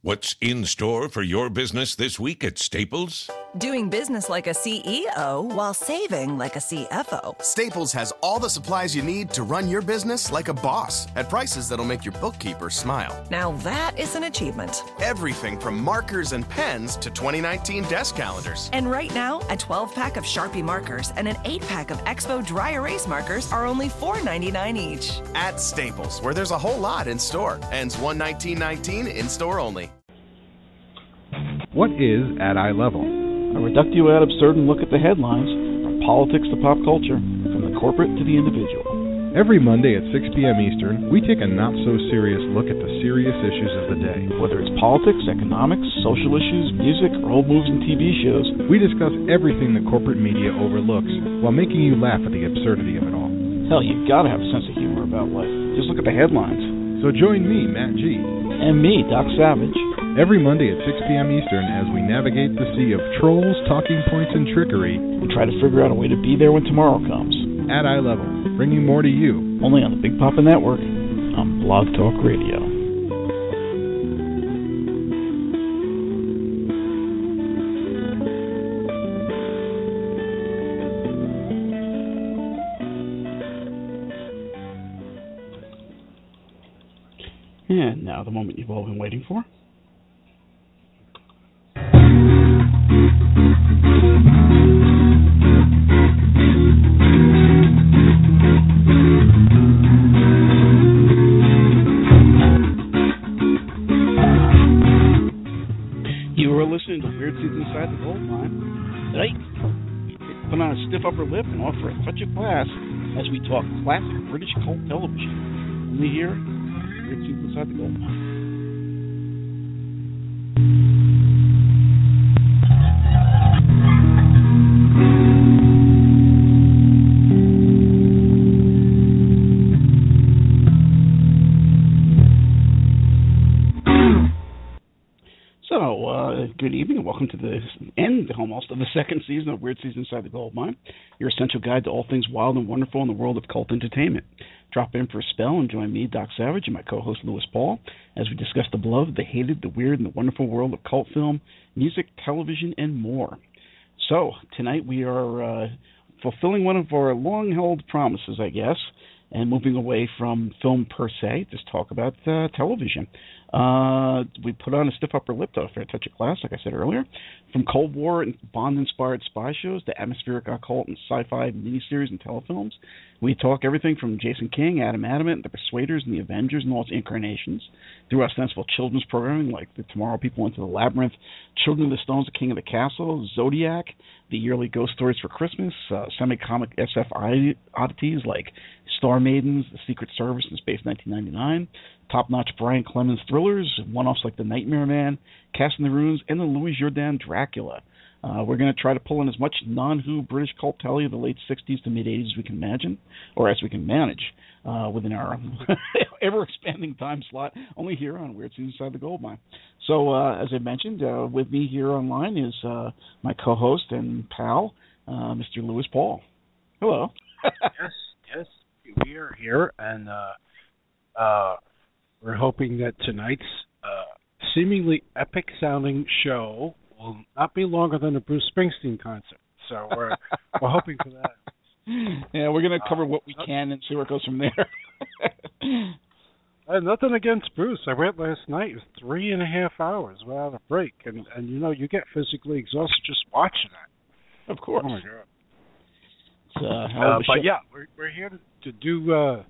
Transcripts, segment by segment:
What's in store for your business this week at Staples? Doing business like a CEO while saving like a CFO. Staples has all the supplies you need to run your business like a boss at prices that'll make your bookkeeper smile. Now that is an achievement. Everything from markers and pens to 2019 desk calendars. And right now, a 12 pack of Sharpie markers and an 8 pack of Expo dry erase markers are only $4.99 each. At Staples, where there's a whole lot in store. Ends 119.19 in store only. What is at eye level? A reductio ad absurdum look at the headlines, from politics to pop culture, from the corporate to the individual. Every Monday at 6 p.m. Eastern, we take a not so serious look at the serious issues of the day. Whether it's politics, economics, social issues, music, or old movies and TV shows, we discuss everything the corporate media overlooks while making you laugh at the absurdity of it all. Hell, you've gotta have a sense of humor about life. Just look at the headlines. So join me, Matt G. And me, Doc Savage every Monday at 6 p.m. Eastern as we navigate the sea of trolls, talking points, and trickery. We'll try to figure out a way to be there when tomorrow comes. At eye level, bringing more to you. Only on the Big Papa Network on Blog Talk Radio. And now the moment you've all been waiting for. Stiff upper lip and offer a touch of class as we talk classic British cult television. Only here, Weird Seeds Inside the Gold Mine. Welcome to the end almost of the second season of Weird Seeds Inside the Gold Mine, your essential guide to all things wild and wonderful in the world of cult entertainment. Drop in for a spell and join me, Doc Savage, and my co-host Lewis Paul as we discuss the beloved, the hated, the weird, and the wonderful world of cult film, music, television, and more. So tonight we are uh, fulfilling one of our long-held promises, I guess, and moving away from film per se, just talk about uh, television. Uh, we put on a stiff upper lip to a fair touch of class, like I said earlier. From Cold War and Bond-inspired spy shows to atmospheric occult and sci-fi miniseries and telefilms, we talk everything from Jason King, Adam Adamant, The Persuaders, and The Avengers and all its incarnations, through ostensible children's programming like The Tomorrow People Into the Labyrinth, Children of the Stones, The King of the Castle, Zodiac, the yearly Ghost Stories for Christmas, uh, semi-comic SF oddities like Star Maidens, The Secret Service, and Space 1999, top-notch Brian Clemens thrillers, one-offs like The Nightmare Man, Casting the Runes, and the Louis Jourdan Dracula. Uh, we're going to try to pull in as much non-Who British cult telly of the late 60s to mid-80s as we can imagine, or as we can manage, uh, within our ever-expanding time slot, only here on Weird Seeds Inside the Gold Mine. So, uh, as I mentioned, uh, with me here online is uh, my co-host and pal, uh, Mr. Lewis Paul. Hello. yes, yes, we are here, and we're hoping that tonight's seemingly epic-sounding show will not be longer than a Bruce Springsteen concert. So we're we're hoping for that. Yeah, we're gonna cover what we uh, can and see where it goes from there. I have nothing against Bruce. I went last night. It was three and a half hours without a break, and and you know you get physically exhausted just watching it. Of course. Oh my god. Uh, uh, but yeah, we're we're here to, to do uh,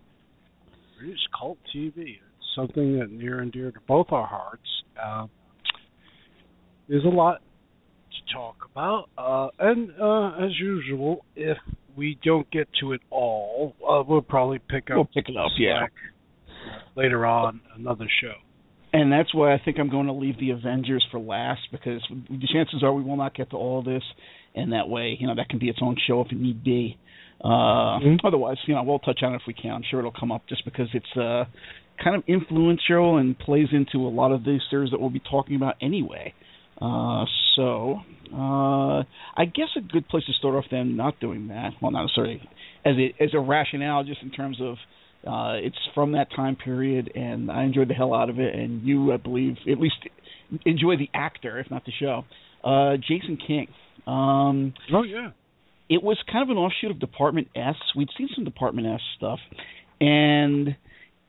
British cult TV. Something that near and dear to both our hearts. Uh, there's a lot to talk about, uh, and uh, as usual, if we don't get to it all, uh, we'll probably pick up. We'll pick it up, yeah. Later on, another show. And that's why I think I'm going to leave the Avengers for last because the chances are we will not get to all this, and that way, you know, that can be its own show if it need be. Uh, mm-hmm. Otherwise, you know, we'll touch on it if we can. I'm sure it'll come up just because it's uh, kind of influential and plays into a lot of these series that we'll be talking about anyway. Uh, so uh, I guess a good place to start off then not doing that. Well, not necessarily as a as a rationale, just in terms of uh, it's from that time period, and I enjoyed the hell out of it. And you, I believe, at least enjoy the actor, if not the show. Uh, Jason King. Um, oh yeah. It was kind of an offshoot of Department S. We'd seen some Department S stuff, and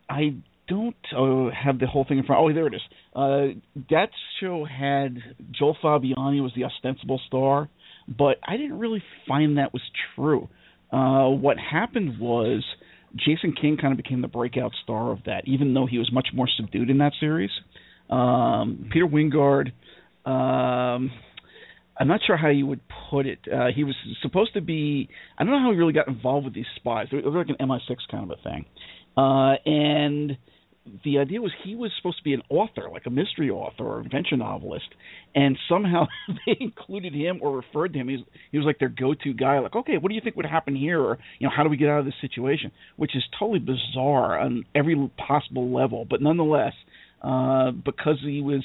I don't uh, have the whole thing in front. Oh, there it is. Uh, that show had Joel Fabiani was the ostensible star, but I didn't really find that was true. Uh, what happened was Jason King kind of became the breakout star of that, even though he was much more subdued in that series. Um, Peter Wyngarde. Um, I'm not sure how you would put it. Uh, he was supposed to be. I don't know how he really got involved with these spies. It was like an MI6 kind of a thing. Uh, and the idea was he was supposed to be an author, like a mystery author or adventure novelist, and somehow they included him or referred to him. He was, he was like their go-to guy. Like, okay, what do you think would happen here, or you know, how do we get out of this situation? Which is totally bizarre on every possible level, but nonetheless, uh, because he was,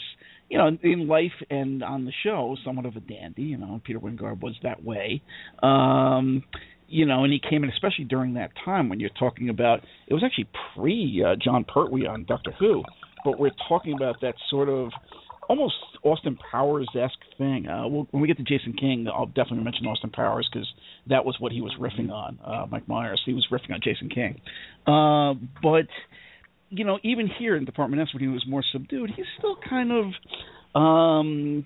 you know, in life and on the show, somewhat of a dandy. You know, Peter Wyngarde was that way. Um, you know, and he came in especially during that time when you're talking about it was actually pre uh, Jon Pertwee on Doctor Who, but we're talking about that sort of almost Austin Powers esque thing. Uh, we'll, when we get to Jason King, I'll definitely mention Austin Powers because that was what he was riffing on. Uh, Mike Myers, he was riffing on Jason King, uh, but you know, even here in Department S when he was more subdued, he's still kind of um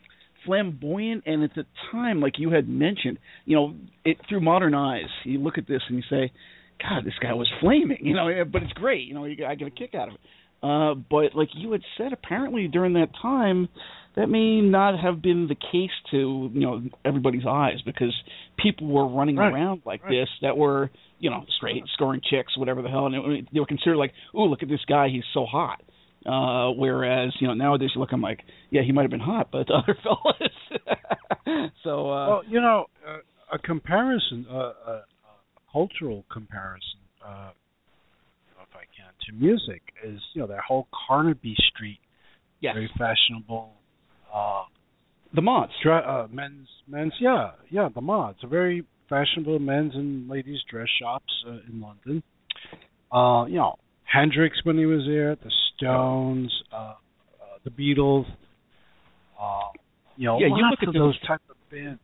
flamboyant and at the time like you had mentioned you know it through modern eyes you look at this and you say god this guy was flaming you know but it's great you know you, i get a kick out of it uh but like you had said apparently during that time that may not have been the case to you know everybody's eyes because people were running right. around like right. this that were you know straight scoring chicks whatever the hell and it, they were considered like ooh look at this guy he's so hot uh, whereas you know nowadays you look, I'm like, yeah, he might have been hot, but the other fellas. so uh, well, you know, uh, a comparison, uh, a, a cultural comparison, uh, if I can, to music is you know that whole Carnaby Street, yes. very fashionable. Uh, the mods, dre- uh, men's, men's, yeah, yeah, the mods, a very fashionable men's and ladies' dress shops uh, in London. Uh, you know, Hendrix when he was there, at the Stones, uh, uh, the Beatles. Uh, you know, yeah, you look at those type of bands.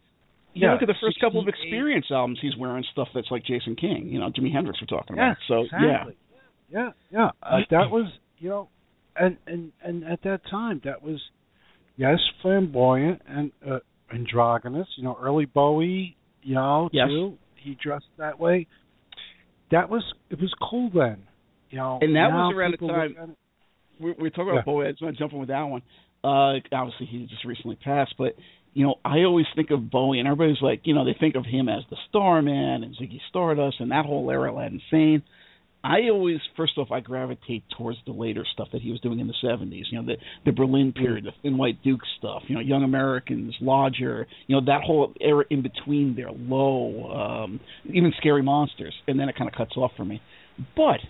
You yeah, look at the first couple of Experience albums, he's wearing stuff that's like Jason King. You know, Jimi Hendrix we're talking yeah, about. So exactly. yeah, yeah, yeah. Uh, that was you know, and and and at that time that was yes flamboyant and uh, androgynous. You know, early Bowie. You know, yes. too. He dressed that way. That was it was cool then. You know, and that was around the time look at it- we're, we're talking about Yeah. Bowie. I just want to jump in with that one. Uh, obviously, he just recently passed, but you know, I always think of Bowie, and everybody's like, you know, they think of him as the Starman and Ziggy Stardust and that whole era, Aladdin Sane. I always, first off, I gravitate towards the later stuff that he was doing in the '70s. You know, the the Berlin period, the Thin White Duke stuff. You know, Young Americans, Lodger. You know, that whole era in between there, Low, um, even Scary Monsters, and then it kind of cuts off for me. But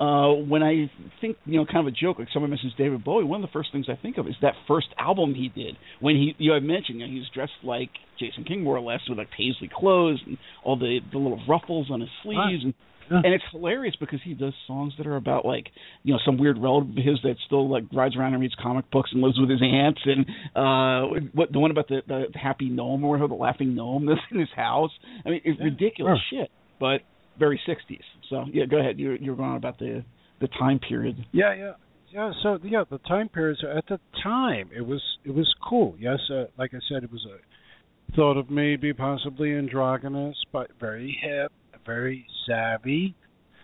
uh, when I think, you know, kind of a joke, like someone mentions David Bowie, one of the first things I think of is that first album he did. When he, you know, I mentioned, you know, he was dressed like Jason King more or less with like paisley clothes and all the the little ruffles on his sleeves, and and it's hilarious because he does songs that are about like, you know, some weird relative of his that still like rides around and reads comic books and lives with his aunts, and uh, what the one about the the happy gnome or whatever, the laughing gnome that's in his house. I mean, it's Yeah, ridiculous sure. shit, but very 60s. So yeah, go ahead. You you were going on about the the time period. Yeah, yeah, yeah. So yeah, the time periods at the time it was it was cool. Yes, uh, like I said, it was a thought of maybe possibly androgynous, but very hip, very savvy.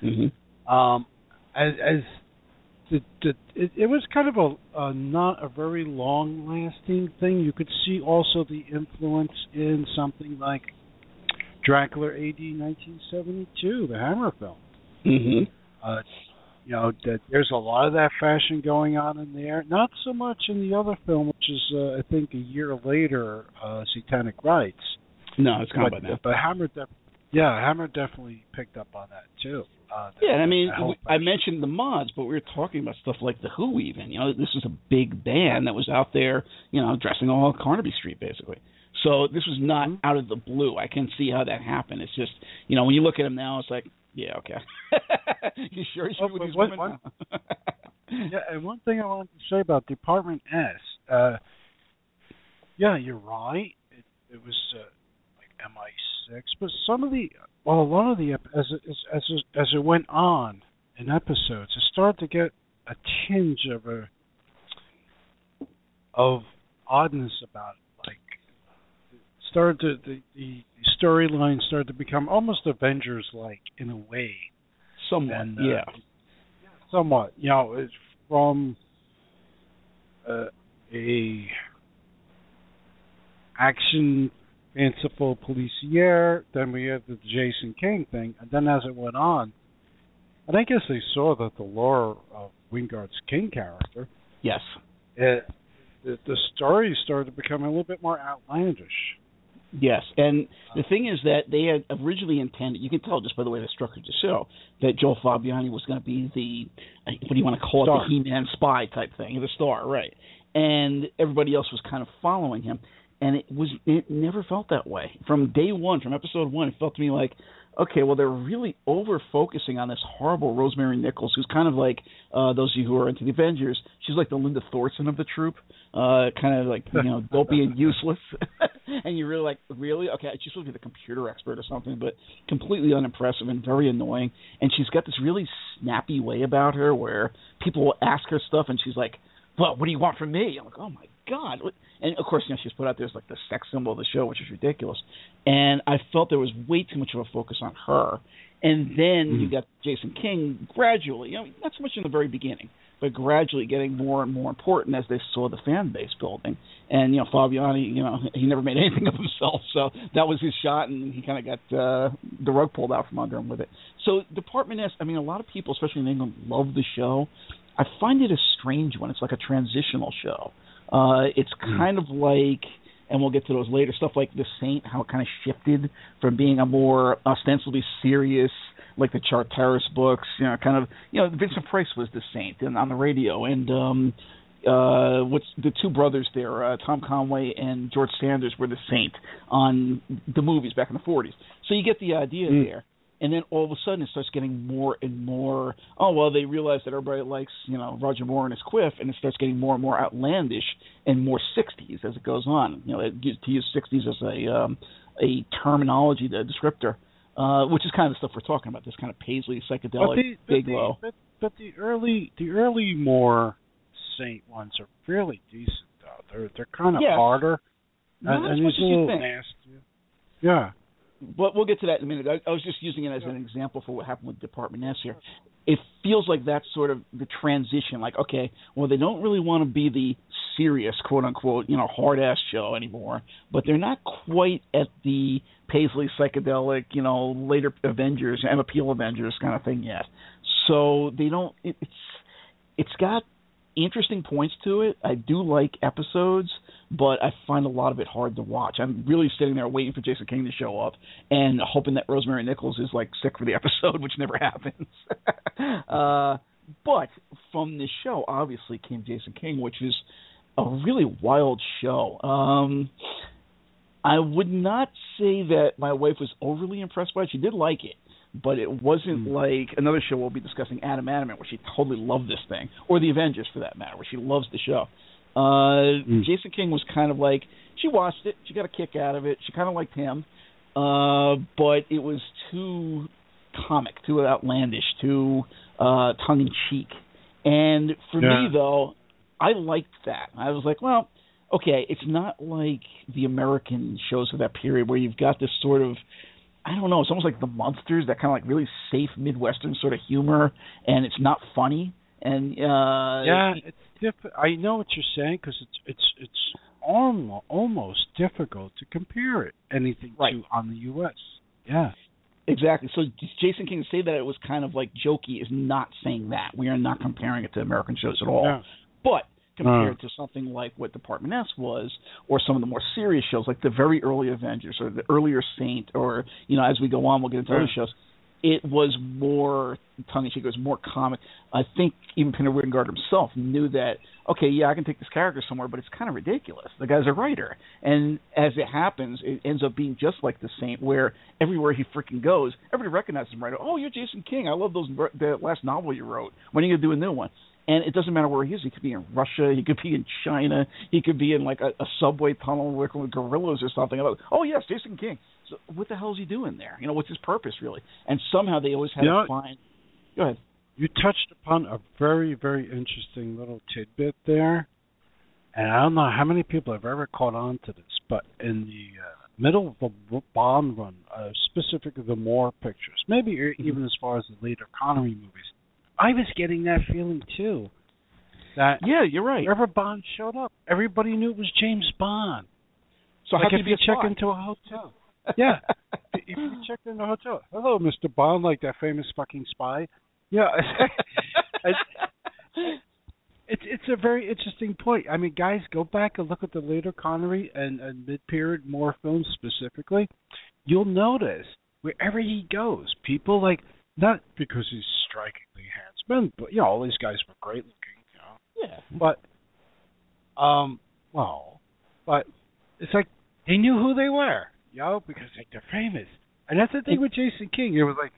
Mm-hmm. Um, as as the, the it, it was kind of a, a not a very long lasting thing. You could see also the influence in something like Dracula AD 1972, the Hammer film. Mm-hmm. Uh, you know that there's a lot of that fashion going on in there. Not so much in the other film, which is uh, I think a year later, uh, Satanic Rites. No, it's kind but, of by now. but Hammer, def- yeah, Hammer definitely picked up on that too. Uh, Yeah, and I mean, that I mentioned the mods, but we were talking about stuff like the Who. Even you know, this was a big band that was out there, you know, dressing all Carnaby Street basically. So this was not Mhm. out of the blue. I can see how that happened. It's just, you know, when you look at him now, it's like, yeah, okay. you sure Oh, with these women yeah, and one thing I wanted to say about Department S, uh, yeah, you're right. It, it was uh, like MI6, but some of the well, a lot of the as it, as as as it went on in episodes, it started to get a tinge of a of oddness about it. Started to the the, storyline started to become almost Avengers like in a way. Somewhat, And, uh, yeah. Somewhat, you know, it's from uh, a action fanciful policier. Then we had the Jason King thing, and then as it went on, and I guess they saw that the lore of Wyngarde's King character, Yes. it, the, the story started to become a little bit more outlandish. Yes, and the thing is that they had originally intended, you can tell just by the way they structured the show, that Joe Fabiani was going to be the, what do you want to call Star. it, the He-Man spy type thing, the star, right. And everybody else was kind of following him, and it was it never felt that way. From day one, from episode one, it felt to me like, okay, well, they're really over-focusing on this horrible Rosemary Nicols, who's kind of like, uh, those of you who are into the Avengers, she's like the Linda Thorson of the troop, uh, kind of like, you know, dopey and useless. and you're really like, really? Okay, she's supposed to be the computer expert or something, but completely unimpressive and very annoying. And she's got this really snappy way about her where people will ask her stuff and she's like, well, what do you want from me? I'm like, oh my god. And of course, you know, she's put out there as like the sex symbol of the show, which is ridiculous. And I felt there was way too much of a focus on her. And then you got Jason King gradually, you know, not so much in the very beginning, but gradually getting more and more important as they saw the fan base building. And you know, Fabiani, you know, he never made anything of himself, so that was his shot, and he kind of got uh, the rug pulled out from under him with it. So Department S, I mean, a lot of people, especially in England, love the show. I find it a strange one. It's like a transitional show. Uh, it's kind of like, and we'll get to those later stuff like The Saint, how it kind of shifted from being a more ostensibly serious, like the Charteris books, you know, kind of, you know, Vincent Price was The Saint and on the radio, and um, uh, what's the two brothers there, uh, Tom Conway and George Sanders were The Saint on the movies back in the 40s. So you get the idea there and then all of a sudden it starts getting more and more oh well they realize that everybody likes you know roger moore and his quiff and it starts getting more and more outlandish and more 60s as it goes on you know it, to use 60s as a um a terminology the descriptor uh which is kind of the stuff we're talking about this kind of paisley psychedelic but the, but big the, low But, but the early the early more Saint ones are fairly decent though. They're they're kind of Yes. harder Not and, as and much as you think. nasty. Yeah. But we'll get to that in a minute. I, I was just using it as an example for what happened with Department S here. It feels like that's sort of the transition. Like, okay, well, they don't really want to be the serious, quote unquote, you know, hard ass show anymore, but they're not quite at the Paisley psychedelic, you know, later Avengers, Emma Peel Avengers kind of thing yet. So they don't. It, it's it's got interesting points to it. I do like episodes, but I find a lot of it hard to watch. I'm really sitting there waiting for Jason King to show up and hoping that Rosemary Nicols is like sick for the episode, which never happens. uh, but from this show, obviously came Jason King, which is a really wild show. Um, I would not say that my wife was overly impressed by it. She did like it, but it wasn't like another show we'll be discussing, Adam Adamant, where she totally loved this thing, or The Avengers for that matter, where she loves the show. Uh, Jason King was kind of like she watched it, she got a kick out of it, she kind of liked him, uh, but it was too comic, too outlandish, too uh, tongue in cheek. And for me though, I liked that. I was like, well, okay, it's not like the American shows of that period where you've got this sort of I don't know, it's almost like the Munsters, that kind of like really safe Midwestern sort of humor, and it's not funny. And uh yeah, it's diff- I know what you're saying because it's it's it's almost almost difficult to compare it anything Right. to on the U.S. Yeah. Exactly. So Jason King to say that it was kind of like jokey is not saying that. We are not comparing it to American shows at all. Yeah. But compared to something like what Department S was, or some of the more serious shows like the very early Avengers or the earlier Saint, or you know, as we go on, we'll get into other shows. It was more tongue in cheek. It was more comic. I think even Peter Wyngarde himself knew that. Okay, yeah, I can take this character somewhere, but it's kind of ridiculous. The guy's a writer, and as it happens, it ends up being just like the Saint, where everywhere he freaking goes, everybody recognizes him right. Oh, you're Jason King. I love those the last novel you wrote. When are you gonna do a new one? And it doesn't matter where he is. He could be in Russia, he could be in China, he could be in like a, a subway tunnel working with gorillas or something. Like, oh yes, Jason King. So what the hell is he doing there? You know, what's his purpose really? And somehow they always had you to find. Go ahead. You touched upon a very, very interesting little tidbit there, and I don't know how many people have ever caught on to this, but in the uh, middle of the Bond run, uh, specifically the Moore pictures, maybe mm-hmm. even as far as the later Connery movies, I was getting that feeling too. That yeah, you're right. Wherever Bond showed up, everybody knew it was James Bond. So like how if you check into a hotel, yeah, if you check into a hotel, hello, Mister Bond, like that famous fucking spy. Yeah, it's it's a very interesting point. I mean, guys, go back and look at the later Connery and, and mid-period Moore films specifically. You'll notice wherever he goes, people like not because he's strikingly handsome, but you know, all these guys were great looking. You know? Yeah. But, um, well, but it's like they knew who they were, you know, because like they're famous. And that's the thing with Jason King. It was like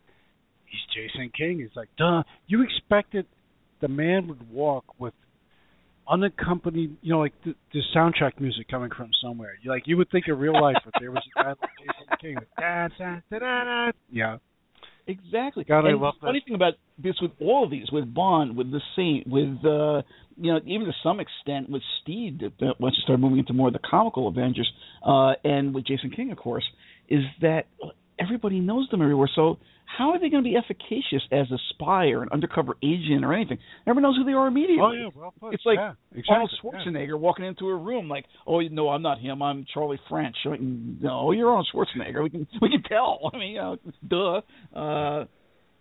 he's Jason King. It's like, duh. You expected the man would walk with unaccompanied, you know, like the, the soundtrack music coming from somewhere. You like you would think in real life if there was a guy like Jason King, da, da, da, da, da. yeah. Exactly. God, and I love the funny thing about this with all of these, with Bond, with the Saint, with uh you know, even to some extent with Steed, once you start moving into more of the comical Avengers, uh, and with Jason King, of course, is that everybody knows them everywhere. So how are they going to be efficacious as a spy or an undercover agent or anything? Everyone knows who they are immediately. Oh yeah, well put. It's like yeah, exactly. Arnold Schwarzenegger yeah. walking into a room like, "Oh no, I'm not him. I'm Charlie French." No, you're Arnold Schwarzenegger. We can we can tell. I mean, you know, duh. Uh,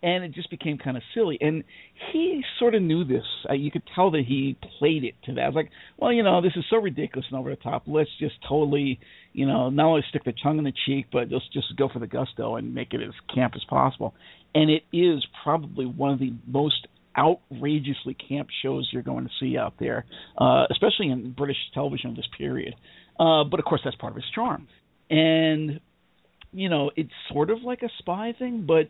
and it just became kind of silly. And he sort of knew this. Uh, you could tell that he played it to that. I was like, well, you know, this is so ridiculous and over the top. Let's just totally, you know, not only stick the tongue in the cheek, but let's just go for the gusto and make it as camp as possible. And it is probably one of the most outrageously camp shows you're going to see out there, uh, especially in British television of this period. Uh, but of course, that's part of his charm. And you know, it's sort of like a spy thing, but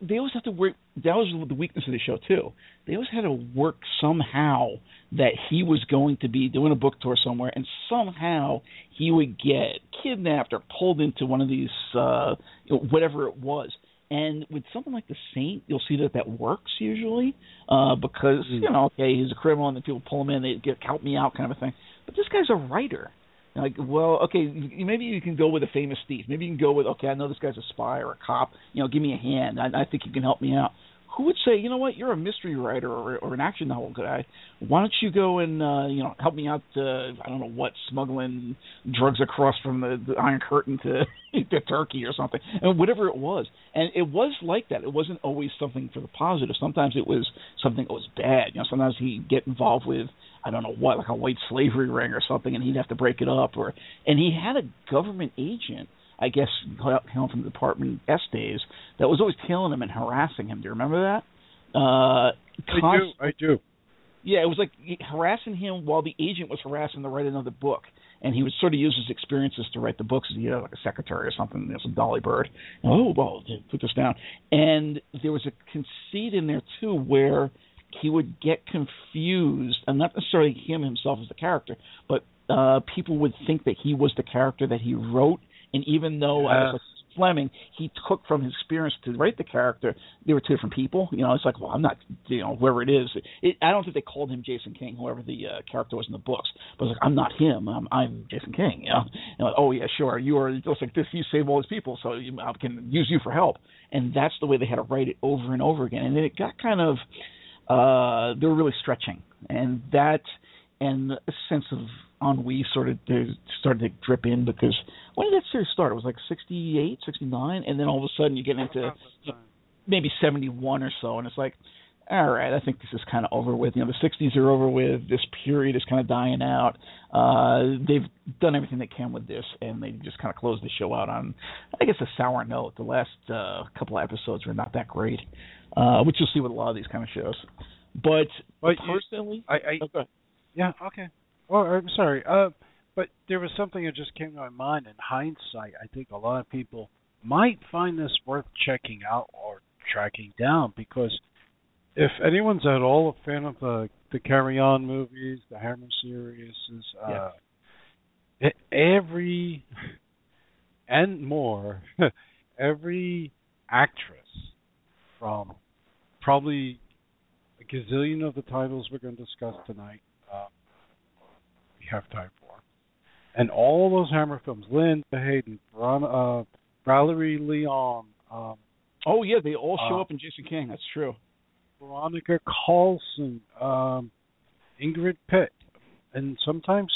they always have to work. That was the weakness of the show too. They always had to work somehow that he was going to be doing a book tour somewhere, and somehow he would get kidnapped or pulled into one of these, uh, whatever it was. And with something like the Saint, you'll see that that works usually uh, because mm. you know, okay, he's a criminal, and then people pull him in, they get help me out kind of a thing. But this guy's a writer like, well, okay, maybe you can go with a famous thief. Maybe you can go with, okay, I know this guy's a spy or a cop. You know, give me a hand. I, I think you can help me out. Who would say, you know what, you're a mystery writer or, or an action novel guy. Why don't you go and uh, you know help me out? Uh, I don't know what smuggling drugs across from the, the Iron Curtain to to Turkey or something, and whatever it was. And it was like that. It wasn't always something for the positive. Sometimes it was something that was bad. You know, sometimes he'd get involved with I don't know what, like a white slavery ring or something, and he'd have to break it up. Or and he had a government agent, I guess, hailing from the Department S days, that was always tailing him and harassing him. Do you remember that? Uh, I do. I do. Yeah, it was like harassing him while the agent was harassing to write another book, and he would sort of use his experiences to write the books. You know, like a secretary or something, you know, some Dolly Bird. Oh well, put this down. And there was a conceit in there too where he would get confused, and not necessarily him himself as the character, but uh, people would think that he was the character that he wrote, and even though yeah. I was like Fleming, he took from his experience to write the character. They were two different people. You know, it's like, well, I'm not, you know, whoever it is. It, I don't think they called him Jason King, whoever the uh, character was in the books. But it's like, I'm not him. I'm, I'm Jason King. You know, and like, oh yeah, sure, you are just like this. You save all these people, so you, I can use you for help. And that's the way they had to write it over and over again. And then it got kind of uh, they were really stretching, and that and a sense of ennui sort of started to drip in because when did that series start? It was like 68, 69, and then all of a sudden you get into maybe 71 or so, and it's like, all right, I think this is kind of over with. You know, the 60s are over with. This period is kind of dying out. Uh, they've done everything they can with this, and they just kind of closed the show out on, I guess, a sour note. The last uh, couple of episodes were not that great uh, which you'll see with a lot of these kind of shows. But, but personally, I, I okay. yeah, okay. Well, I'm sorry, uh, but there was something that just came to my mind. In hindsight, I think a lot of people might find this worth checking out or tracking down because if anyone's at all a fan of the the Carry On movies, the Hammer series, uh, yeah. every and more, every actress from probably a gazillion of the titles we're going to discuss tonight, uh, we have time for, and all those Hammer films, Linda Hayden, uh, Valerie Leon. Um, oh yeah, they all show uh, up in Jason King. That's true. Veronica Carlson, um, Ingrid Pitt, and sometimes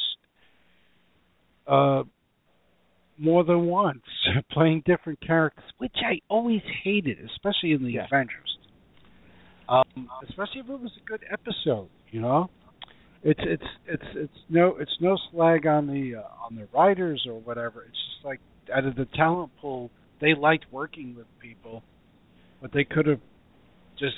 uh, more than once, playing different characters, which I always hated, especially in the yeah. Avengers. Um, especially if it was a good episode, you know. It's it's it's it's no it's no slag on the uh, on the writers or whatever. It's just like out of the talent pool, they liked working with people, but they could have just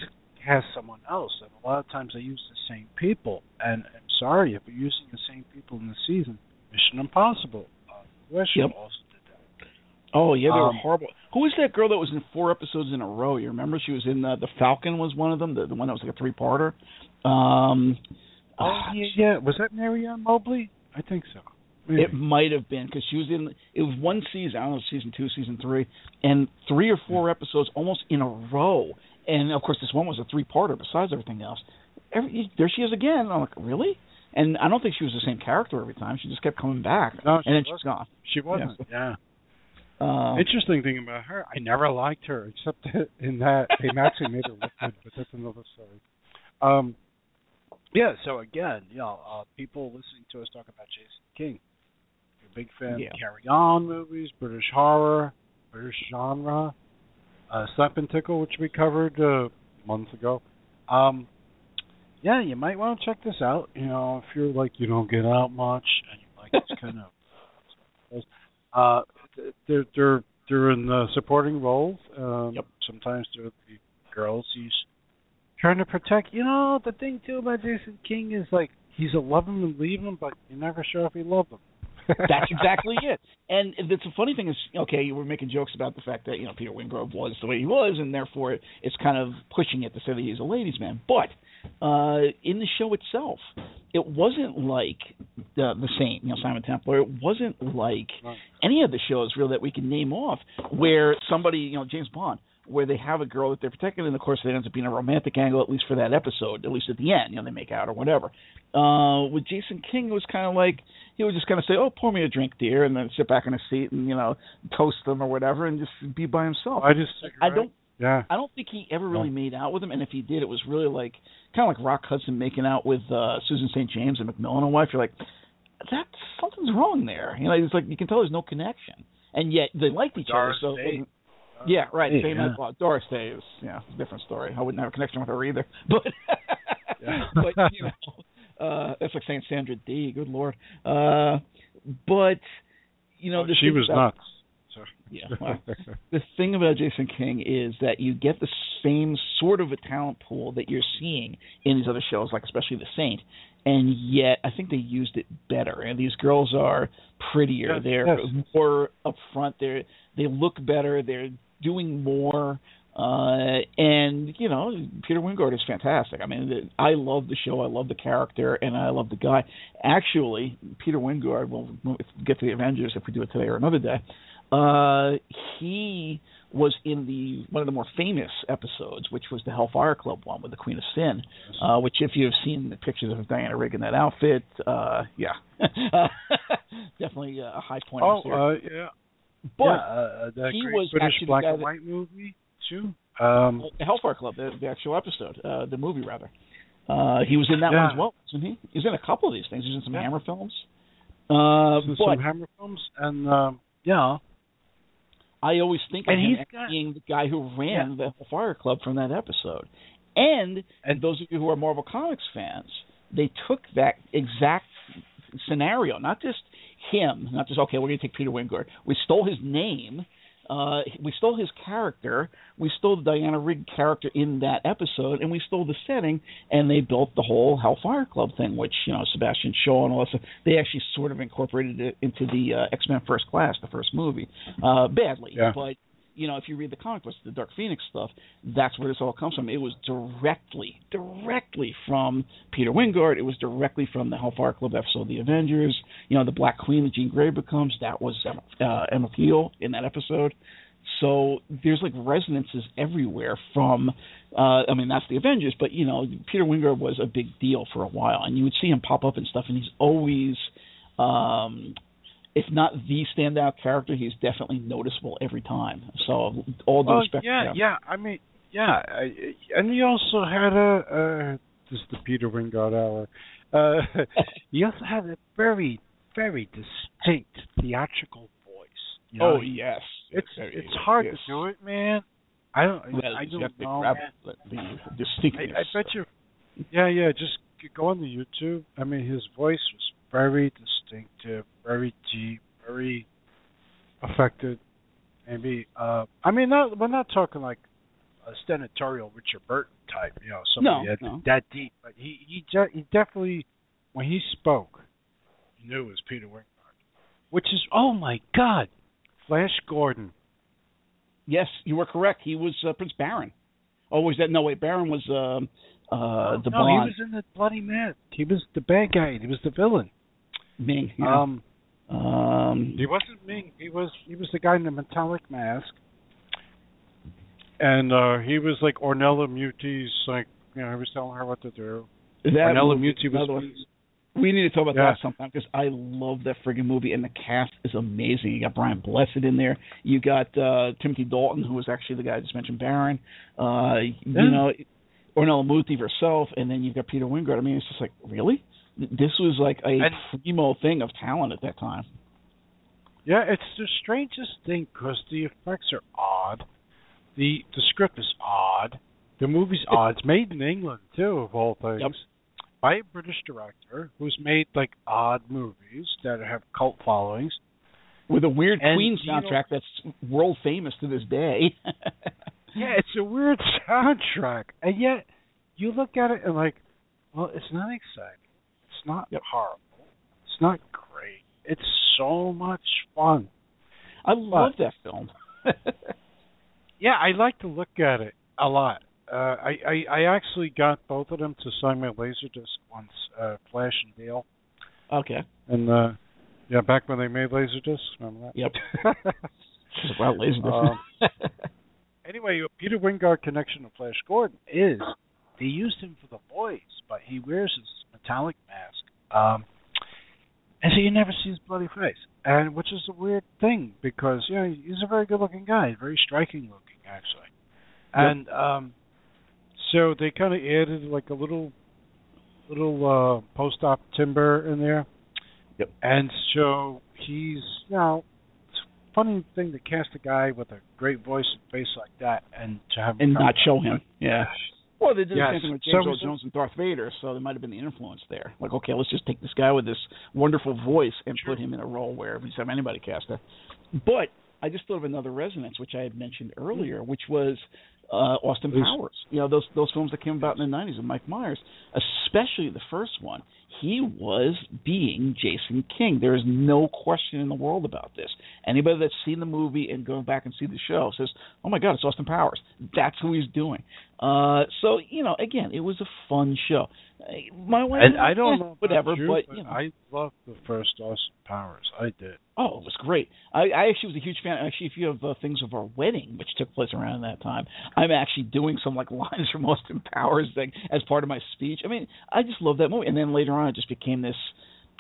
has someone else. And a lot of times they use the same people. And I'm sorry if you're using the same people in the season. Mission Impossible. Uh, yep. also did that. Oh yeah, they um, were horrible. Who was that girl that was in four episodes in a row? You remember? She was in the, the Falcon was one of them, the, the one that was like a three parter. Um, oh uh, yeah, yeah, was that Marianne Mobley? I think so. Maybe. It might have been because she was in. It was one season. I don't know, season two, season three, and three or four episodes almost in a row and of course this one was a three-parter besides everything else. Every, there she is again. I'm like, really? And I don't think she was the same character every time. She just kept coming back, no, and then she's gone. She wasn't. Yeah. yeah. Uh, Interesting thing about her, I never liked her except in that they actually made her look good, but that's another story. Um, yeah. So again, you know, uh, people listening to us talk about Jason King. You're a big fan yeah. of Carry On movies, British horror, British genre uh, Slap and Tickle, which we covered uh, months ago. Um, yeah, you might want to check this out. You know, if you're like you don't get out much and you like this kind of, uh, they're they're they're in the supporting roles. Um, yep. Sometimes they're the girls he's trying to protect. You know, the thing too about Jason King is like he's a love him and leave him, but you're never sure if he loved him. That's exactly it. And it's a funny thing is, okay, you were making jokes about the fact that you know Peter Wyngarde was the way he was, and therefore it's kind of pushing it to say that he's a ladies' man. But uh, in the show itself, it wasn't like the, the Saint, you know, Simon Templar. It wasn't like any of the shows really that we can name off where somebody, you know, James Bond where they have a girl that they're protecting, and of course it ends up being a romantic angle, at least for that episode, at least at the end, you know, they make out or whatever. Uh, with Jason King, it was kind of like he would just kind of say, "Oh, pour me a drink, dear," and then sit back in a seat and you know toast them or whatever, and just be by himself. I just, I don't, yeah, I don't think he ever really no. made out with him, and if he did, it was really like kind of like Rock Hudson making out with uh Susan St. James and McMillan and wife. You're like, that's something's wrong there. You know, it's like you can tell there's no connection, and yet they liked each Doris other. So. Yeah, right. Same yeah. as well. Doris Day is yeah, different story. I wouldn't have a connection with her either. But but you know, uh, that's like saying Sandra Dee Good lord. Uh, but you know, oh, she was about, nuts. Yeah. The thing about Jason King is that you get the same sort of a talent pool that you're seeing in these other shows, like especially The Saint, and yet I think they used it better. And these girls are prettier. Yes, they're yes. more upfront. They they look better. They're doing more. Uh, and you know, Peter Wyngarde is fantastic. I mean, I love the show. I love the character, and I love the guy. Actually, Peter Wyngarde. We'll, we'll get to the Avengers if we do it today or another day. Uh, he was in the one of the more famous episodes, which was the Hellfire Club one with the Queen of Sin. Uh, which, if you've seen the pictures of Diana Rigg in that outfit, uh, yeah, definitely a high point. Oh, uh, yeah. But yeah, uh, that he great was British actually black the and white movie too. Um, the Hellfire Club, the, the actual episode, uh, the movie rather. Uh, he was in that yeah. one as well, wasn't he? He was in a couple of these things. He's in some yeah. Hammer films. Uh, but some Hammer films, and um, yeah, I always think of and him he's as got, being the guy who ran yeah. the Fire Club from that episode. And, and those of you who are Marvel Comics fans, they took that exact scenario, not just him, not just okay, we're going to take Peter Wyngarde. We stole his name uh, we stole his character, we stole the Diana Rigg character in that episode, and we stole the setting, and they built the whole Hellfire Club thing, which you know Sebastian Shaw and all that stuff. They actually sort of incorporated it into the uh, X Men First Class, the first movie, uh, badly, yeah. but you know, if you read the comic books, the Dark Phoenix stuff, that's where this all comes from. It was directly, directly from Peter Wyngarde. It was directly from the Hellfire Club episode, The Avengers. You know, the Black Queen that Jean Grey becomes. That was uh, Emma Peel in that episode. So there's like resonances everywhere from. Uh, I mean, that's the Avengers, but you know, Peter Wyngarde was a big deal for a while, and you would see him pop up and stuff, and he's always um, if not the standout character, he's definitely noticeable every time. So all due oh, respect. Yeah, yeah. I mean, yeah, I, and he also had a uh, this is the Peter Wyngarde hour. Uh, he also had a very, very distinct theatrical voice. You know? Oh yes, it's very, it's hard yes. to do it, man. I don't. Well, I don't know. grab man. the distinctness. I, I bet you. Yeah, yeah. Just go on the YouTube. I mean, his voice was very distinctive, very deep, very affected. Maybe uh I mean not we're not talking like a senatorial Richard Burton type, you know, somebody No, that, no. that deep. But he he de- he definitely when he spoke, you knew it was Peter Wyngarde. Which is oh my God. Flash Gordon. Yes, you were correct. He was uh, Prince Barin. Oh, was that no? Wait, Barin was um, uh, the no, Bond. he was in the bloody mask. He was the bad guy. He was the villain. Ming. Yeah. Um um, He wasn't Ming. He was he was the guy in the metallic mask. And uh he was like Ornella Muti's like you know, he was telling her what to do. that Ornella Muti was one. We need to talk about Yeah. that sometime because I love that friggin' movie and the cast is amazing. You got Brian Blessed in there. You got uh Timothy Dalton, who was actually the guy I just mentioned, Barin. Uh, Yeah. You know, Ornella Muti herself, and then you've got Peter Wyngarde. I mean, it's just like really, this was like a And- primo thing of talent at that time. Yeah, it's the strangest thing because the effects are odd. The the script is odd. The movie's odd. It's made in England too, of all things. Yep. By a British director who's made like odd movies that have cult followings. With a weird And, Queen you know- soundtrack that's world famous to this day. Yeah, it's a weird soundtrack, and yet you look at it and like, well, it's not exciting. It's not Yep. horrible. It's not great. It's so much fun. I love that film. Yeah, I like to look at it a lot. Uh, I, I I actually got both of them to sign my laserdisc once, uh, Flash and Dale, okay. and uh, yeah, back when they made laserdiscs. Remember that? Yep. Wow, laser Um, anyway, Peter Wyngarde connection to Flash Gordon is they used him for the voice, but he wears his metallic mask, um, and so you never see his bloody face, and which is a weird thing because you know he's a very good-looking guy, very striking looking actually, and um, so they kind of added like a little little uh, post-op timber in there. Yep. And so he's, you know, it's a funny thing to cast a guy with a great voice and face like that, and to have and not show him. Yeah. Well, they did Yes. the same thing with James Earl Jones and Darth Vader, so there might have been the influence there. Like, okay, let's just take this guy with this wonderful voice and put him in a role where we just have anybody cast it. But I just thought of another resonance, which I had mentioned earlier, which was uh, Austin. Powers. You know, those those films that came about in the '90s with Mike Myers, especially the first one. He was being Jason King. There is no question in the world about this. Anybody that's seen the movie and going back and see the show says, "Oh my God, it's Austin Powers." That's who he's doing. Uh, so you know, again, it was a fun show. My wife, And I don't know whatever, you, but you know. I loved the first Austin Powers. I did. Oh, it was great. I, I actually was a huge fan. Actually, if you have uh, things of our wedding, which took place around that time, I'm actually doing some like lines from Austin Powers thing as part of my speech. I mean, I just love that movie. And then later on, it just became this.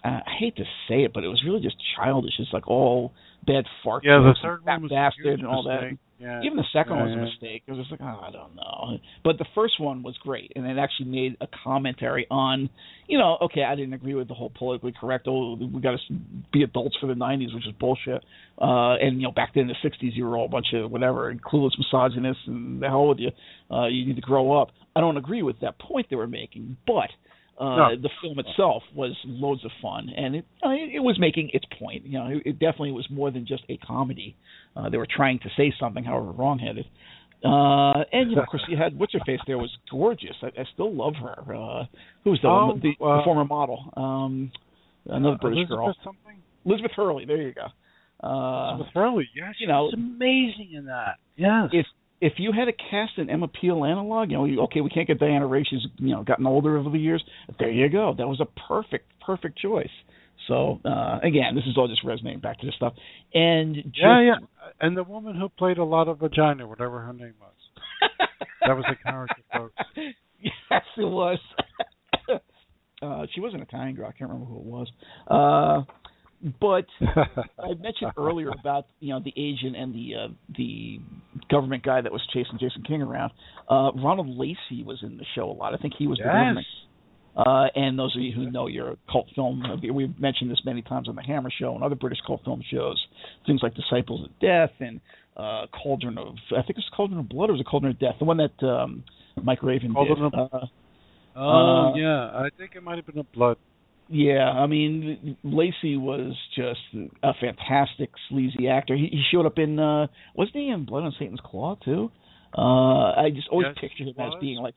Uh, I hate to say it, but it was really just childish. It's like all bad fart Yeah, the third one was a bastard and all that. mistake. Yeah. Even the second Yeah, one was a mistake. It was just like, oh, I don't know. But the first one was great, and it actually made a commentary on, you know, okay, I didn't agree with the whole politically correct. Oh, we got to be adults for the '90s, which is bullshit. Uh, and you know, back then in the '60s, you were all a bunch of whatever, and clueless misogynists, and the hell with you. Uh, you need to grow up. I don't agree with that point they were making, but uh, No. the film itself was loads of fun, and it uh, it was making its point. You know, it, it definitely was more than just a comedy. Uh, they were trying to say something, however wrongheaded. Uh, and you know, of course, you had what's her face there was gorgeous. I, I still love her. Uh, who was the, Oh, the, the uh, former model? Um, another British Elizabeth girl, Something? Elizabeth Hurley. There you go. Uh, With Hurley, yeah, you know, amazing in that. Yes. If if you had to cast an Emma Peel analog, you know, you, okay, we can't get Diana Rigg; she's you know gotten older over the years. There you go. That was a perfect perfect choice. So uh, again, this is all just resonating back to this stuff. And just, yeah, yeah, and the woman who played a lot of vagina, whatever her name was, that was a character, folks. Yes, it was. uh, she was an Italian girl. I can't remember who it was. Uh, but I mentioned earlier about you know the agent and the uh, the government guy that was chasing Jason King around. Uh, Ronald Lacey was in the show a lot. I think he was yes. the government. Uh, and those of you who know your cult film, we've mentioned this many times on the Hammer Show and other British cult film shows, things like Disciples of Death and uh, Cauldron of, I think it's Cauldron of Blood or was it Cauldron of Death? The one that um, Mike Raven Cauldron did. Of, uh, oh uh, yeah, I think it might have been a Blood. Yeah, I mean Lacey was just a fantastic sleazy actor. He, he showed up in uh wasn't he in Blood on Satan's Claw too? Uh I just always yes, pictured him as being like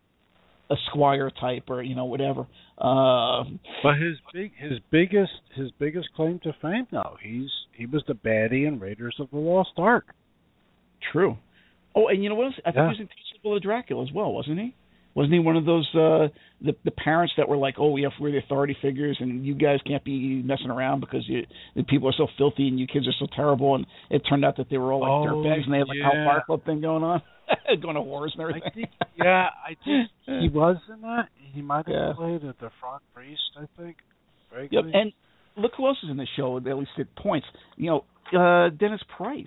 a squire type or you know whatever. Uh But his big his biggest his biggest claim to fame though, he's he was the baddie in Raiders of the Lost Ark. True. Oh, and you know what else? I think Yeah. he was in Teachable of Dracula as well, wasn't he? Wasn't he one of those uh the the parents that were like, "Oh, we have we're the authority figures, and you guys can't be messing around because you the people are so filthy and you kids are so terrible." And it turned out that they were all like Oh, dirtbags and they had like yeah. a bar club thing going on, going to wars and everything. I think yeah, I think he was in that. He might have Yeah. played at the Frog Priest, I think. Yep, and look who else is in the show. At least at points, you know, uh Dennis Price,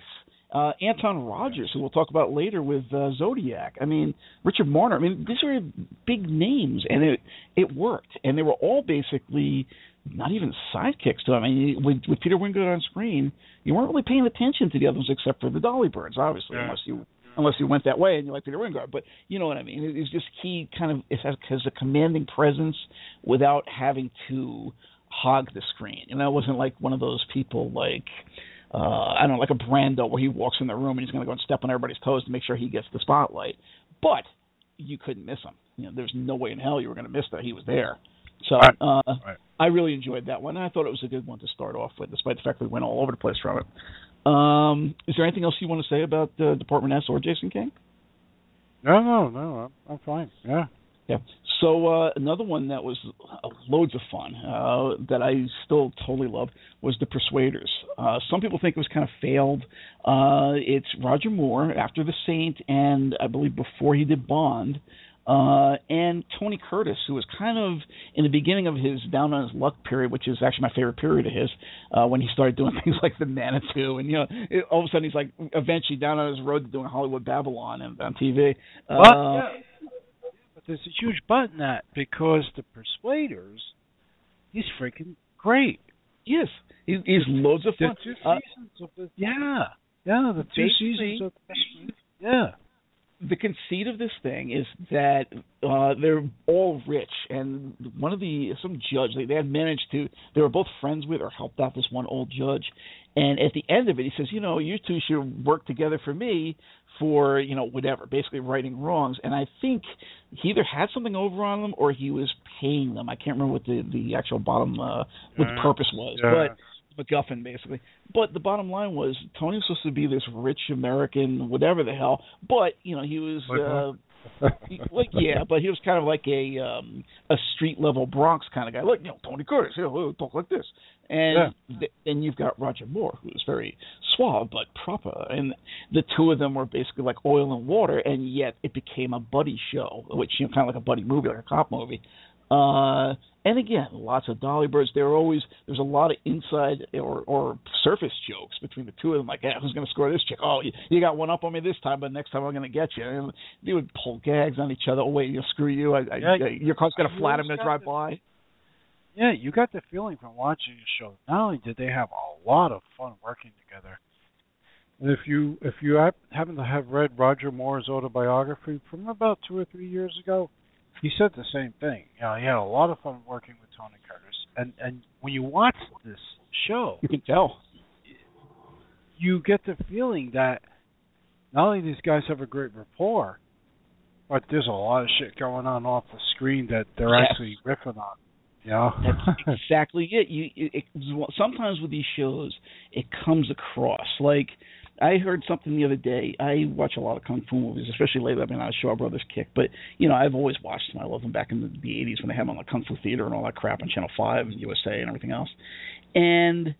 uh Anton Rodgers, who we'll talk about later with uh, Zodiac. I mean, Richard Marner. I mean, these are big names, and it it worked, and they were all basically not even sidekicks to him. I mean, with, with Peter Wyngarde on screen, you weren't really paying attention to the others except for the Dolly Birds, obviously, Yeah. unless you unless you went that way and you like Peter Wyngarde. But you know what I mean. It- It's just he kind of it has, has a commanding presence without having to hog the screen. And it wasn't like one of those people like uh I don't know, like a Brando where he walks in the room and he's gonna go and step on everybody's toes to make sure he gets the spotlight. But you couldn't miss him. You know, there's no way in hell you were gonna miss that he was there. So Right. uh Right. I really enjoyed that one. I thought it was a good one to start off with, despite the fact that we went all over the place from it. Um, is there anything else you want to say about uh, Department S or Jason King? No, no, no. I'm, I'm fine. Yeah. Yeah. So uh, another one that was uh, loads of fun uh, that I still totally loved was The Persuaders. Uh, some people think it was kind of failed. Uh, it's Roger Moore after The Saint, and I believe before he did Bond, uh, and Tony Curtis, who was kind of in the beginning of his down on his luck period, which is actually my favorite period of his, uh, when he started doing things like The Manitou, and you know, it, all of a sudden he's like eventually down on his road to doing Hollywood Babylon and on TV. Uh, But, yeah. There's a huge but in that because the Persuaders, he's freaking great. Yes, he's, he's loads of The fun. two Uh, seasons of the yeah, yeah, the two seasons of the Yeah. the conceit of this thing is that uh they're all rich and one of the some judge they, they had managed to they were both friends with or helped out this one old judge and at the end of it he says you know you two should work together for me for you know whatever basically righting wrongs and i think he either had something over on them or he was paying them i can't remember what the the actual bottom uh what the purpose was Yeah. but MacGuffin, basically. But the bottom line was Tony was supposed to be this rich American, whatever the hell. But you know, he was uh, like yeah, but he was kind of like a um a street level Bronx kind of guy. Like you know, Tony Curtis, you know, talk like this. And th- then you've got Roger Moore, who is very suave but proper, and the two of them were basically like oil and water, and yet it became a buddy show, which you know, kind of like a buddy movie, like a cop movie. Uh, and again, lots of dolly birds. There were always there's a lot of inside or or surface jokes between the two of them. Like, yeah, who's going to score this chick? Oh, you, you got one up on me this time, but next time I'm going to get you. And they would pull gags on each other. Oh wait, you know, screw you. I, I, Yeah, I, your car's going to flat. I'm going to drive this- by. Yeah, you got the feeling from watching the show. Not only did they have a lot of fun working together, and if you if you happen to have read Roger Moore's autobiography from about two or three years ago, he said the same thing. You know, he had a lot of fun working with Tony Curtis, and and when you watch this show, You can tell. you get the feeling that not only these guys have a great rapport, but there's a lot of shit going on off the screen that they're Yes. actually riffing on. Yeah, that's exactly it. You it, it, sometimes with these shows, it comes across like I heard something the other day. I watch a lot of kung fu movies, especially lately. I've been on Shaw Brothers kick, but you know I've always watched them. I love them back in the, the '80s when they had them on the Kung Fu Theater and all that crap on Channel Five and USA and everything else. And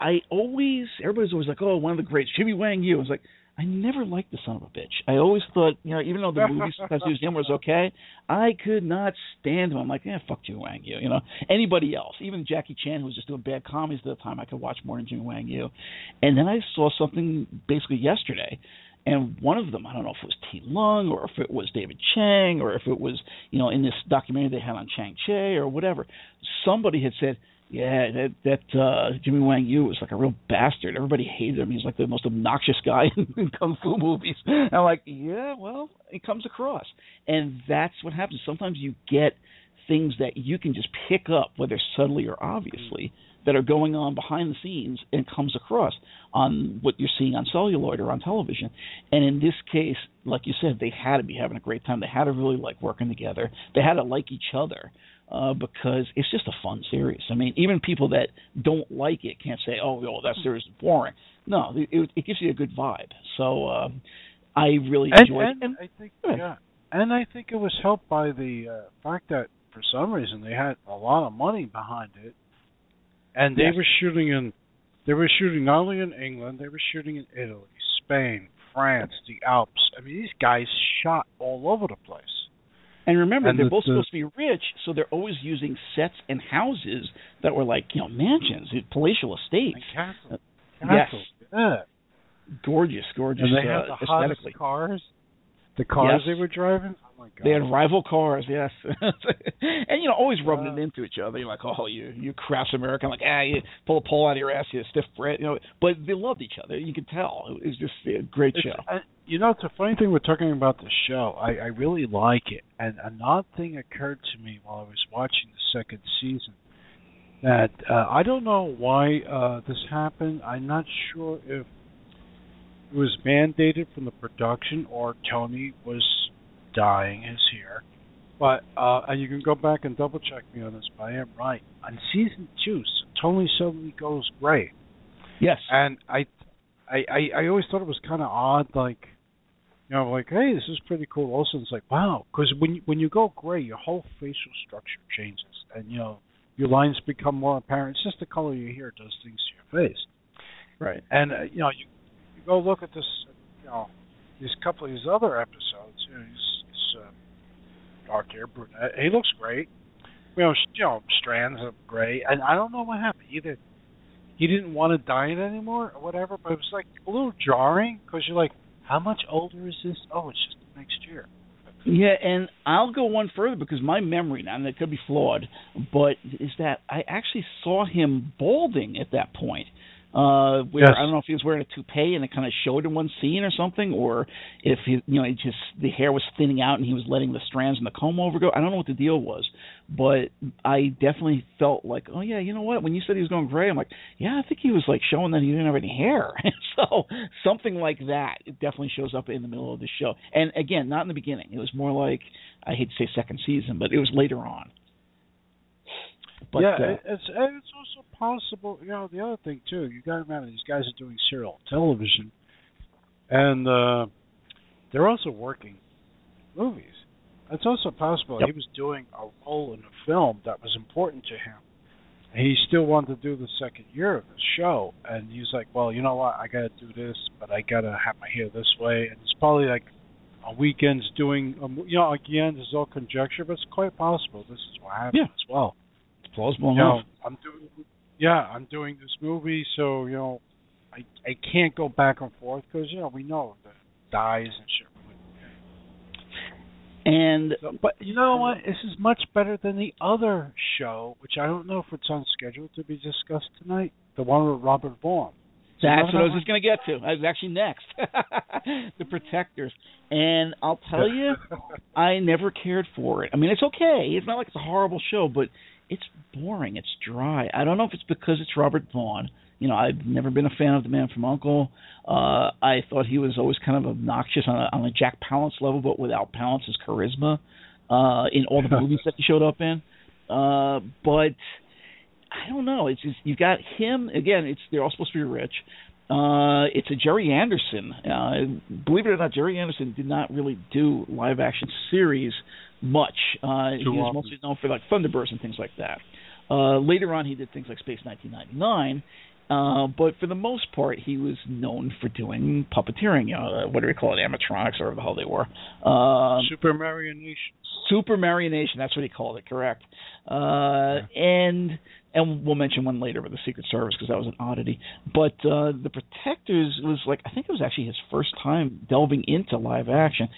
I always, everybody's always like, "Oh, one of the greats, Jimmy Wang Yu." I was like, I never liked the son of a bitch. I always thought, you know, even though the movie sometimes his humor was okay, I could not stand him. I'm like, yeah, fuck Jimmy Wang Yu. You know, anybody else, even Jackie Chan, who was just doing bad comedies at the time, I could watch more than Jimmy Wang Yu. And then I saw something basically yesterday, and one of them, I don't know if it was Ti Lung or if it was David Chiang or if it was, you know, in this documentary they had on Chang Cheh or whatever, somebody had said yeah, that that uh Jimmy Wang Yu was like a real bastard. Everybody hated him. He's like the most obnoxious guy in kung fu movies. And I'm like, yeah, well, it comes across, and that's what happens. Sometimes you get things that you can just pick up, whether subtly or obviously, that are going on behind the scenes and comes across on what you're seeing on celluloid or on television. And in this case, like you said, they had to be having a great time. They had to really like working together. They had to like each other uh, because it's just a fun series. I mean, even people that don't like it can't say, "Oh, yo, that series is boring." No, it, it gives you a good vibe. So uh, I really enjoyed and, and, it. And I think, yeah, and I think it was helped by the uh, fact that for some reason they had a lot of money behind it, and they yes. were shooting in. They were shooting not only in England, they were shooting in Italy, Spain, France, the Alps. I mean, these guys shot all over the place. And remember, and they're the, both the, supposed to be rich, so they're always using sets and houses that were like you know mansions, palatial estates, and castles. Castles. Yes. Yeah. Gorgeous, gorgeous. And they uh, have the hottest cars. The cars yes. they were driving. Oh my god. They had rival cars, yes, and you know always rubbing it into each other. You're like, oh, you you crass American, like ah, you pull a pole out of your ass, you stiff Brit, you know. But they loved each other. You could tell it was just a great it's, show. You know, it's a funny thing we're talking about the show. I, I really like it, and an odd thing occurred to me while I was watching the second season. That uh, I don't know why uh, this happened. I'm not sure if it was mandated from the production or Tony was dying his hair. But uh, and you can go back and double check me on this, but I am right. On season two, Tony suddenly goes gray. Yes. And I, I, I, I always thought it was kind of odd, like, you know, like, hey, this is pretty cool. Also, it's like, wow, because when you, when you go gray, your whole facial structure changes, and you know, your lines become more apparent. It's just the color of your hair does things to your face. Right. And uh, you know, you go look at this, you know, these couple of these other episodes. You know, he's, he's uh, dark hair brunette. He looks great. You know, you know, strands of gray, and I don't know what happened. Either he didn't want to dye it anymore or whatever, but it was like a little jarring because you're like, how much older is this? Oh, it's just next year. Yeah, and I'll go one further because my memory now, and it could be flawed, but is that I actually saw him balding at that point uh where yes. I don't know if he was wearing a toupee and it kind of showed in one scene or something, or if he, you know, he just the hair was thinning out and he was letting the strands and the comb over go. I don't know what the deal was, but I definitely felt like, oh yeah, you know what? When you said he was going gray, I'm like, yeah, I think he was like showing that he didn't have any hair. so something like that it definitely shows up in the middle of the show. And again, not in the beginning. It was more like I hate to say second season, but it was later on. But, yeah, uh, it's it's also possible. You know, the other thing too, you got to remember these guys are doing serial television, and uh, they're also working movies. It's also possible yep. he was doing a role in a film that was important to him. And he still wanted to do the second year of the show, and he's like, "Well, you know what? I got to do this, but I got to have my hair this way." And it's probably like on weekends doing, um, you know, again, this is all conjecture, but it's quite possible this is what happened yeah. as well plausible you enough. I'm doing, yeah, I'm doing this movie, so you know, I I can't go back and forth because you know we know the dies and shit. And so, but you know what? This is much better than the other show, which I don't know if it's on schedule to be discussed tonight. The one with Robert Vaughn. That's what I was just going to get to. I was actually next. the Protectors. And I'll tell you, I never cared for it. I mean, it's okay. It's not like it's a horrible show, but it's boring. It's dry. I don't know if it's because it's Robert Vaughn. You know, I've never been a fan of the Man from Uncle. Uh, I thought he was always kind of obnoxious on a, on a Jack Palance level, but without Palance's charisma uh, in all the movies that he showed up in. Uh, but I don't know. It's just you got him again. It's they're all supposed to be rich. Uh, it's a Gerry Anderson. Uh, believe it or not, Gerry Anderson did not really do live action series much. Uh, he was mostly known for like Thunderbirds and things like that. Uh, later on, he did things like Space 1999. Uh, but for the most part, he was known for doing puppeteering. You know, what do we call it, animatronics, or whatever the hell they were. Uh, super marionation. Super marionation. That's what he called it. Correct. Uh, yeah. And and we'll mention one later with the Secret Service because that was an oddity. But uh, the Protectors was like I think it was actually his first time delving into live action,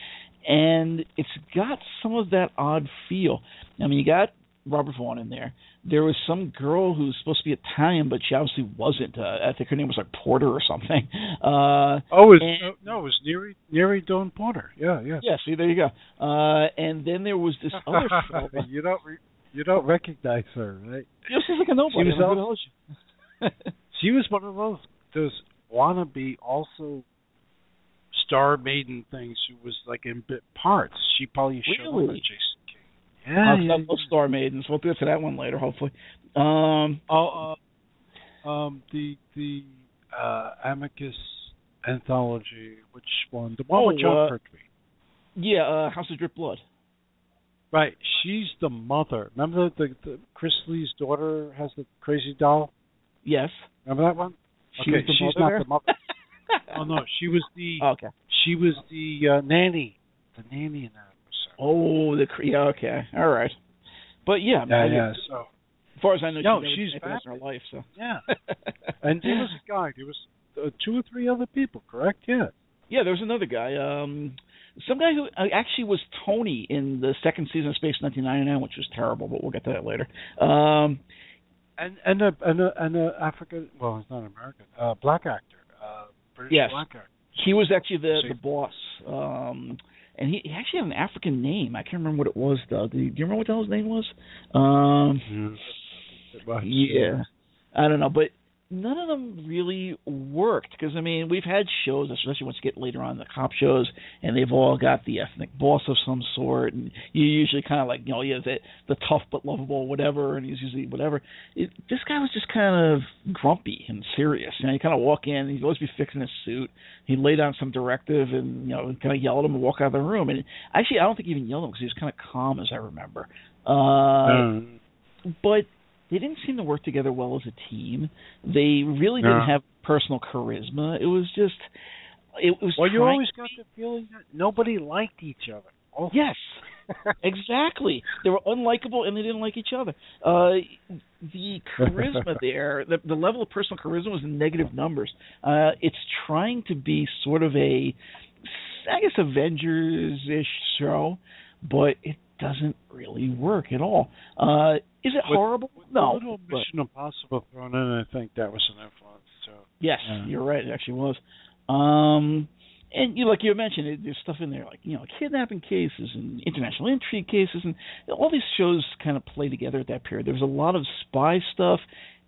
and it's got some of that odd feel. I mean, you got Robert Vaughn in there. There was some girl who was supposed to be Italian, but she obviously wasn't. Uh, I think her name was like Porter or something. Uh, oh, it was, and, no, it was Nyree Nyree Dawn Porter. Yeah, yeah. Yeah, see, there you go. Uh, and then there was this other fellow. you don't re- you don't recognize her, right? Yeah, she's like a nobody. She was, also, she was one of those those wannabe also star maiden things who was like in bit parts. She probably showed really? up Jason King. yeah, yeah, yeah. Star Maidens. We'll get to that one later, hopefully. Um, oh, uh, um, the the uh, Amicus anthology, which one? The one oh, with John uh, Pertwee. Yeah, uh, House of Drip Blood. Right, she's the mother. Remember the, the Chris Lee's daughter has the crazy doll. Yes. Remember that one? She okay, she's not there? the mother. oh no, she was the. Oh, okay. She was the uh, nanny. The nanny in that. Episode. Oh, the yeah, okay, all right, but yeah, yeah, yeah. So, as far as I know, no, she she's back. in her life. So yeah, and there was a guy. There was uh, two or three other people, correct? Yeah. Yeah, there was another guy. Um, some guy who uh, actually was Tony in the second season of Space 1999, which was terrible, but we'll get to that later. Um, and and a and a and a African, well, he's not American, uh, black actor, uh, British yes. He was actually the the boss. Um, and he, he actually had an African name. I can't remember what it was though. Do you, do you remember what the hell his name was? Um, yeah. yeah, I don't know, but none of them really worked because I mean we've had shows, especially once you get later on the cop shows, and they've all got the ethnic boss of some sort, and you usually kind of like you know yeah the the tough but lovable whatever, and he's usually whatever. It, this guy was just kind of grumpy and serious. You know, you kind of walk in, he'd always be fixing his suit. He'd lay down some directive and you know kind of yell at him and walk out of the room. And actually, I don't think he even yelled at him because he was kind of calm as I remember. Uh, mm. But they didn't seem to work together well as a team. They really didn't have personal charisma. It was just it was. Well, you always got the feeling that nobody liked each other. Oh. Yes, exactly. They were unlikable and they didn't like each other. Uh, the charisma there, the, the level of personal charisma was in negative numbers. Uh, it's trying to be sort of a, I guess, Avengers ish show, but it doesn't really work at all. Uh, is it with, horrible? With no. Little Mission Impossible thrown in, I think that was an influence. So yes, yeah. you're right. It actually was. Um, and you like you mentioned, it, there's stuff in there like you know kidnapping cases and international intrigue cases, and all these shows kind of play together at that period. There was a lot of spy stuff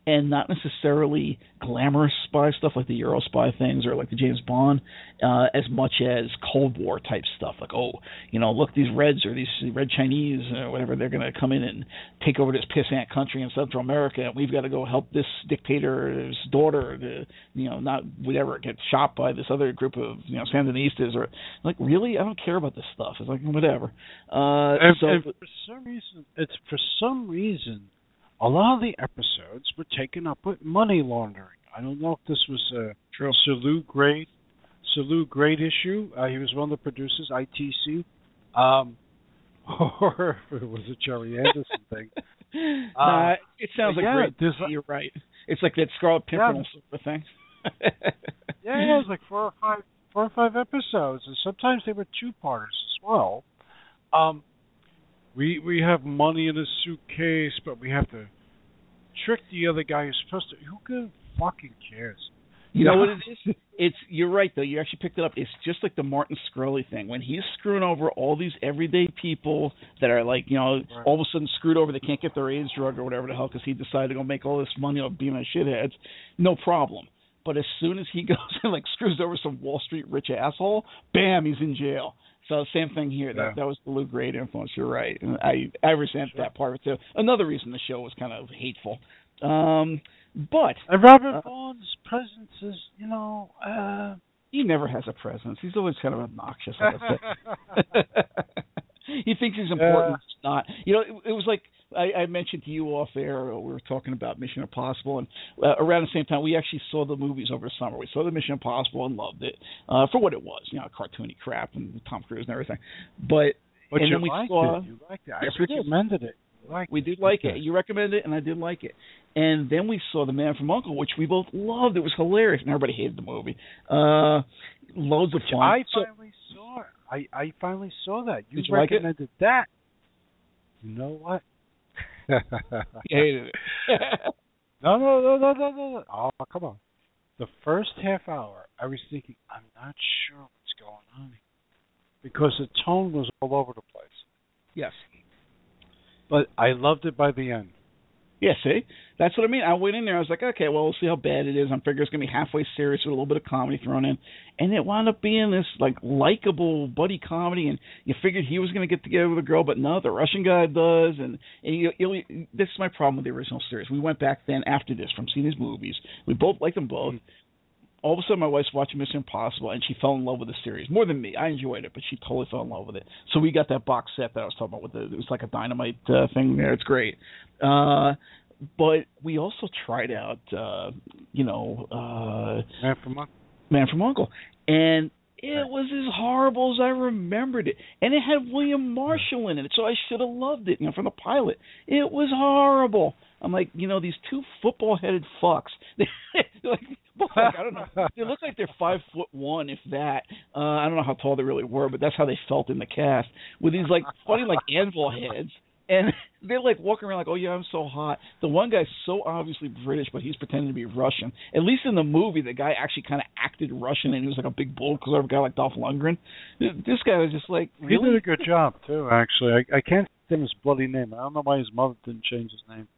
and not necessarily glamorous spy stuff like the Euro spy things or like the James Bond, uh, as much as Cold War type stuff. Like, oh, you know, look, these Reds or these Red Chinese or whatever, they're going to come in and take over this pissant country in Central America, and we've got to go help this dictator's daughter to, you know, not whatever get shot by this other group of you know Sandinistas or like really, I don't care about this stuff. It's like whatever. Uh, and, so, and for some reason, it's for some reason a lot of the episodes were taken up with money laundering. I don't know if this was a True. Sir Lew Grade Salute Great issue. Uh, he was one of the producers, ITC. Um, or if it was a Gerry Anderson thing. Uh, nah, it sounds like yeah, great. You're right. It's like that Scarlet Pimpernel yeah. sort of thing. yeah, yeah, it was like four or five, four or five episodes, and sometimes they were two parters as well. Um, we we have money in a suitcase, but we have to trick the other guy who's supposed to. Who can fucking cares? You know what it is? It's you're right though. You actually picked it up. It's just like the Martin Shkreli thing when he's screwing over all these everyday people that are like you know right. all of a sudden screwed over. They can't get their AIDS drug or whatever the hell because he decided to go make all this money off being a shitheads. No problem. But as soon as he goes and like screws over some Wall Street rich asshole, bam, he's in jail. So same thing here. Yeah. That that was the Lew Grade influence. You're right. And I I resent sure. that part of it too. Another reason the show was kind of hateful. Um, but and Robert uh, Vaughn's presence is, you know, uh, he never has a presence. He's always kind of obnoxious. he thinks he's important. Yeah. not. You know, it, it was like I, I mentioned to you off air. We were talking about Mission Impossible, and uh, around the same time, we actually saw the movies over the summer. We saw the Mission Impossible and loved it uh, for what it was. You know, cartoony crap and Tom Cruise and everything. But but and you then we liked saw, it. You liked it. I yes, recommended it. Liked we did like it. You recommended it, and I did like it. And then we saw The Man from Uncle, which we both loved. It was hilarious, and everybody hated the movie. Uh, loads of fun. I finally so, saw. It. I I finally saw that. You, you recommended like that. You know what? hated it. no, no, no, no, no, no. Oh, come on. The first half hour, I was thinking, I'm not sure what's going on because the tone was all over the place. Yes. But I loved it by the end. Yeah, see, that's what I mean. I went in there. I was like, okay, well, we'll see how bad it is. I'm figuring it's gonna be halfway serious with a little bit of comedy thrown in, and it wound up being this like likable buddy comedy. And you figured he was gonna get together with a girl, but no, the Russian guy does. And, and you, you, this is my problem with the original series. We went back then after this from seeing these movies. We both liked them both. Mm-hmm. All of a sudden my wife's watching Mission Impossible and she fell in love with the series more than me. I enjoyed it, but she totally fell in love with it. So we got that box set that I was talking about with the it was like a dynamite uh, thing there. It's great. Uh but we also tried out uh you know uh Man from Uncle. Man from Uncle. And it was as horrible as I remembered it. And it had William Marshall in it, so I should have loved it, you know, from the pilot. It was horrible. I'm like, you know, these two football headed fucks. They're like, I don't know. They look like they're five foot one, if that. Uh, I don't know how tall they really were, but that's how they felt in the cast. With these like funny like anvil heads and they're like walking around like, "Oh yeah, I'm so hot." The one guy's so obviously British, but he's pretending to be Russian. At least in the movie, the guy actually kind of acted Russian, and he was like a big bull clever guy like Dolph Lundgren. This guy was just like, really? He did a good job too. Actually, I, I can't think his bloody name. I don't know why his mother didn't change his name.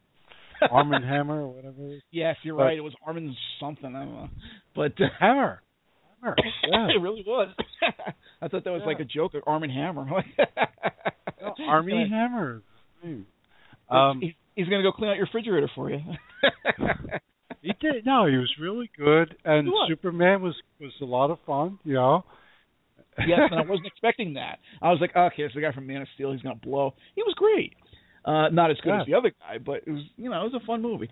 Armand Hammer or whatever. It is. Yes, you're but, right. It was Arm and something. I don't know, but uh, Hammer. Hammer. Yeah. it really was. I thought that was yeah. like a joke. Arm and Hammer. no, Armie Hammer. Um, he's, he's going to go clean out your refrigerator for you. he did. No, he was really good, and. Superman was was a lot of fun. You know. yes, and I wasn't expecting that. I was like, okay, it's the guy from Man of Steel. He's going to blow. He was great. Uh, not as good yeah. as the other guy, but it was you know it was a fun movie.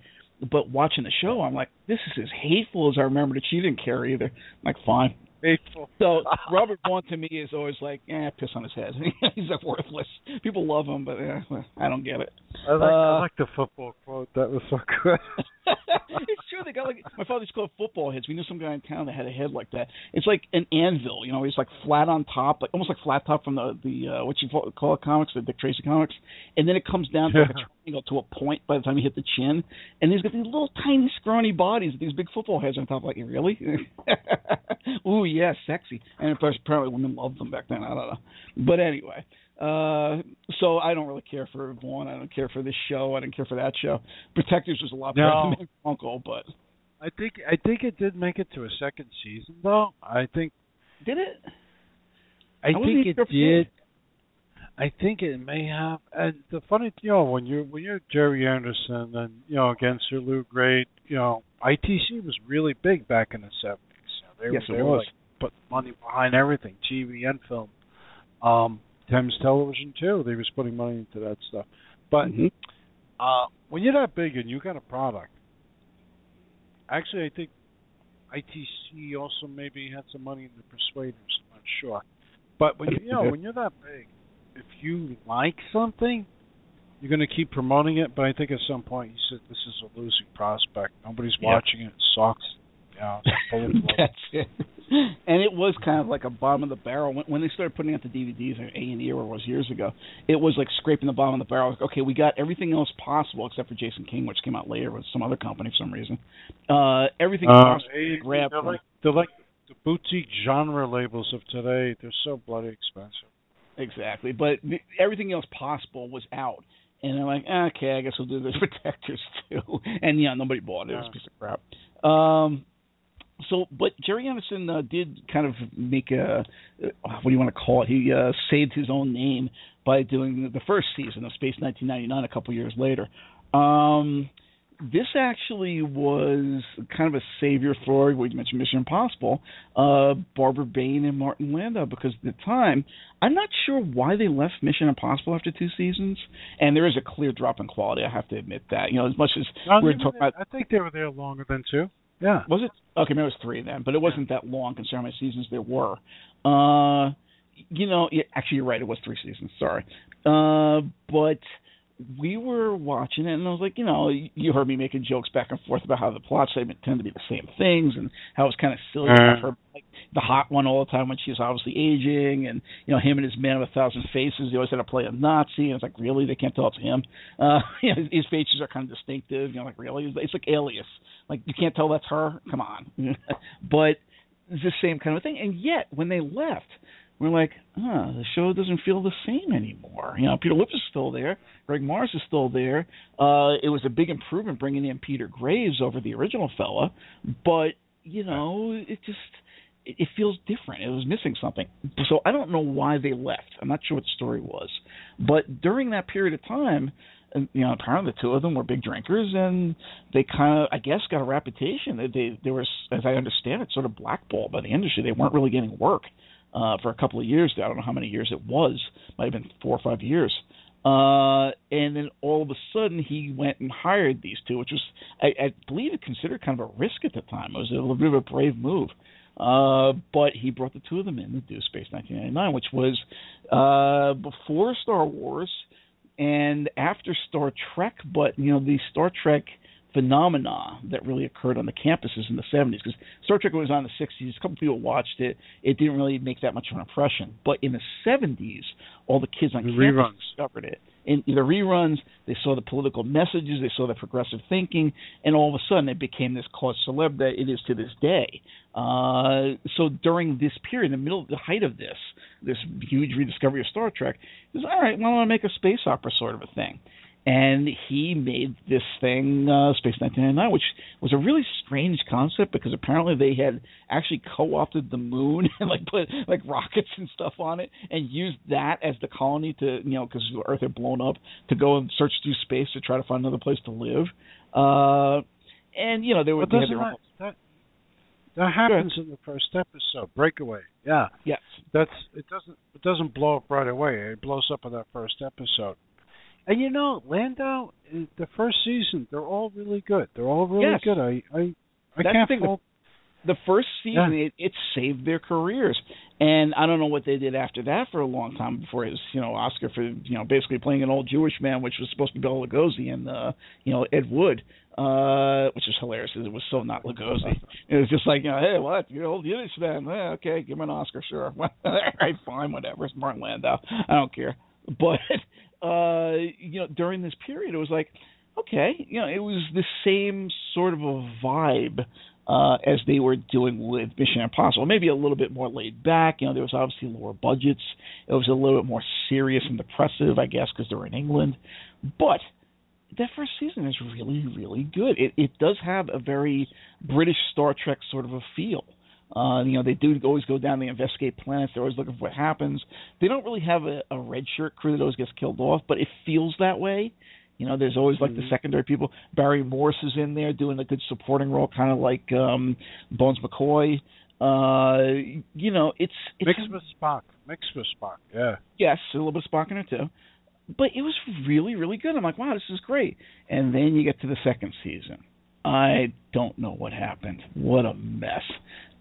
But watching the show, I'm like, this is as hateful as I remembered that She didn't care either. I'm like, fine, Hateful. So Robert Vaughn to me is always like, eh, piss on his head. He's like worthless. People love him, but eh, I don't get it. I like, uh, I like the football quote. That was so good. it's true. They got like my father used to call it football heads. We knew some guy in town that had a head like that. It's like an anvil. You know, It's like flat on top, like almost like flat top from the the uh, what you call it comics, the Dick Tracy comics, and then it comes down to like a triangle to a point by the time you hit the chin, and he's got these little tiny scrawny bodies, with these big football heads on top. Like, really? Ooh, yeah, sexy. And of course, apparently women loved them back then. I don't know. But anyway, uh, so I don't really care for Vaughn. I don't care for this show. I don't care for that show. Protectors was a lot better than Uncle, but I think I think it did make it to a second season though. I think did it? I, I think it did. I think it may have. And the funny, you know, when you're when you're Gerry Anderson and you know against Sir Lew Grade, you know, ITC was really big back in the seventies. They, yes, they it was. Like, put money behind everything, TV and film. Um, Thames Television too. They was putting money into that stuff. But mm-hmm. uh, when you're that big and you got a product, actually, I think ITC also maybe had some money in the Persuaders. I'm not sure. But when you, you know when you're that big, if you like something, you're going to keep promoting it. But I think at some point you said this is a losing prospect. Nobody's watching it. It sucks. Yeah, That's it. And it was kind of like a bottom of the barrel when, when they started putting out the DVDs or A and E or it was years ago. It was like scraping the bottom of the barrel. Like, okay, we got everything else possible except for Jason King, which came out later with some other company for some reason. Uh, everything uh, possible hey, grab. They're like, they're like the boutique genre labels of today. They're so bloody expensive. Exactly, but the, everything else possible was out. And I'm like, okay, I guess we'll do the protectors too. And yeah, nobody bought it. It was a piece of crap. Um, so, but Gerry Anderson uh, did kind of make a what do you want to call it? He uh, saved his own name by doing the first season of Space 1999 a couple years later. Um, this actually was kind of a savior for what you mentioned Mission Impossible, uh, Barbara Bain and Martin Landau, because at the time I'm not sure why they left Mission Impossible after two seasons, and there is a clear drop in quality. I have to admit that. You know, as much as we're talking about, I think they were there longer than two. Yeah. Was it? Okay, maybe it was three then, but it wasn't that long considering how many seasons there were. Uh, you know, yeah, actually, you're right. It was three seasons. Sorry. Uh, but we were watching it, and I was like, you know, you heard me making jokes back and forth about how the plot segment tend to be the same things, and how it's kind of silly to have her like the hot one all the time when she's obviously aging, and you know, him and his man with a thousand faces. He always had to play a Nazi, and it's like, really, they can't tell it's him. Uh, you know, his features are kind of distinctive. You know, like really, it's like Alias. Like you can't tell that's her. Come on, but it's the same kind of thing. And yet, when they left we're like, huh, the show doesn't feel the same anymore. You know, Peter Lupus is still there, Greg Morris is still there. Uh, it was a big improvement bringing in Peter Graves over the original fella, but you know, it just it, it feels different. It was missing something. So I don't know why they left. I'm not sure what the story was, but during that period of time. And, you know, apparently the two of them were big drinkers, and they kind of, I guess, got a reputation. They, they, they were, as I understand it, sort of blackballed by the industry. They weren't really getting work uh, for a couple of years. I don't know how many years it was. Might have been four or five years. Uh, and then all of a sudden he went and hired these two, which was I, I believe considered kind of a risk at the time. It was a little bit of a brave move. Uh, but he brought the two of them in to do Space 1999, which was uh, before Star Wars and after Star Trek. But you know, the Star Trek phenomena that really occurred on the campuses in the 70s because Star Trek was on the 60s. A couple people watched it. It didn't really make that much of an impression. But in the 70s, all the kids on the campus reruns. discovered it. In the reruns, they saw the political messages, they saw the progressive thinking, and all of a sudden it became this cause celeb that it is to this day. Uh, so during this period, in the middle, the height of this, this huge rediscovery of Star Trek, is all right. Well, I want to make a space opera sort of a thing and he made this thing uh, Space 1999, which was a really strange concept because apparently they had actually co-opted the moon and like put like rockets and stuff on it and used that as the colony to you know because Earth had blown up to go and search through space to try to find another place to live. Uh, and you know they were they had that, own... that that happens in the first episode, Breakaway. Yeah. Yes. That's it. Doesn't it doesn't blow up right away. It blows up in that first episode. And you know, Landau, the first season, they're all really good. They're all really yes. good. I I, I That's can't the, fault. The first season, yeah. it, it saved their careers, and I don't know what they did after that for a long time before his, you know, Oscar for you know basically playing an old Jewish man, which was supposed to be Bela Lugosi and uh, you know Ed Wood, uh, which is hilarious. It was so not Lugosi. It was just like, you know, hey, what? You're old Yiddish man? Yeah, okay, give him an Oscar, sure. All right, fine, whatever. It's Martin Landau. I don't care. But uh, you know, during this period, it was like, okay, you know, it was the same sort of a vibe uh, as they were doing with Mission Impossible. Maybe a little bit more laid back. You know, there was obviously lower budgets. It was a little bit more serious and depressive, I guess, because they were in England. But that first season is really, really good. It, it does have a very British Star Trek sort of a feel. Uh, you know, they do always go down, they investigate planets, they're always looking for what happens. They don't really have a, a red shirt crew that always gets killed off, but it feels that way. You know, there's always like mm-hmm. the secondary people. Barry Morse is in there doing a good supporting role, kind of like um Bones McCoy. Uh, you know, it's, it's mixed with Spock. Mixed with Spock, yeah. Yes, a little bit of Spock in it too. But it was really, really good. I'm like, wow, this is great. And then you get to the second season. I don't know what happened. What a mess.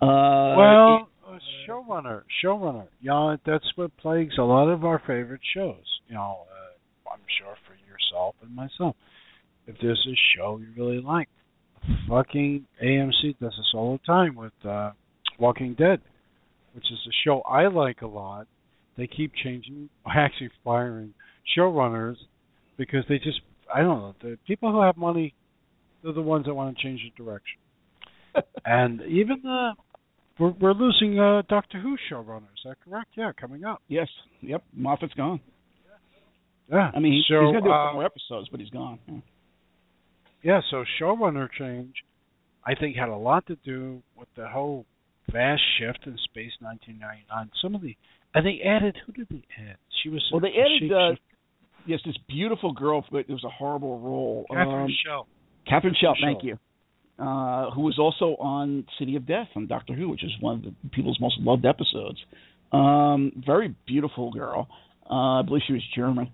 Uh, well, it, showrunner, showrunner. You know, that's what plagues a lot of our favorite shows. You know, uh, I'm sure for yourself and myself. If there's a show you really like, fucking AMC does this all the time with uh, Walking Dead, which is a show I like a lot. They keep changing, actually firing showrunners because they just, I don't know, the people who have money, they're the ones that want to change the direction. and even the we're, we're losing uh, Doctor Who showrunner. Is that correct? Yeah, coming up. Yes. Yep. Moffat's gone. Yeah. I mean, so, he's going to do a uh, couple more episodes, but he's gone. Yeah. yeah. So showrunner change. I think had a lot to do with the whole vast shift in space 1999. Some of the and they added who did they add? She was well. They added uh, yes, this beautiful girl, but it was a horrible role. Catherine um, Schell. Catherine Schell, thank you. Uh, who was also on City of Death on Doctor Who, which is one of the people's most loved episodes. Um, very beautiful girl. Uh, I believe she was German,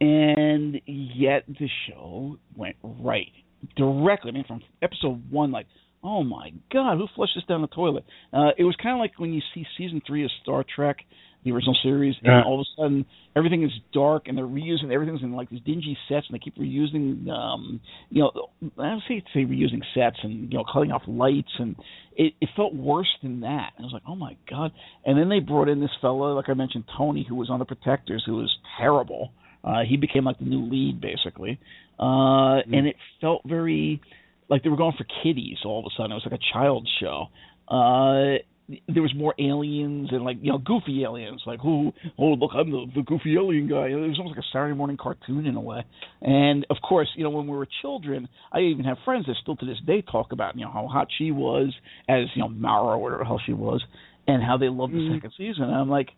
and yet the show went right directly. I mean, from episode one, like, oh my god, who flushed this down the toilet? Uh, it was kind of like when you see season three of Star Trek the original series, and all of a sudden everything is dark, and they're reusing everything's in like these dingy sets, and they keep reusing, um, you know, I don't say say reusing sets and you know cutting off lights, and it, it felt worse than that. And I was like, oh my god! And then they brought in this fellow, like I mentioned, Tony, who was on the Protectors, who was terrible. Uh, he became like the new lead basically, uh, mm-hmm. and it felt very like they were going for kiddies all of a sudden. It was like a child show. Uh, there was more aliens and like you know goofy aliens like who oh look I'm the, the goofy alien guy. It was almost like a Saturday morning cartoon in a way. And of course you know when we were children I even have friends that still to this day talk about you know how hot she was as you know Mara or whatever the hell she was and how they loved the mm. second season. And I'm like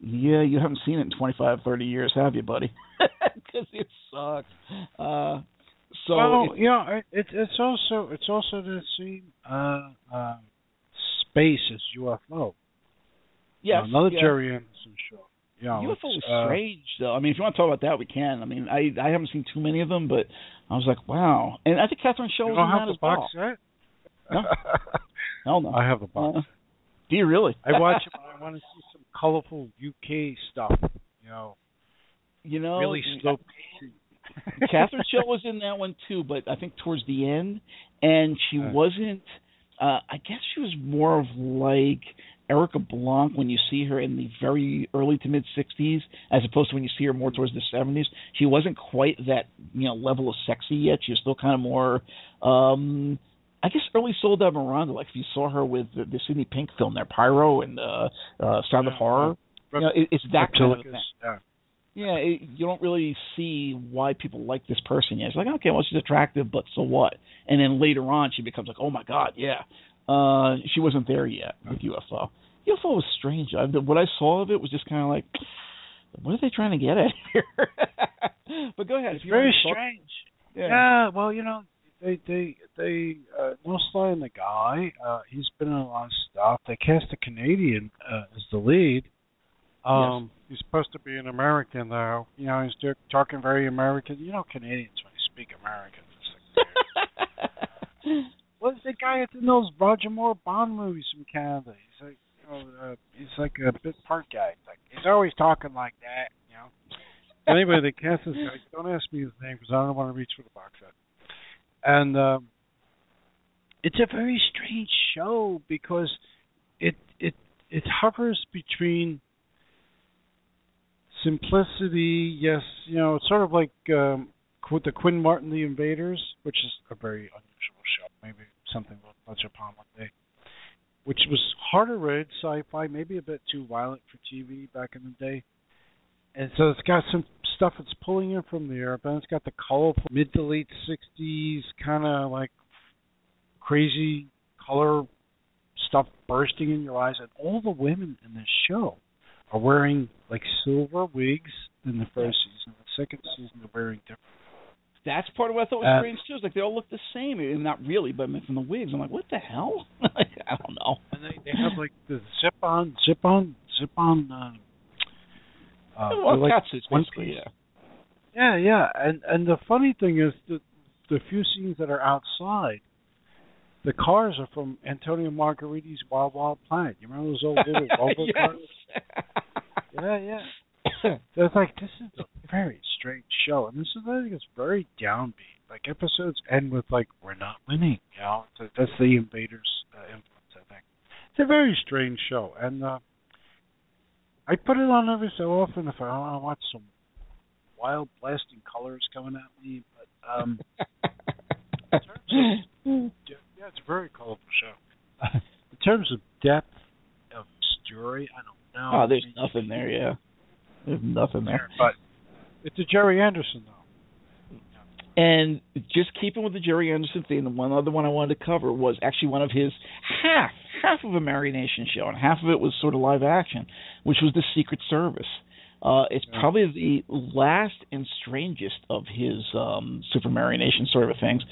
yeah you haven't seen it in 25 30 years have you buddy? Because it sucked uh so well, it, yeah, it, it's also it's also the same uh, uh, space UFO. Yes, another yeah. Gerry Anderson show. Yeah, UFO was uh, strange though. I mean, if you want to talk about that, we can. I mean, I I haven't seen too many of them, but I was like, wow. And I think Catherine Shaw was in that as box well. Set? No, Hell no. I have the box. Uh, do you really? I watch it. I want to see some colorful UK stuff. You know. You know, really slow pacing. Catherine Shaw was in that one too, but I think towards the end, and she uh, wasn't uh, I guess she was more of like Erika Blanc when you see her in the very early to mid 60s, as opposed to when you see her more towards the 70s. She wasn't quite that you know level of sexy yet. She was still kind of more, um, I guess, early Soledad Miranda. Like if you saw her with the, the Sidney Pink film there, Pyro and uh, uh, Sound yeah, of Horror. You know, it, it's that kind of thing. Yeah yeah, it, you don't really see why people like this person yet. It's like, okay, well, she's attractive, but so what? And then later on, she becomes like, oh my god, yeah. Uh, she wasn't there yet with UFO. UFO was strange. I, what I saw of it was just kind of like, what are they trying to get at here? but go ahead. It's very strange. Yeah. yeah. Well, you know, they they they uh, no in the guy. Uh, he's been in a lot of stuff. They cast a Canadian uh, as the lead. Um, yes he's supposed to be an American, though. You know, he's talking very American. You know, Canadians when they speak American. It's Like, What's the guy that's in those Roger Moore Bond movies from Canada? He's like, you know, uh, he's like a bit part guy. He's like, he's always talking like that. You know. anyway, they cast this guy. Don't ask me his name because I don't want to reach for the box set. And um, it's a very strange show because it it it hovers between simplicity, yes, you know, it's sort of like um, with the Quinn Martin The Invaders, which is a very unusual show. Maybe something we'll touch upon one day. Which was harder read sci-fi, maybe a bit too violent for TV back in the day. And so it's got some stuff that's pulling in from there, but it's got the colorful mid to late '60s kind of like crazy color stuff bursting in your eyes, and all the women in this show are wearing like silver wigs in the first season. The second season they're wearing different. That's part of what I thought was uh, strange too. Is like they all look the same, and not really, but from the wigs, I'm like, what the hell? I don't know. And they they have like the zip on, zip on, zip on. Uh, uh, well, like suits, basically, yeah. Yeah, yeah, and and the funny thing is that the few scenes that are outside, the cars are from Antonio Margheriti's Wild Wild Planet. You remember those old little Volvo cars? yeah, yeah. so it's like this is a very strange show, and this is I think it's very downbeat. Like episodes end with like we're not winning, you know. That's the Invaders uh, influence, I think. It's a very strange show, and uh I put it on every so often if I want to watch some wild blasting colors coming at me. But um, in terms of, it's a very colorful show. in terms of depth of story, I don't no. Oh, there's nothing there. Yeah, there's nothing there. But it's a Gerry Anderson though. And just keeping with the Gerry Anderson theme, the one other one I wanted to cover was actually one of his half half of a Marionation show, and half of it was sort of live action, which was the Secret Service. Uh, it's probably the last and strangest of his um, Super Marionation sort of things,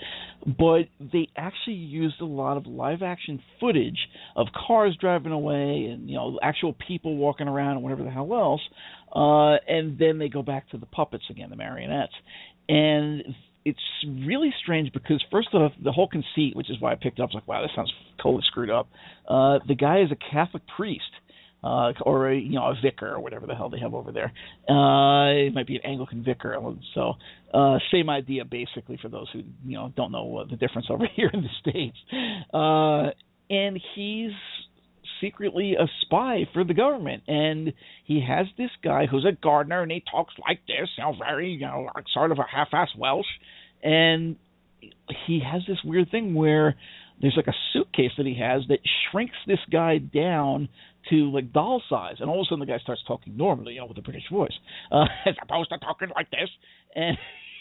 but they actually used a lot of live action footage of cars driving away and you know actual people walking around and whatever the hell else, uh, and then they go back to the puppets again, the marionettes, and it's really strange because first off, the whole conceit, which is why I picked up, was like, wow, this sounds totally screwed up. Uh, the guy is a Catholic priest uh, or a, you know a vicar or whatever the hell they have over there. Uh, it might be an Anglican vicar. So uh, same idea basically for those who you know don't know the difference over here in the states. Uh, and he's secretly a spy for the government, and he has this guy who's a gardener, and he talks like this, you know, very you know like sort of a half-ass Welsh, and he has this weird thing where there's like a suitcase that he has that shrinks this guy down to like doll size, and all of a sudden the guy starts talking normally, you know, with a British voice, uh, as opposed to talking like this, and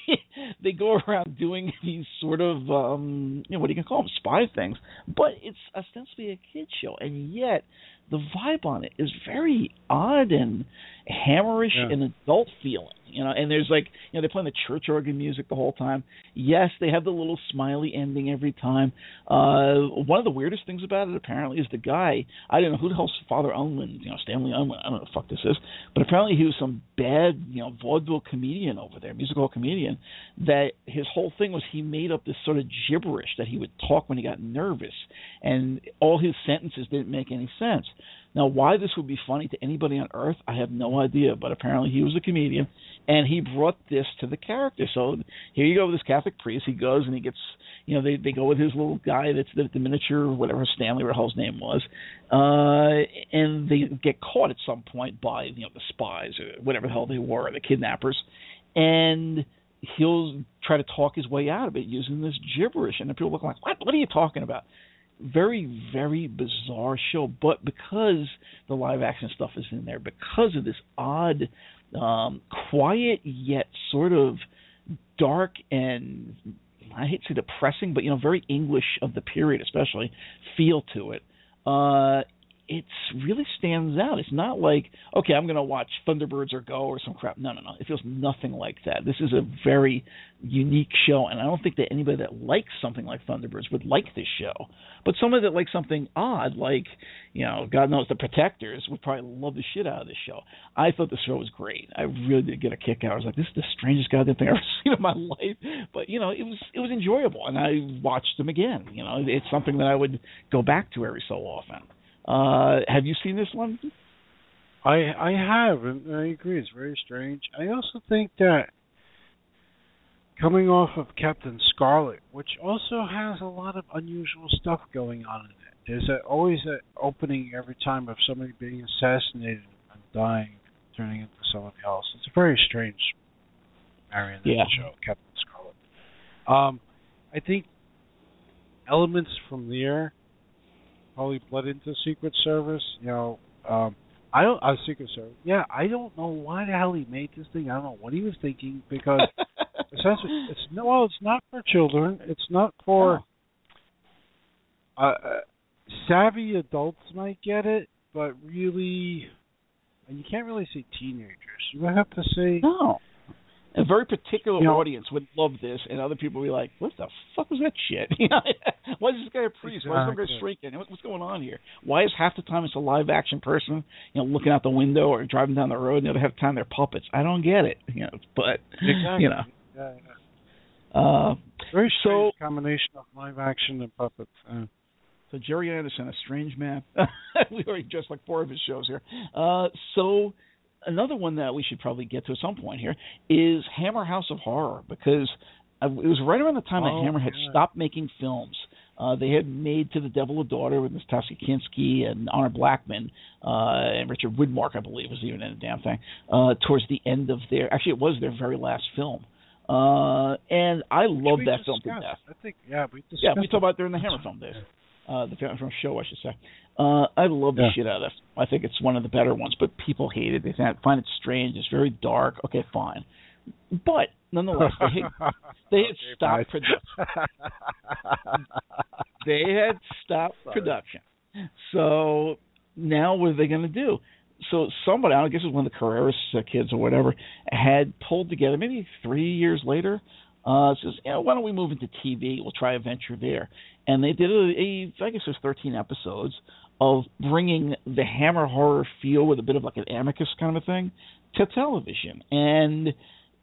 they go around doing these sort of um you know what do you call them spy things. But it's ostensibly a kid show and yet the vibe on it is very odd and hammerish yeah. and adult feeling you know and there's like you know they're playing the church organ music the whole time. Yes they have the little smiley ending every time. Uh one of the weirdest things about it apparently is the guy i don't know who the hell's father unwin you know stanley unwin i don't know what the fuck this is but apparently he was some bad you know vaudeville comedian over there musical comedian that his whole thing was he made up this sort of gibberish that he would talk when he got nervous and all his sentences didn't make any sense now, why this would be funny to anybody on Earth, I have no idea. But apparently, he was a comedian, and he brought this to the character. So here you go with this Catholic priest. He goes and he gets, you know, they they go with his little guy that's the, the miniature, whatever Stanley his name was, uh, and they get caught at some point by you know the spies or whatever the hell they were, the kidnappers, and he'll try to talk his way out of it using this gibberish, and the people look like, what? What are you talking about? Very very bizarre show but because the live action stuff is in there because of this odd um quiet yet sort of dark and I hate to say depressing but you know very English of the period especially feel to it uh it really stands out. It's not like, okay, I'm going to watch Thunderbirds Are Go or some crap. No, no, no. It feels nothing like that. This is a very unique show, and I don't think that anybody that likes something like Thunderbirds would like this show. But somebody that likes something odd, like, you know, God knows the Protectors, would probably love the shit out of this show. I thought the show was great. I really did get a kick out. I was like, this is the strangest goddamn thing I've ever seen in my life. But you know, it was it was enjoyable, and I watched them again. You know, it's something that I would go back to every so often. Uh, have you seen this one? I I have, and I agree. It's very strange. I also think that coming off of Captain Scarlet, which also has a lot of unusual stuff going on in it. There's a, always an opening every time of somebody being assassinated and dying, turning into somebody else. It's a very strange marionette yeah. show, Captain Scarlet. Um, I think elements from there probably bled into Secret Service. You know, um, I don't. Uh, Secret Service. Yeah, I don't know why the hell he made this thing. I don't know what he was thinking because essentially, it's no. Well, it's not for children. It's not for. Uh, uh, savvy adults might get it, but really, and you can't really say teenagers. You would have to say no a very particular you know, audience would love this, and other people would be like, "What the fuck was that shit? Why is this guy a priest? Why is some guy shrieking? What's going on here? Why is half the time it's a live action person, you know, looking out the window or driving down the road, and the other half the time they're puppets? I don't get it, you know. But exactly. you know, yeah, yeah. Uh, very strange so, combination of live action and puppets. Uh. So Gerry Anderson, a strange man. we already just like four of his shows here. Uh, so another one that we should probably get to at some point here is Hammer House of Horror because it was right around the time oh, that Hammer had stopped making films. Uh, they had made To the Devil a Daughter with Nastassja Kinski and Honor Blackman uh, and Richard Widmark, I believe, was even in the damn thing. Uh, towards the end of their, actually, it was their very last film. Uh, and I love that film to death. I think, yeah, we. Yeah, we talked about during the Hammer film days uh, the from show, I should say. Uh, I love the yeah. shit out of this. I think it's one of the better ones, but people hate it. They find it strange. It's very dark. Okay, fine. But nonetheless, they had, they had Okay, stopped bye. production. they had stopped production. So now what are they going to do? So somebody, I guess it was one of the Carreras kids or whatever, had pulled together maybe three years later. Uh, says, yeah, why don't we move into TV? We'll try a venture there. And they did a, a I guess there's 13 episodes of bringing the Hammer horror feel with a bit of like an Amicus kind of a thing to television. And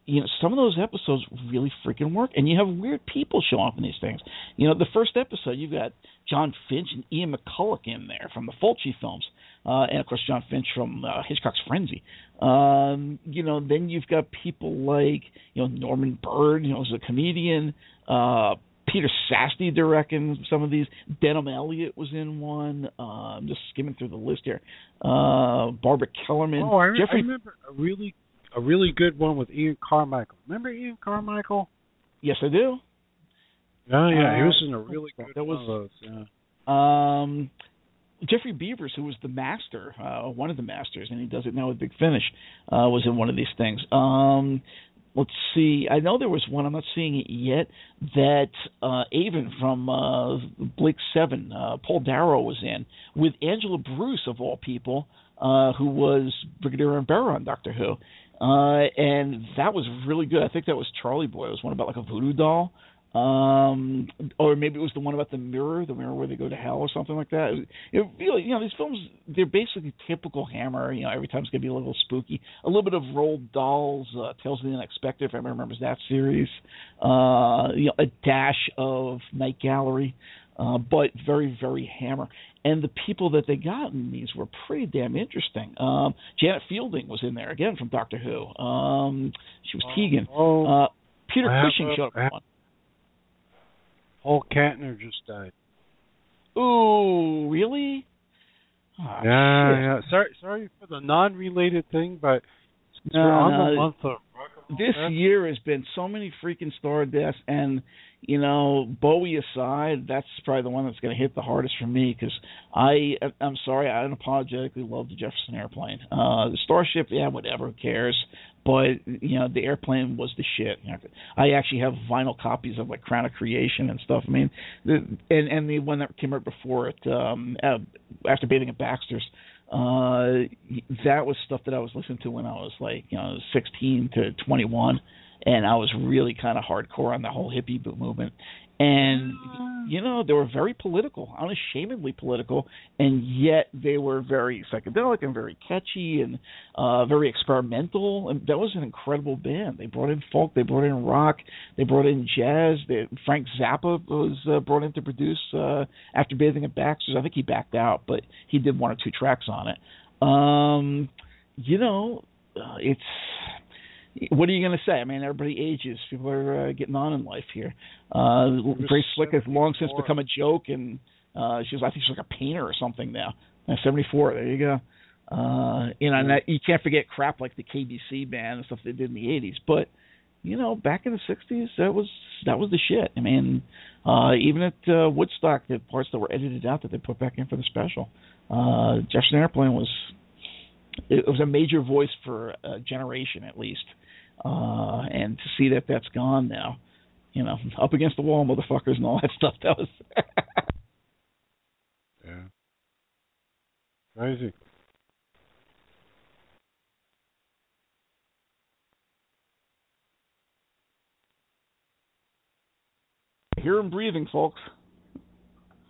you know, some of those episodes really freaking work, and you have weird people show up in these things. You know, the first episode you've got Jon Finch and Ian McCulloch in there from the Fulci films, uh, and of course Jon Finch from uh, Hitchcock's Frenzy. Um, you know, then you've got people like you know Norman Bird, you know, as a comedian. Uh, Peter Sasdy directing some of these. Denholm Elliott was in one. Uh, I'm just skimming through the list here. Uh, Barbara Kellerman. Oh, I, re- I remember a really a really good one with Ian Carmichael. Remember Ian Carmichael? Yes, I do. Yeah, yeah, he Uh, was in a really good that one was- of those. Yeah. Um, Geoffrey Beevers, who was the master, uh, one of the masters, and he does it now with Big Finish, uh, was in one of these things. Um, let's see. I know there was one. I'm not seeing it yet. That uh, Avon from uh, Blake Seven, uh, Paul Darrow was in with Angela Bruce of all people, uh, who was Brigadier Bambera on Doctor Who. Uh, and that was really good. I think that was Charlie Boy. It was one about like a voodoo doll um or maybe it was the one about the mirror the mirror where they go to hell or something like that. It, really you know these films they're basically typical hammer you know every time it's going to be a little spooky. A little bit of Roald Dahl uh, tales of the unexpected if everyone remembers that series. Uh you know a dash of night gallery. Uh but very very hammer. And the people that they got in these were pretty damn interesting. Um janet fielding was in there again from doctor who. Um she was tegan. Oh, uh peter I cushing showed up I in have- one Paul Kantner just died. Ooh, really? Ah, yeah, shit. yeah. Sorry, sorry for the non-related thing, but No, we're on no, the month of rock and roll This death, year has been so many freaking star deaths, and you know, Bowie aside, that's probably the one that's going to hit the hardest for me because I, I'm sorry, I unapologetically love the Jefferson airplane. Uh, the Starship, yeah, whatever, who cares? But you know, the airplane was the shit. You know, I actually have vinyl copies of like Crown of Creation and stuff. I mean, the, and and the one that came out before it, um, uh, after bathing at Baxter's. Uh, that was stuff that I was listening to when I was like, you know, 16 to 21 and I was really kind of hardcore on the whole hippie movement. And you know, they were very political, unashamedly political, and yet they were very psychedelic and very catchy and uh very experimental. And that was an incredible band. They brought in folk, they brought in rock, they brought in jazz. They, Frank Zappa was uh, brought in to produce uh after bathing at Baxter's. I think he backed out, but he did one or two tracks on it. Um, you know, uh, it's what are you going to say? I mean, everybody ages. People are uh, getting on in life here. Uh, Grace Slick has long since become a joke, and uh, she's I think she's like a painter or something now. Uh, Seventy four. There you go. Uh, you know, and that, you can't forget crap like the KBC band and stuff they did in the '80s. But you know, back in the '60s, that was that was the shit. I mean, uh, even at uh, Woodstock, the parts that were edited out that they put back in for the special, uh, Jefferson Airplane was it was a major voice for a generation at least. Uh, and to see that that's gone now, you know, up against the wall, motherfuckers, and all that stuff. That was. yeah, crazy. Hear him breathing, folks.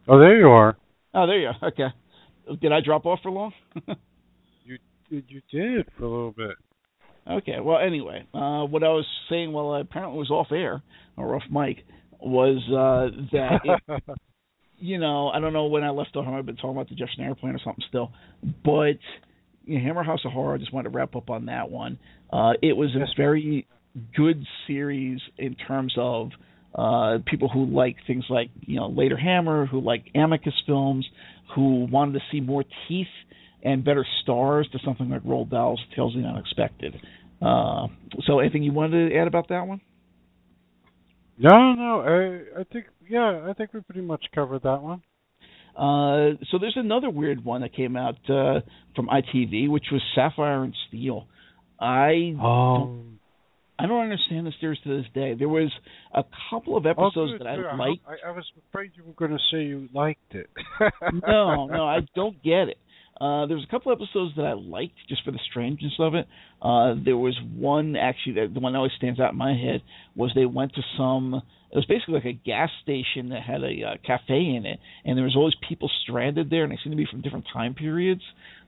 Oh, there you are. Oh, there you are. Okay. Did I drop off for long? You you did for a little bit. Okay. Well, anyway, uh, what I was saying, well, I apparently was off air or off mic, was uh, that it, you know, I don't know when I left off. I've been talking about the Jefferson Airplane or something still, but you know, Hammer House of Horror. I just wanted to wrap up on that one. Uh, it was a very good series in terms of uh, people who like things like you know later Hammer, who like Amicus films, who wanted to see more teeth and better stars to something like Roald Dahl's Tales of the Unexpected. Uh, so, anything you wanted to add about that one? No, no. I I think yeah. I think we pretty much covered that one. Uh, so there's another weird one that came out uh, from ITV, which was Sapphire and Steel. I Oh, I don't understand the series to this day. There was a couple of episodes oh, that I liked. I, I was afraid you were going to say you liked it. no, no, I don't get it. Uh, there was a couple episodes that I liked just for the strangeness of it. Uh, there was one actually that the one that always stands out in my head was they went to some. It was basically like a gas station that had a uh, cafe in it, and there was always people stranded there, and they seemed to be from different time periods.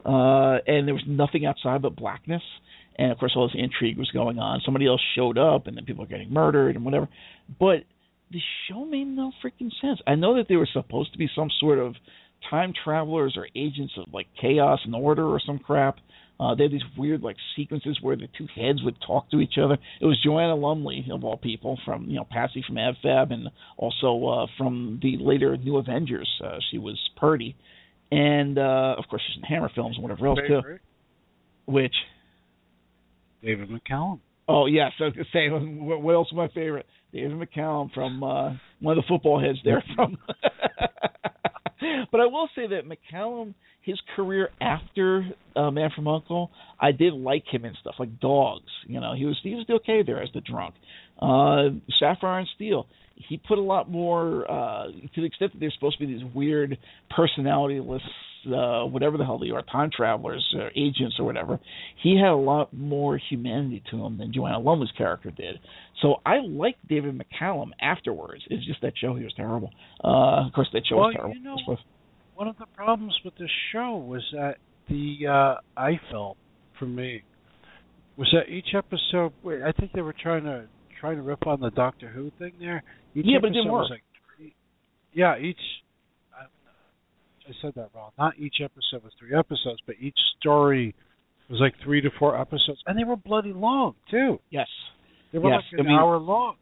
Uh, and there was nothing outside but blackness and of course all this intrigue was going on. Somebody else showed up, and then people were getting murdered and whatever. But the show made no freaking sense. I know that they were supposed to be some sort of time travelers or agents of like chaos and order or some crap. Uh, they had these weird like sequences where the two heads would talk to each other. It was Joanna Lumley of all people from you know Patsy from AbFab and also uh, from the later New Avengers. Uh, she was Purdey, and uh, of course she's in Hammer films and whatever else Favorite? too. Which David McCallum. Oh yes, I was say what, what else is my favorite? David McCallum from uh, one of the football heads there from. but I will say that McCallum, his career after uh, Man from Uncle, I did like him in stuff like Dogs. You know, he was he was okay there as the drunk. Uh, Sapphire and Steel. He put a lot more uh, to the extent that there's supposed to be these weird personalityless uh, whatever the hell they are, time travelers, or agents, or whatever, he had a lot more humanity to him than Joanna Lumley's character did. So I liked David McCallum afterwards. It's just that show he was terrible. Uh, of course, that show well, was terrible. You know, one of the problems with the show was that the uh, I felt for me was that each episode. I think they were trying to trying to rip on the Doctor Who thing there. Each yeah, but it didn't work. Like three, yeah, each I said that wrong. Not each episode was three episodes, but each story was like three to four episodes, and they were bloody long too. Yes, they were yes. like an I mean, hour long.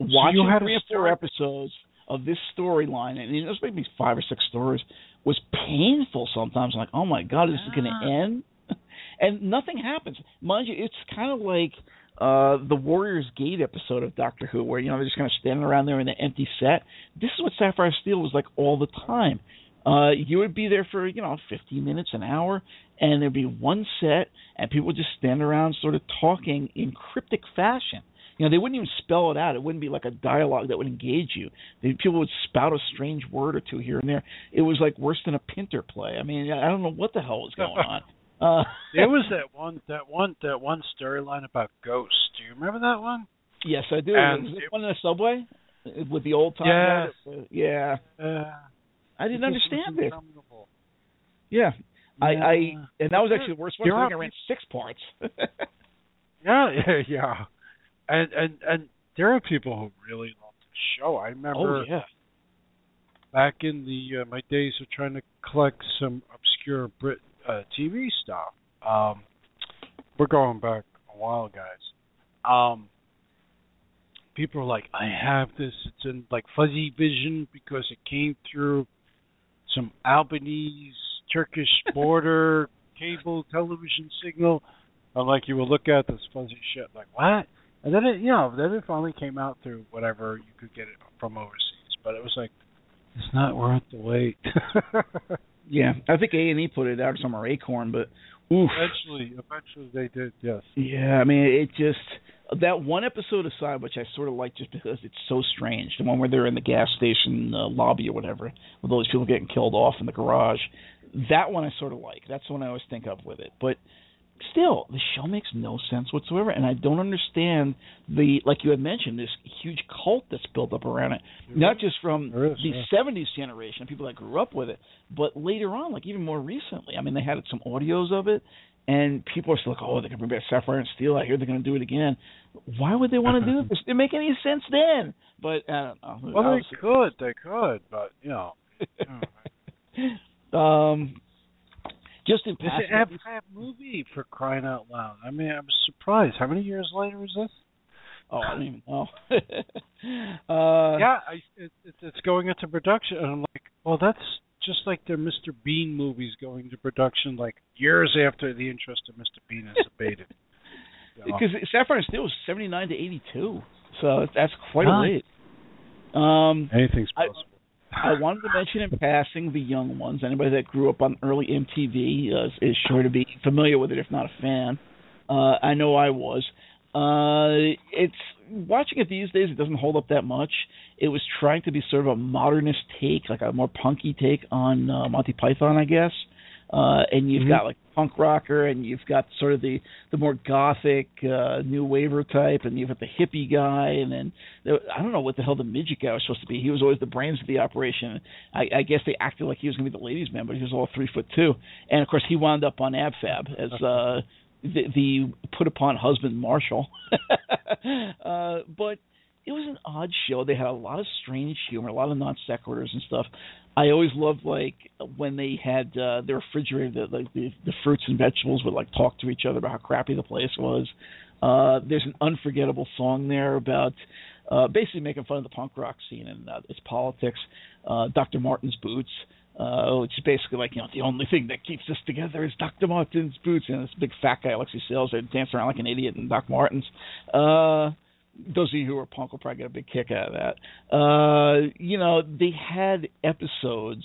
Watching so you had three or four episodes of this storyline, and it was maybe five or six stories, was painful sometimes. Like, oh my god, is this going to end? and nothing happens. Mind you, it's kind of like uh the Warriors Gate episode of Doctor Who, where you know they're just kind of standing around there in the empty set. This is what Sapphire Steel was like all the time. Uh, you would be there for you know 15 minutes, an hour, and there'd be one set, and people would just stand around, sort of talking in cryptic fashion. You know, they wouldn't even spell it out. It wouldn't be like a dialogue that would engage you. People would spout a strange word or two here and there. It was like worse than a Pinter play. I mean, I don't know what the hell was going on. Uh, there was that one, that one, that one storyline about ghosts. Do you remember that one? Yes, I do. And was it one in the subway with the old time? Yes. guy yeah. Uh, I didn't understand it. interminable. Yeah. I, I and that was actually the worst one. I think I ran six parts. Yeah, yeah, yeah. And and and there are people who really love the show. I remember oh yeah. back in the uh, my days of trying to collect some obscure Brit uh, TV stuff. Um, we're going back a while, guys. Um, people are like, I have this. It's in like fuzzy vision because it came through some Albanese Turkish border cable television signal. I'm like, you will look at this fuzzy shit, like what? And then it, you know, then it finally came out through whatever you could get it from overseas. But it was like, it's not worth the wait. Yeah, I think A and E put it out somewhere, Acorn, but oof. eventually, eventually they did. Yes. Yeah, I mean, it just that one episode aside, which I sort of like just because it's so strange. The one where they're in the gas station uh, lobby or whatever, with all these people getting killed off in the garage. That one I sort of like. That's the one I always think of with it. But still, the show makes no sense whatsoever, and I don't understand the like you had mentioned this huge cult that's built up around it. Not just from is, the yeah. '70s generation, people that grew up with it, but later on, like even more recently. I mean, they had some audios of it, and people are still like, "Oh, they're going to bring back Sapphire and Steel. I hear they're going to do it again." Why would they want to do this? It didn't make any sense then. But I don't know. Well, they could, they could, but you know, um, just in it's passing, an ab movie for crying out loud. I mean, I'm surprised. How many years later is this? oh, I don't even know. uh, yeah, I, it, it, it's going into production, and I'm like, well, that's just like their Mr. Bean movies going to production, like years after the interest of Mr. Bean has abated. Because Sapphire and Steel was '79 to '82, so that's quite Huh. a late. Um, Anything's possible. I wanted to mention in passing the young ones. Anybody that grew up on early MTV uh, is sure to be familiar with it, if not a fan. Uh, I know I was. Uh, it's watching it these days. It doesn't hold up that much. It was trying to be sort of a modernist take, like a more punky take on uh, Monty Python, I guess. Uh, and you've mm-hmm. got like punk rocker, and you've got sort of the the more gothic uh, new waver type, and you've got the hippie guy, and then there, I don't know what the hell the midget guy was supposed to be. He was always the brains of the operation. I, I guess they acted like he was going to be the ladies' man, but he was all three foot two, and of course he wound up on AbFab as uh, the, the put upon husband Marshall. uh, but it was an odd show. They had a lot of strange humor, a lot of non sequiturs and stuff. I always loved like when they had uh, their refrigerator, the, like the, the fruits and vegetables would like talk to each other about how crappy the place was. Uh, there's an unforgettable song there about uh, basically making fun of the punk rock scene and uh, its politics. Uh, Dr. Martin's boots, uh, which is basically like you know the only thing that keeps us together is Dr. Martin's boots, and this big fat guy Alexei Sayle there dancing around like an idiot in Doc Martens. Uh, those of you who are punk will probably get a big kick out of that. Uh, you know, they had episodes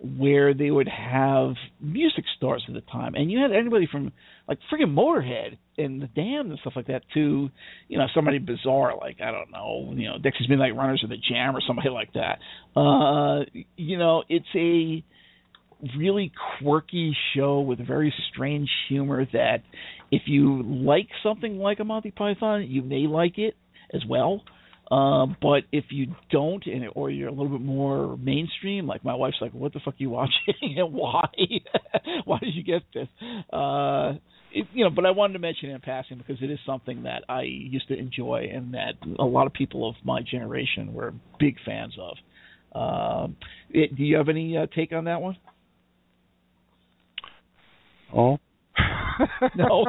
where they would have music stars at the time, and you had anybody from like friggin' Motorhead and the Damned and stuff like that to, you know, somebody bizarre like I don't know, you know, Dexys Midnight Runners or the Jam or somebody like that. Uh, you know, it's a really quirky show with very strange humor that if you like something like a Monty Python, you may like it as well. Uh, but if you don't, and or you're a little bit more mainstream, like my wife's like, "What the fuck are you watching and why? why did you get this?" Uh, it, you know, but I wanted to mention it in passing because it is something that I used to enjoy and that a lot of people of my generation were big fans of. Uh, it, do you have any uh, take on that one? Oh, no.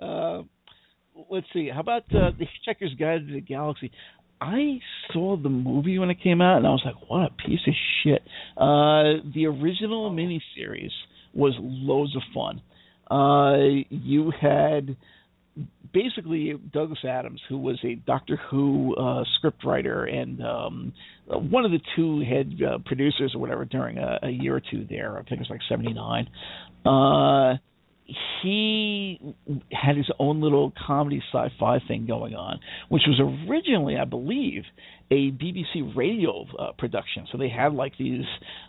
uh, let's see. How about uh, the Hitchhiker's Guide to the Galaxy? I saw the movie when it came out, and I was like, "What a piece of shit!" Uh, the original miniseries was loads of fun. Uh, you had basically Douglas Adams, who was a Doctor Who uh, scriptwriter and um, one of the two head uh, producers or whatever during a, a year or two there. I think it was like '79. Uh, he had his own little comedy sci-fi thing going on, which was originally, I believe, a BBC radio uh, production. So they had like these,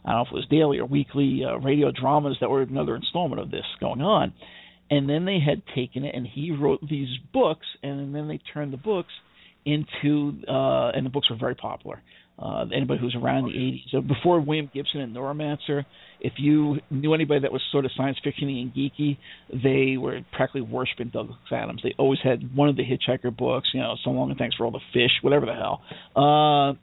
I don't know if it was daily or weekly uh, radio dramas that were another installment of this going on. And then they had taken it, and he wrote these books, and then they turned the books into, uh, and the books were very popular. Uh, anybody who's around the 80s, so before William Gibson and Neuromancer, if you knew anybody that was sort of science fictiony and geeky, they were practically worshiping Douglas Adams. They always had one of the Hitchhiker books, you know, So Long and Thanks for All the Fish, whatever the hell. Uh,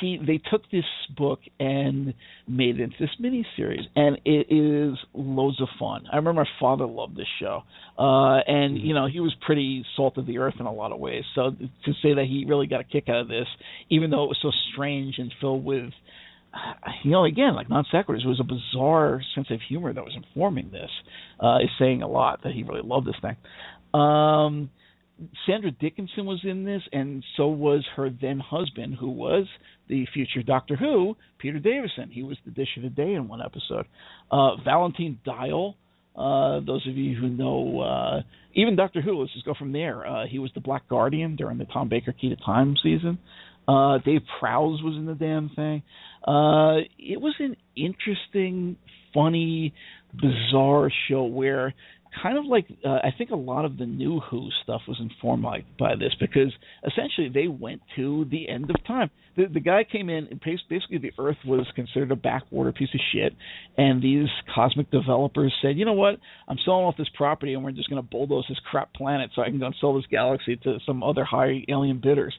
he they took this book and made it into this mini series and it is loads of fun. I remember my father loved this show. Uh and mm-hmm. you know, he was pretty salt of the earth in a lot of ways. So to say that he really got a kick out of this, even though it was so strange and filled with you know, again, like non sequiturs, it was a bizarre sense of humor that was informing this. Uh, is saying a lot that he really loved this thing. Um, Sandra Dickinson was in this, and so was her then husband, who was the future Doctor Who, Peter Davison. He was the dish of the day in one episode. Uh, Valentine Dyall, uh, those of you who know, uh, even Doctor Who, let's just go from there. Uh, he was the Black Guardian during the Tom Baker Key to Time season. Uh, Dave Prowse was in the damn thing. Uh, it was an interesting, funny, bizarre show where kind of like uh, I think a lot of the new Who stuff was informed by, by this because essentially they went to the end of time. The, the guy came in and basically the Earth was considered a backwater piece of shit, and these cosmic developers said, you know what, I'm selling off this property and we're just going to bulldoze this crap planet so I can go and sell this galaxy to some other high alien bidders.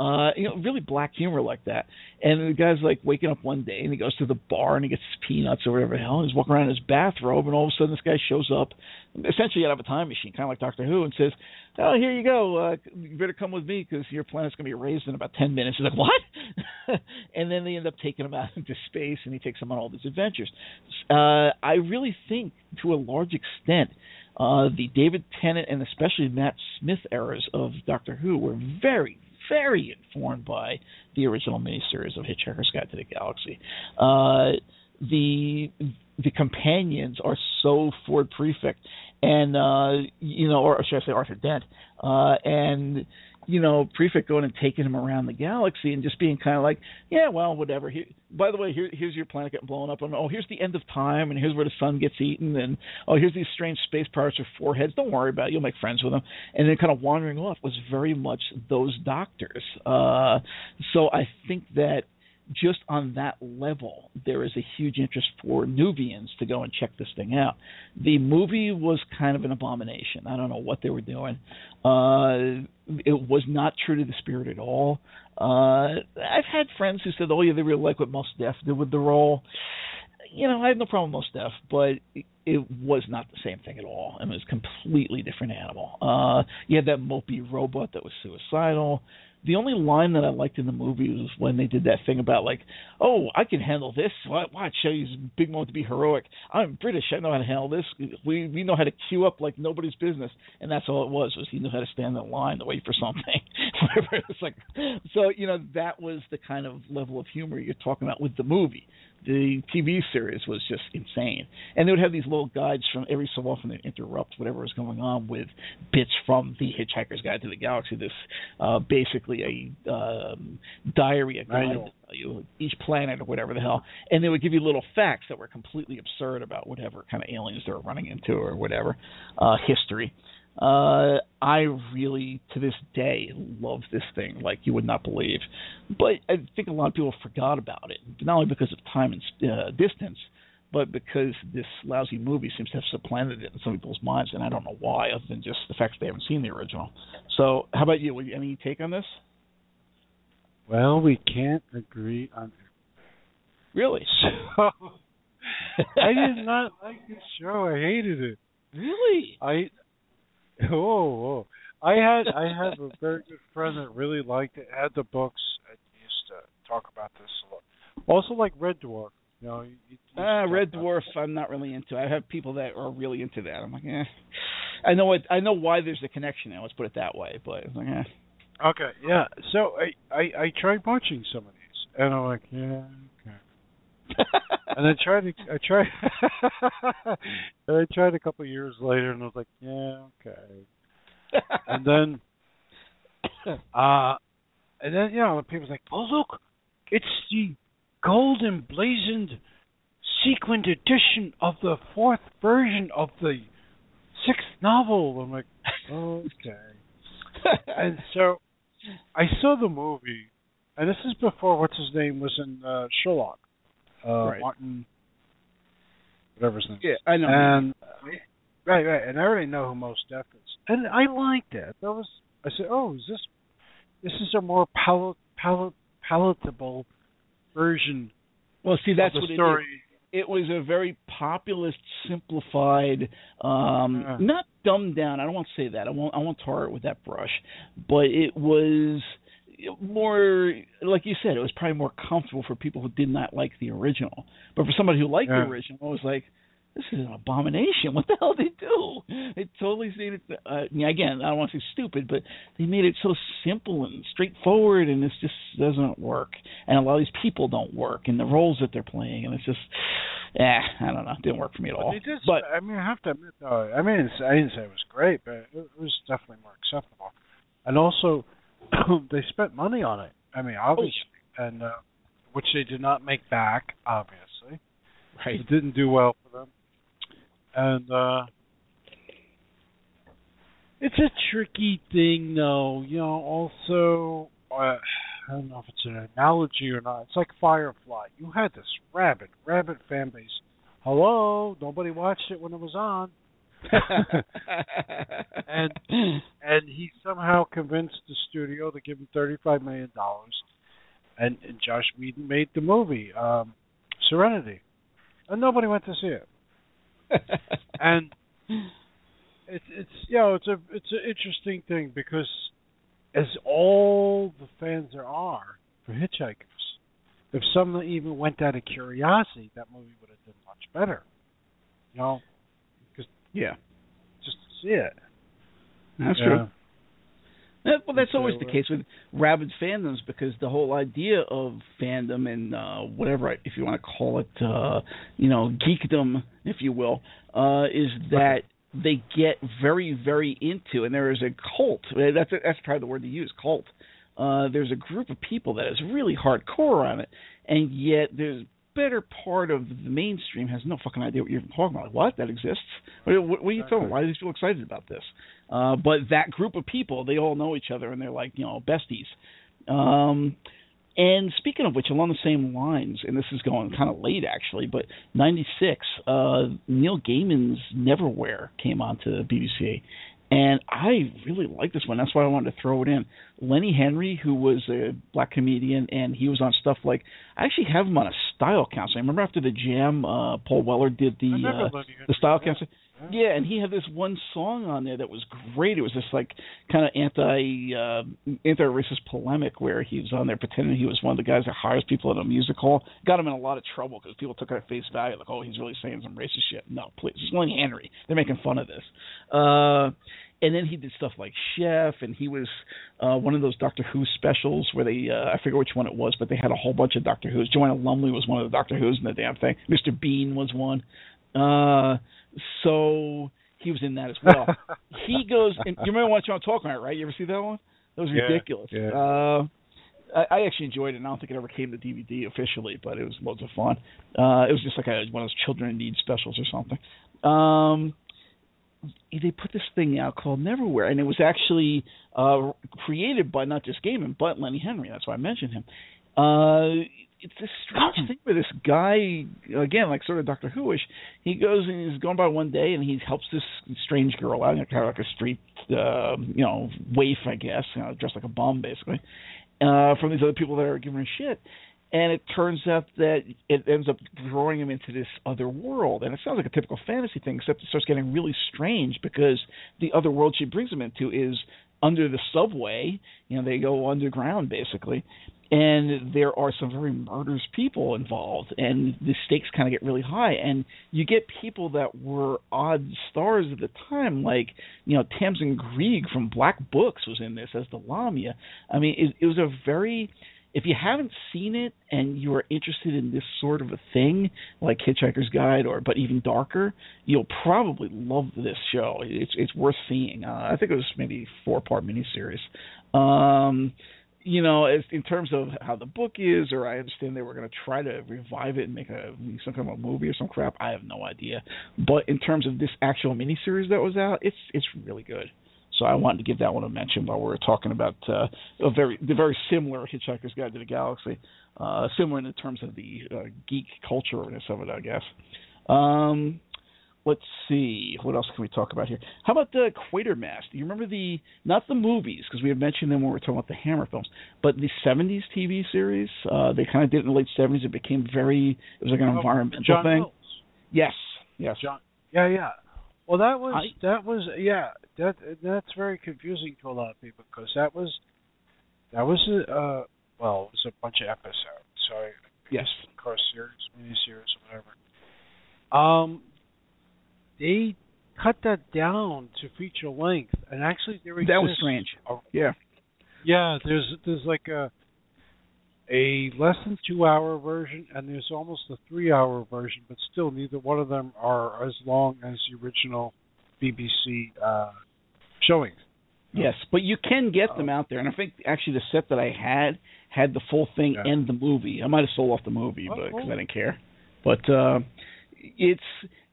Uh, you know, really black humor like that. And the guy's like waking up one day and he goes to the bar and he gets his peanuts or whatever the hell. And he's walking around in his bathrobe and all of a sudden this guy shows up, essentially out of a time machine, kind of like Doctor Who, and says, "Oh, here you go. Uh, you better come with me because your planet's going to be erased in about ten minutes." He's like, "What?" and then they end up taking him out into space and he takes him on all these adventures. Uh, I really think, to a large extent. Uh, the David Tennant and especially Matt Smith eras of Doctor Who were very, very informed by the original miniseries of Hitchhiker's Guide to the Galaxy. Uh, the the companions are so Ford Prefect, and uh, you know, or should I say Arthur Dent, uh, and you know, Prefect going and taking him around the galaxy and just being kind of like, yeah, well, whatever. Here, by the way, here, here's your planet getting blown up, and oh, here's the end of time, and here's where the sun gets eaten, and oh, here's these strange space pirates with four heads. Don't worry about it. You'll make friends with them. And then kind of wandering off was very much those doctors. Uh, so I think that just on that level, there is a huge interest for Nuvians to go and check this thing out. The movie was kind of an abomination. I don't know what they were doing. Uh, it was not true to the spirit at all. Uh, I've had friends who said, "Oh yeah, they really like what Mos Def did with the role." You know, I have no problem with Mos Def, but it was not the same thing at all. It was a completely different animal. Uh, you had that mopey robot that was suicidal the only line that I liked in the movie was when they did that thing about like, oh, I can handle this. Watch, he's a big moment to be heroic. I'm British. I know how to handle this. We we know how to queue up like nobody's business, and that's all it was. Was he knew how to stand in line to wait for something. Whatever. It's like, so you know that was the kind of level of humor you're talking about with the movie the TV series was just insane. And they would have these little guides from every so often they interrupt whatever was going on with bits from the Hitchhiker's Guide to the Galaxy. This uh, basically a um, diary, a guide you each planet or whatever the hell, and they would give you little facts that were completely absurd about whatever kind of aliens they were running into or whatever uh, history. Uh, I really, to this day, love this thing like you would not believe. But I think a lot of people forgot about it, not only because of time and uh, distance, but because this lousy movie seems to have supplanted it in some people's minds, and I don't know why, other than just the fact that they haven't seen the original. So, how about you? Any take on this? Well, we can't agree on it. Really? So, I did not like this show. I hated it. Really? I Oh, oh, I had I had a very good friend that really liked it. Had the books. I used to talk about this a lot. Also, like Red Dwarf. You know, uh, Red Dwarf. I'm not really into. I have people that are really into that. I'm like, eh. I know what I know why there's a connection there. Let's put it that way. But it's like, eh. Okay, yeah. So I I I tried watching some of these, and I'm like, yeah. And I tried to, I tried, and I tried a couple of years later, and I was like, yeah, okay. and then, uh, and then you know, people was like, oh look, it's the gold emblazoned sequined edition of the fourth version of the sixth novel. I'm like, okay. and so I saw the movie, and this is before what's his name was in uh, Sherlock uh, right. Martin, whatever his name. Yeah, I know. And right, right, and I already know who Mos Def is, and I liked it. That was I said, oh, is this this is a more palat, palat, palatable version. Well, see, that's the what story. It, it was a very populist, simplified, um, uh. not dumbed down. I don't want to say that. I won't. I won't tar it with that brush, but it was more like you said, it was probably more comfortable for people who did not like the original. But for somebody who liked yeah. the original, it was like, this is an abomination. What the hell did they do? They totally made it. Uh, again, I don't want to say stupid, but they made it so simple and straightforward, and this just doesn't work. And a lot of these people don't work in the roles that they're playing, and it's just, eh, I don't know, it didn't work for me at all. But, did, but I mean, I have to admit, though, I mean, I didn't say it was great, but it was definitely more acceptable. And also, they spent money on it. I mean, obviously, oh. and uh, which they did not make back. Obviously, right? It didn't do well for them, and uh, it's a tricky thing, though. You know, also. Uh, I don't know if it's an analogy or not. It's like Firefly. You had this rabid, rabid fan base. Hello, nobody watched it when it was on. and and he somehow convinced the studio to give him thirty five million dollars, and, and Joss Whedon made the movie um, Serenity, and nobody went to see it. and it's it's you know it's a it's an interesting thing because as all the fans there are for Hitchhikers, if someone even went out of curiosity, that movie would have done much better. You know, yeah. Just to see it. That's yeah. true. That, well, that's always the case with rabid fandoms because the whole idea of fandom and uh, whatever, if you want to call it, uh, you know, geekdom, if you will, uh, is that they get very, very into, and there is a cult. That's a, that's probably the word to use, cult. Uh, there's a group of people that is really hardcore on it, and yet there's better part of the mainstream has no fucking idea what you're even talking about. Like, what that exists? What, what, what are you talking? about? Why are these people excited about this? Uh, but that group of people, they all know each other and they're like you know besties. Um, and speaking of which, along the same lines, and this is going kind of late actually, but '96, uh, Neil Gaiman's Neverwhere came onto the BBC, and I really like this one. That's why I wanted to throw it in. Lenny Henry, who was a black comedian, and he was on stuff like I actually have him on a style counseling. Remember after the Jam, uh, Paul Weller did the uh, the style yeah. counseling. Yeah, and he had this one song on there that was great. It was this like kind of anti uh, anti racist polemic where he was on there pretending he was one of the guys that hires people at a music hall. Got him in a lot of trouble because people took it at face value, like, oh, he's really saying some racist shit. No, please, it's Lenny Henry. They're making fun of this. Uh, and then he did stuff like Chef, and he was uh, one of those Doctor Who specials where they uh, I forget which one it was, but they had a whole bunch of Doctor Who's. Joanna Lumley was one of the Doctor Who's in the damn thing. Mr. Bean was one. Uh, so he was in that as well. he goes, and you remember what I'm talking about, right? You ever see that one? That was yeah, ridiculous. Yeah. Uh, I, I actually enjoyed it. and I don't think it ever came to DVD officially, but it was loads of fun. Uh, it was just like a, one of those children in need specials or something. Um, they put this thing out called Neverwhere, and it was actually uh, created by not just Gaiman but Lenny Henry. That's why I mentioned him. Uh, it's this strange thing where this guy, again, like sort of Doctor Whoish, he goes and he's going by one day and he helps this strange girl out, kind of like a street, uh, you know, waif, I guess, you know, dressed like a bum, basically, uh, from these other people that are giving her shit and it turns out that it ends up drawing him into this other world. And it sounds like a typical fantasy thing except it starts getting really strange because the other world she brings him into is under the subway. You know they go underground basically. And there are some very murderous people involved and the stakes kind of get really high. And you get people that were odd stars at the time like you know tamsin greig from black books was in this as the lamia. I mean it, it was a very if you haven't seen it and you are interested in this sort of a thing, like Hitchhiker's Guide or but even darker, you'll probably love this show. It's it's worth seeing. Uh, I think it was maybe four part miniseries. Um, you know, as, in terms of how the book is, or I understand they were going to try to revive it and make a some kind of a movie or some crap. I have no idea. But in terms of this actual miniseries that was out, it's it's really good. So I wanted to give that one a mention while we were talking about uh, a very the very similar Hitchhiker's Guide to the Galaxy, uh, similar in terms of the uh, geek cultureness of it, I guess. Um, let's see what else can we talk about here. How about the Quatermass? Do you remember the not the movies because we had mentioned them when we were talking about the Hammer films, but the '70s TV series? Uh, they kind of did it in the late '70s. It became very it was like an oh, environmental John thing. Mills. Yes, yes. John, yeah, yeah. Well, that was I, that was yeah that that's very confusing to a lot of people because that was that was a uh, well it was a bunch of episodes. So I, yes, of course, series, miniseries, or whatever. Um, they cut that down to feature length, and actually there was. that was strange. A, yeah, yeah. There's there's like a a less than two hour version and there's almost a three hour version, but still neither one of them are as long as the original BBC uh, showings. Yes, but you can get them out there, and I think actually the set that I had had the full thing Yeah. and the movie. I might have sold off the movie, Oh, but because. I didn't care. But uh, it's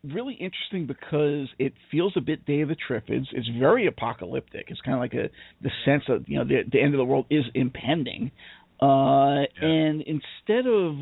really interesting because it feels a bit Day of the Triffids. It's very apocalyptic. It's kind of like a the sense of you know the the end of the world is impending. Uh, Yeah. And instead of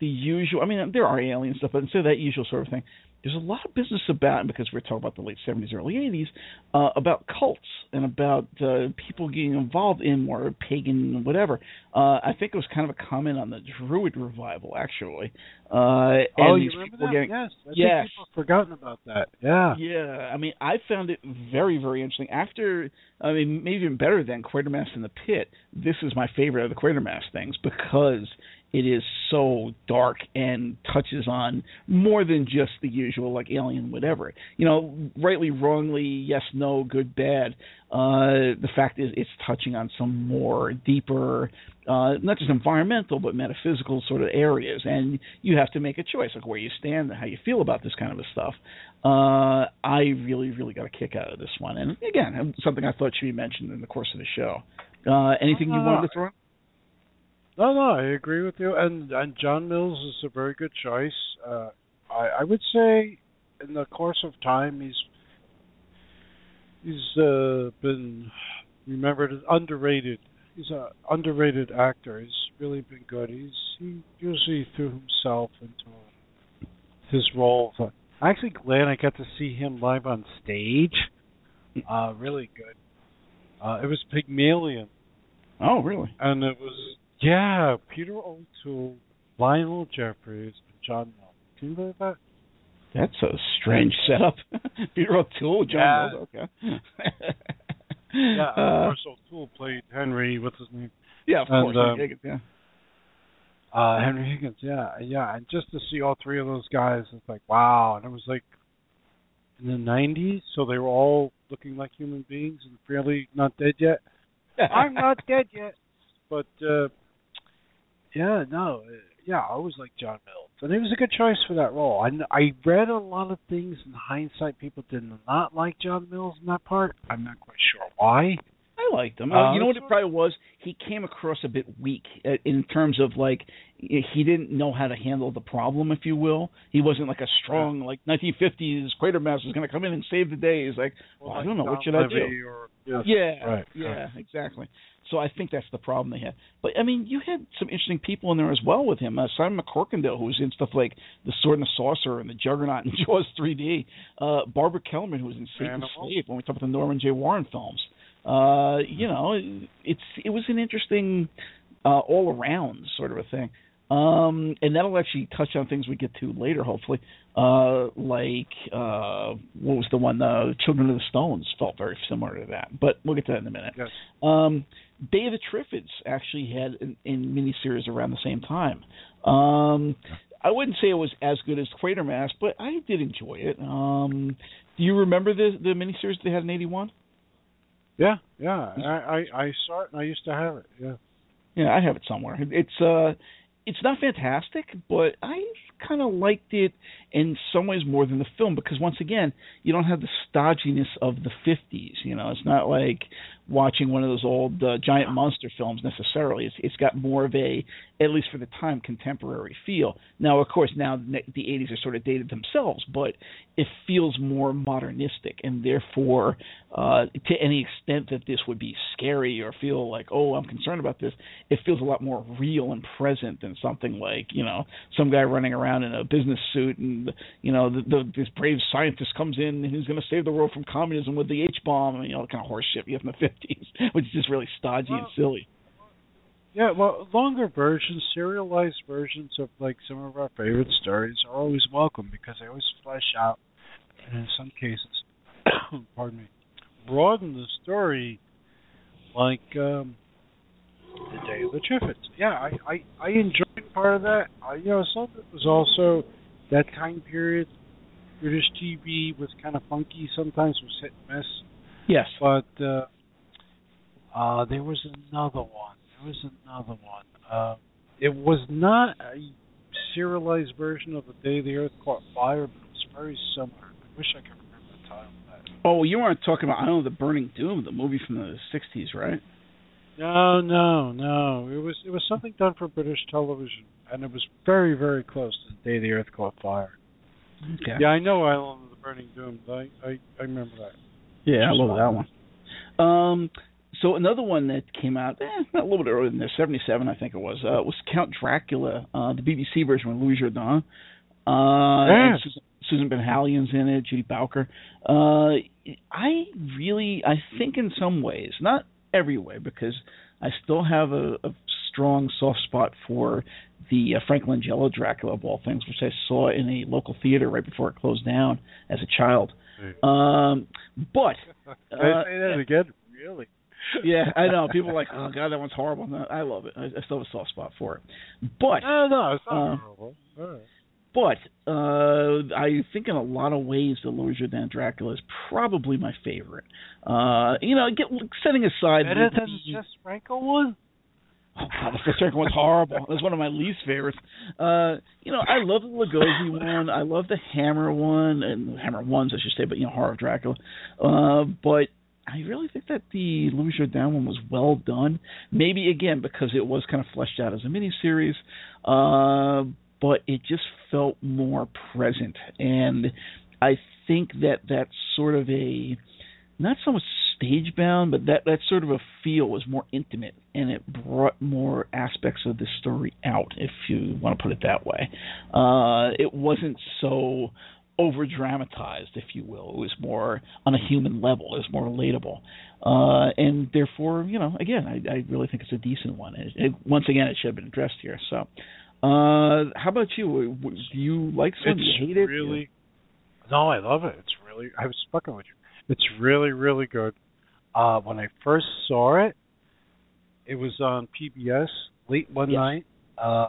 the usual, I mean, there are alien stuff, but instead of that usual sort of thing, there's a lot of business about, because we're talking about the late 70s, early 80s, uh, about cults and about uh, people getting involved in more pagan whatever. Uh, I think it was kind of a comment on the Druid revival, actually. Uh, and oh, you remember people that? getting, yes. I Yes. think people have forgotten about that. Yeah. yeah, I mean, I found it very, very interesting. After, I mean, maybe even better than Quatermass in the Pit. This is my favorite of the Quatermass things because it is so dark and touches on more than just the usual like alien whatever. You know rightly wrongly yes no good bad. Uh the fact is it's touching on some more deeper uh not just environmental but metaphysical sort of areas. And you have to make a choice like where you stand and how you feel about this kind of stuff. Uh i really really got a kick out of this one. And again something i thought should be mentioned in the course of the show. Uh anything you wanted to throw in? No, no, I agree with you. And and John Mills is a very good choice. Uh, I I would say in the course of time he's he's uh, been remembered as underrated. He's a underrated actor. He's really been good. He's he usually threw himself into his role. So I'm actually glad I got to see him live on stage. Uh, really good. Uh, it was Pygmalion. Oh, really? And it was yeah, Peter O'Toole, Lionel Jeffries, and John Mills. Can you believe that? That's a strange setup. Peter O'Toole, John yeah. Mills. Okay. yeah, of uh, course O'Toole played Henry. What's his name? Yeah, of and, course. Um, Higgins, yeah. Uh, Henry Higgins, yeah, yeah, and just to see all three of those guys, it's like wow, and it was like in the '90s, so they were all looking like human beings and fairly not dead yet. I'm not dead yet, but uh, yeah, no, yeah, I always liked John Mills, and he was a good choice for that role. I I read a lot of things in hindsight. People did not like John Mills in that part. I'm not quite sure why. I liked him. Uh, you know what it probably was? He came across a bit weak uh, in terms of like he didn't know how to handle the problem, if you will. He wasn't like a strong like 1950s Quatermass is going to come in and save the day. He's like, well, well I don't know, what should I do? Or, yes, yeah, right, yeah, right. exactly. So I think that's the problem they had. But I mean, you had some interesting people in there as well with him. Uh, Simon MacCorkindale, who was in stuff like The Sword and the Sorcerer and The Juggernaut and Jaws 3D. Uh, Barbara Kellerman, who was in Satan's Slave when we talked about the Norman J. Warren films. Uh, you know, it's it was an interesting uh, all around sort of a thing. Um, and that'll actually touch on things we get to later, hopefully. Uh, like uh, what was the one? Uh, Children of the Stones felt very similar to that, but we'll get to that in a minute. Yes. Um, Day of the Triffids actually had in, in miniseries around the same time. Um, I wouldn't say it was as good as Quatermass, but I did enjoy it. Um, do you remember the the miniseries they had in '81? Yeah, yeah, I, I I saw it and I used to have it. Yeah, yeah, I have it somewhere. It's uh, it's not fantastic, but I kind of liked it in some ways more than the film because once again, you don't have the stodginess of the 50s. You know, it's not like watching one of those old uh, giant monster films necessarily. It's it's got more of a at least for the time contemporary feel. Now, of course, now the 80s are sort of dated themselves, but it feels more modernistic, and therefore, uh, to any extent that this would be scary or feel like, oh, I'm concerned about this, it feels a lot more real and present than something like you know some guy running around in a business suit and you know the, the this brave scientist comes in and he's going to save the world from communism with the H bomb, and, you know, kind of horseshit you have in the 50s. which is just really stodgy well, and silly. Yeah, well, longer versions, serialized versions of like some of our favorite stories are always welcome because they always flesh out, and in some cases, pardon me, broaden the story, like um, the Day of the Triffids. Yeah, I, I I enjoyed part of that. I, you know, some of it was also that time period. British TV was kind of funky. Sometimes was hit and miss. Yes, but. uh uh, there was another one. There was another one. Uh, it was not a serialized version of the day the Earth caught fire, but it was very similar. I wish I could remember the title of that. Oh, you weren't talking about I know the Burning Doom, the movie from the '60s, right? No, no, no. It was it was something done for British television, and it was very, very close to the day the Earth caught fire. Okay. Yeah, I know Island of the Burning Doom. I I, I remember that. Yeah, I love that one. Um, so another one that came out eh, a little bit earlier than this, '77, I think it was, uh, was Count Dracula, uh, the BBC version with Louis Jourdan. Uh, yes. Susan, Susan Penhaligon's in it, Judy Bowker. Uh, I really, I think in some ways, not every way, because I still have a, a strong soft spot for the uh, Frank Langella Dracula of all things, which I saw in a local theater right before it closed down as a child. Um, but uh, I say that again, really. Yeah, I know. People are like, oh god, that one's horrible. No, I love it. I, I still have a soft spot for it. But no, no, it's not uh, horrible. But uh, I think in a lot of ways, the Louis Jourdan Dracula is probably my favorite. Uh, you know, get, setting aside better the, than the Jess Franco one. Oh God, the Fritz Franco one's horrible. It's one of my least favorites. Uh, you know, I love the Lugosi one. I love the Hammer one, and Hammer ones, I should say, but you know, Horror of Dracula. Uh, but I really think that the Louis Jourdan one was well done. Maybe again because it was kind of fleshed out as a miniseries, uh, but it just felt more present, and I think that that's sort of a not so much stage bound, but that that sort of a feel was more intimate, and it brought more aspects of the story out, if you want to put it that way. Uh, it wasn't so over dramatized, if you will. It was more on a human level. It was more relatable, uh, and therefore, you know, again, I, I really think it's a decent one. It, it, once again, it should have been addressed here. So, uh, how about you? Do you like some? It's you hate it? really. No, I love it. It's really. I was fucking with you. It's really, really good. Uh, when I first saw it, it was on PBS late one Yes. night, uh,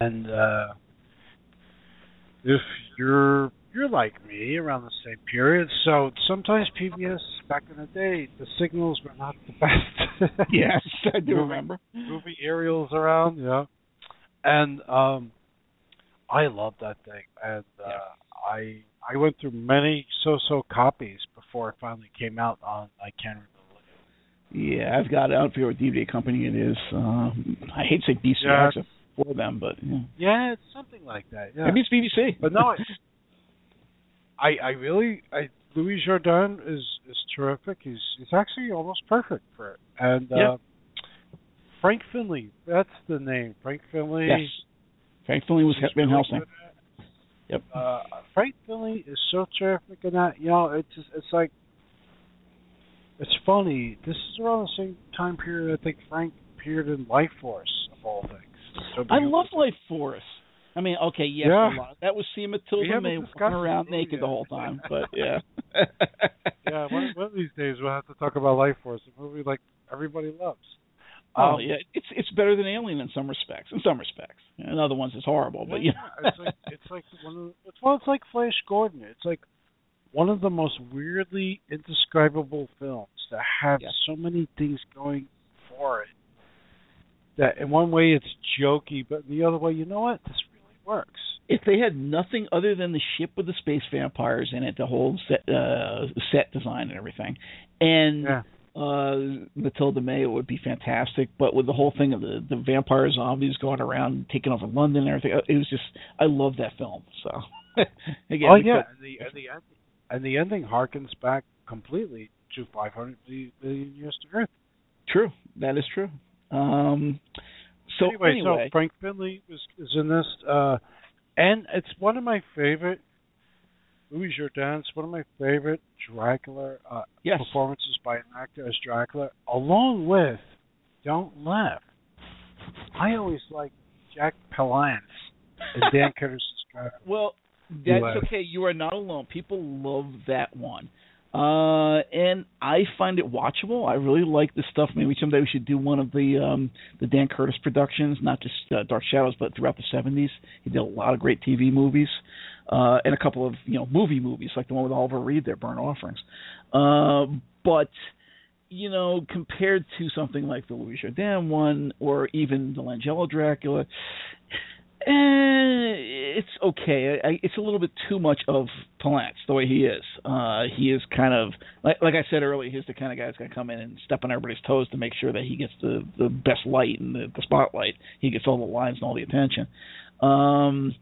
and uh, if you're you're like me around the same period, so sometimes PBS back in the day, the signals were not the best. Yes, I do remember. movie aerials around, yeah. And um I love that thing. And uh I I went through many so so copies before it finally came out on I can't remember Yeah, I've got it. I don't forget what DVD company it is. Um, I hate to say Yeah. BCR for them, but yeah. Yeah, it's something like that. Yeah. maybe it's BBC. But no, I I really I Louis Jourdan is is terrific. He's he's actually almost perfect for it. And Yeah. uh Frank Finlay, that's the name. Frank Finlay. yes, Frank Finlay was Van Helsing. good at it. Yep. Uh, Frank Finlay is so terrific in that. You know, it's just, it's like it's funny. This is around the same time period I think Frank appeared in Life Force of all things. So I love Life Force. I mean, okay, yes, Yeah. That was seeing Mathilda May walking around naked the whole time, but yeah. yeah, one, one of these days we'll have to talk about Lifeforce, a movie like everybody loves. Oh Um, yeah, it's it's better than Alien in some respects. In some respects, in other ones it's horrible. But yeah, yeah, it's like it's like one of the, it's well, it's like Flash Gordon. It's like one of the most weirdly indescribable films that have Yeah. so many things going for it. That in one way it's jokey, but in the other way, you know what? This works. if they had nothing other than the ship with the space vampires in it, the whole set uh, set design and everything, and Yeah. uh Mathilda May, it would be fantastic. But with the whole thing of the the vampire zombies going around taking over London and everything, it was just I love that film. So again, oh yeah, and the and the ending, and the ending harkens back completely to 500 million years to Earth. true, that is true. Um, so anyway, anyway, so Frank Finlay is, is in this, uh, and it's one of my favorite. Louis it's one of my favorite Dracula uh, yes, performances by an actor as Dracula, along with Don't Laugh. I always like Jack Palance and Dan Curtis' Dracula. Well, that's okay. You are not alone. People love that one. Uh, and I find it watchable. I really like the stuff. Maybe someday we should do one of the um, the Dan Curtis productions, not just uh, Dark Shadows, but throughout the '70s. He did a lot of great TV movies, uh, and a couple of you know movie movies like the one with Oliver Reed, there, Burnt Offerings. Uh, but you know, compared to something like the Louis Jourdan one, or even the Langella Dracula, eh, it's okay. I, it's a little bit too much of Palance the way he is. Uh, he is kind of like like I said earlier. He's the kind of guy that's gonna come in and step on everybody's toes to make sure that he gets the the best light and the, the spotlight. He gets all the lines and all the attention. Um,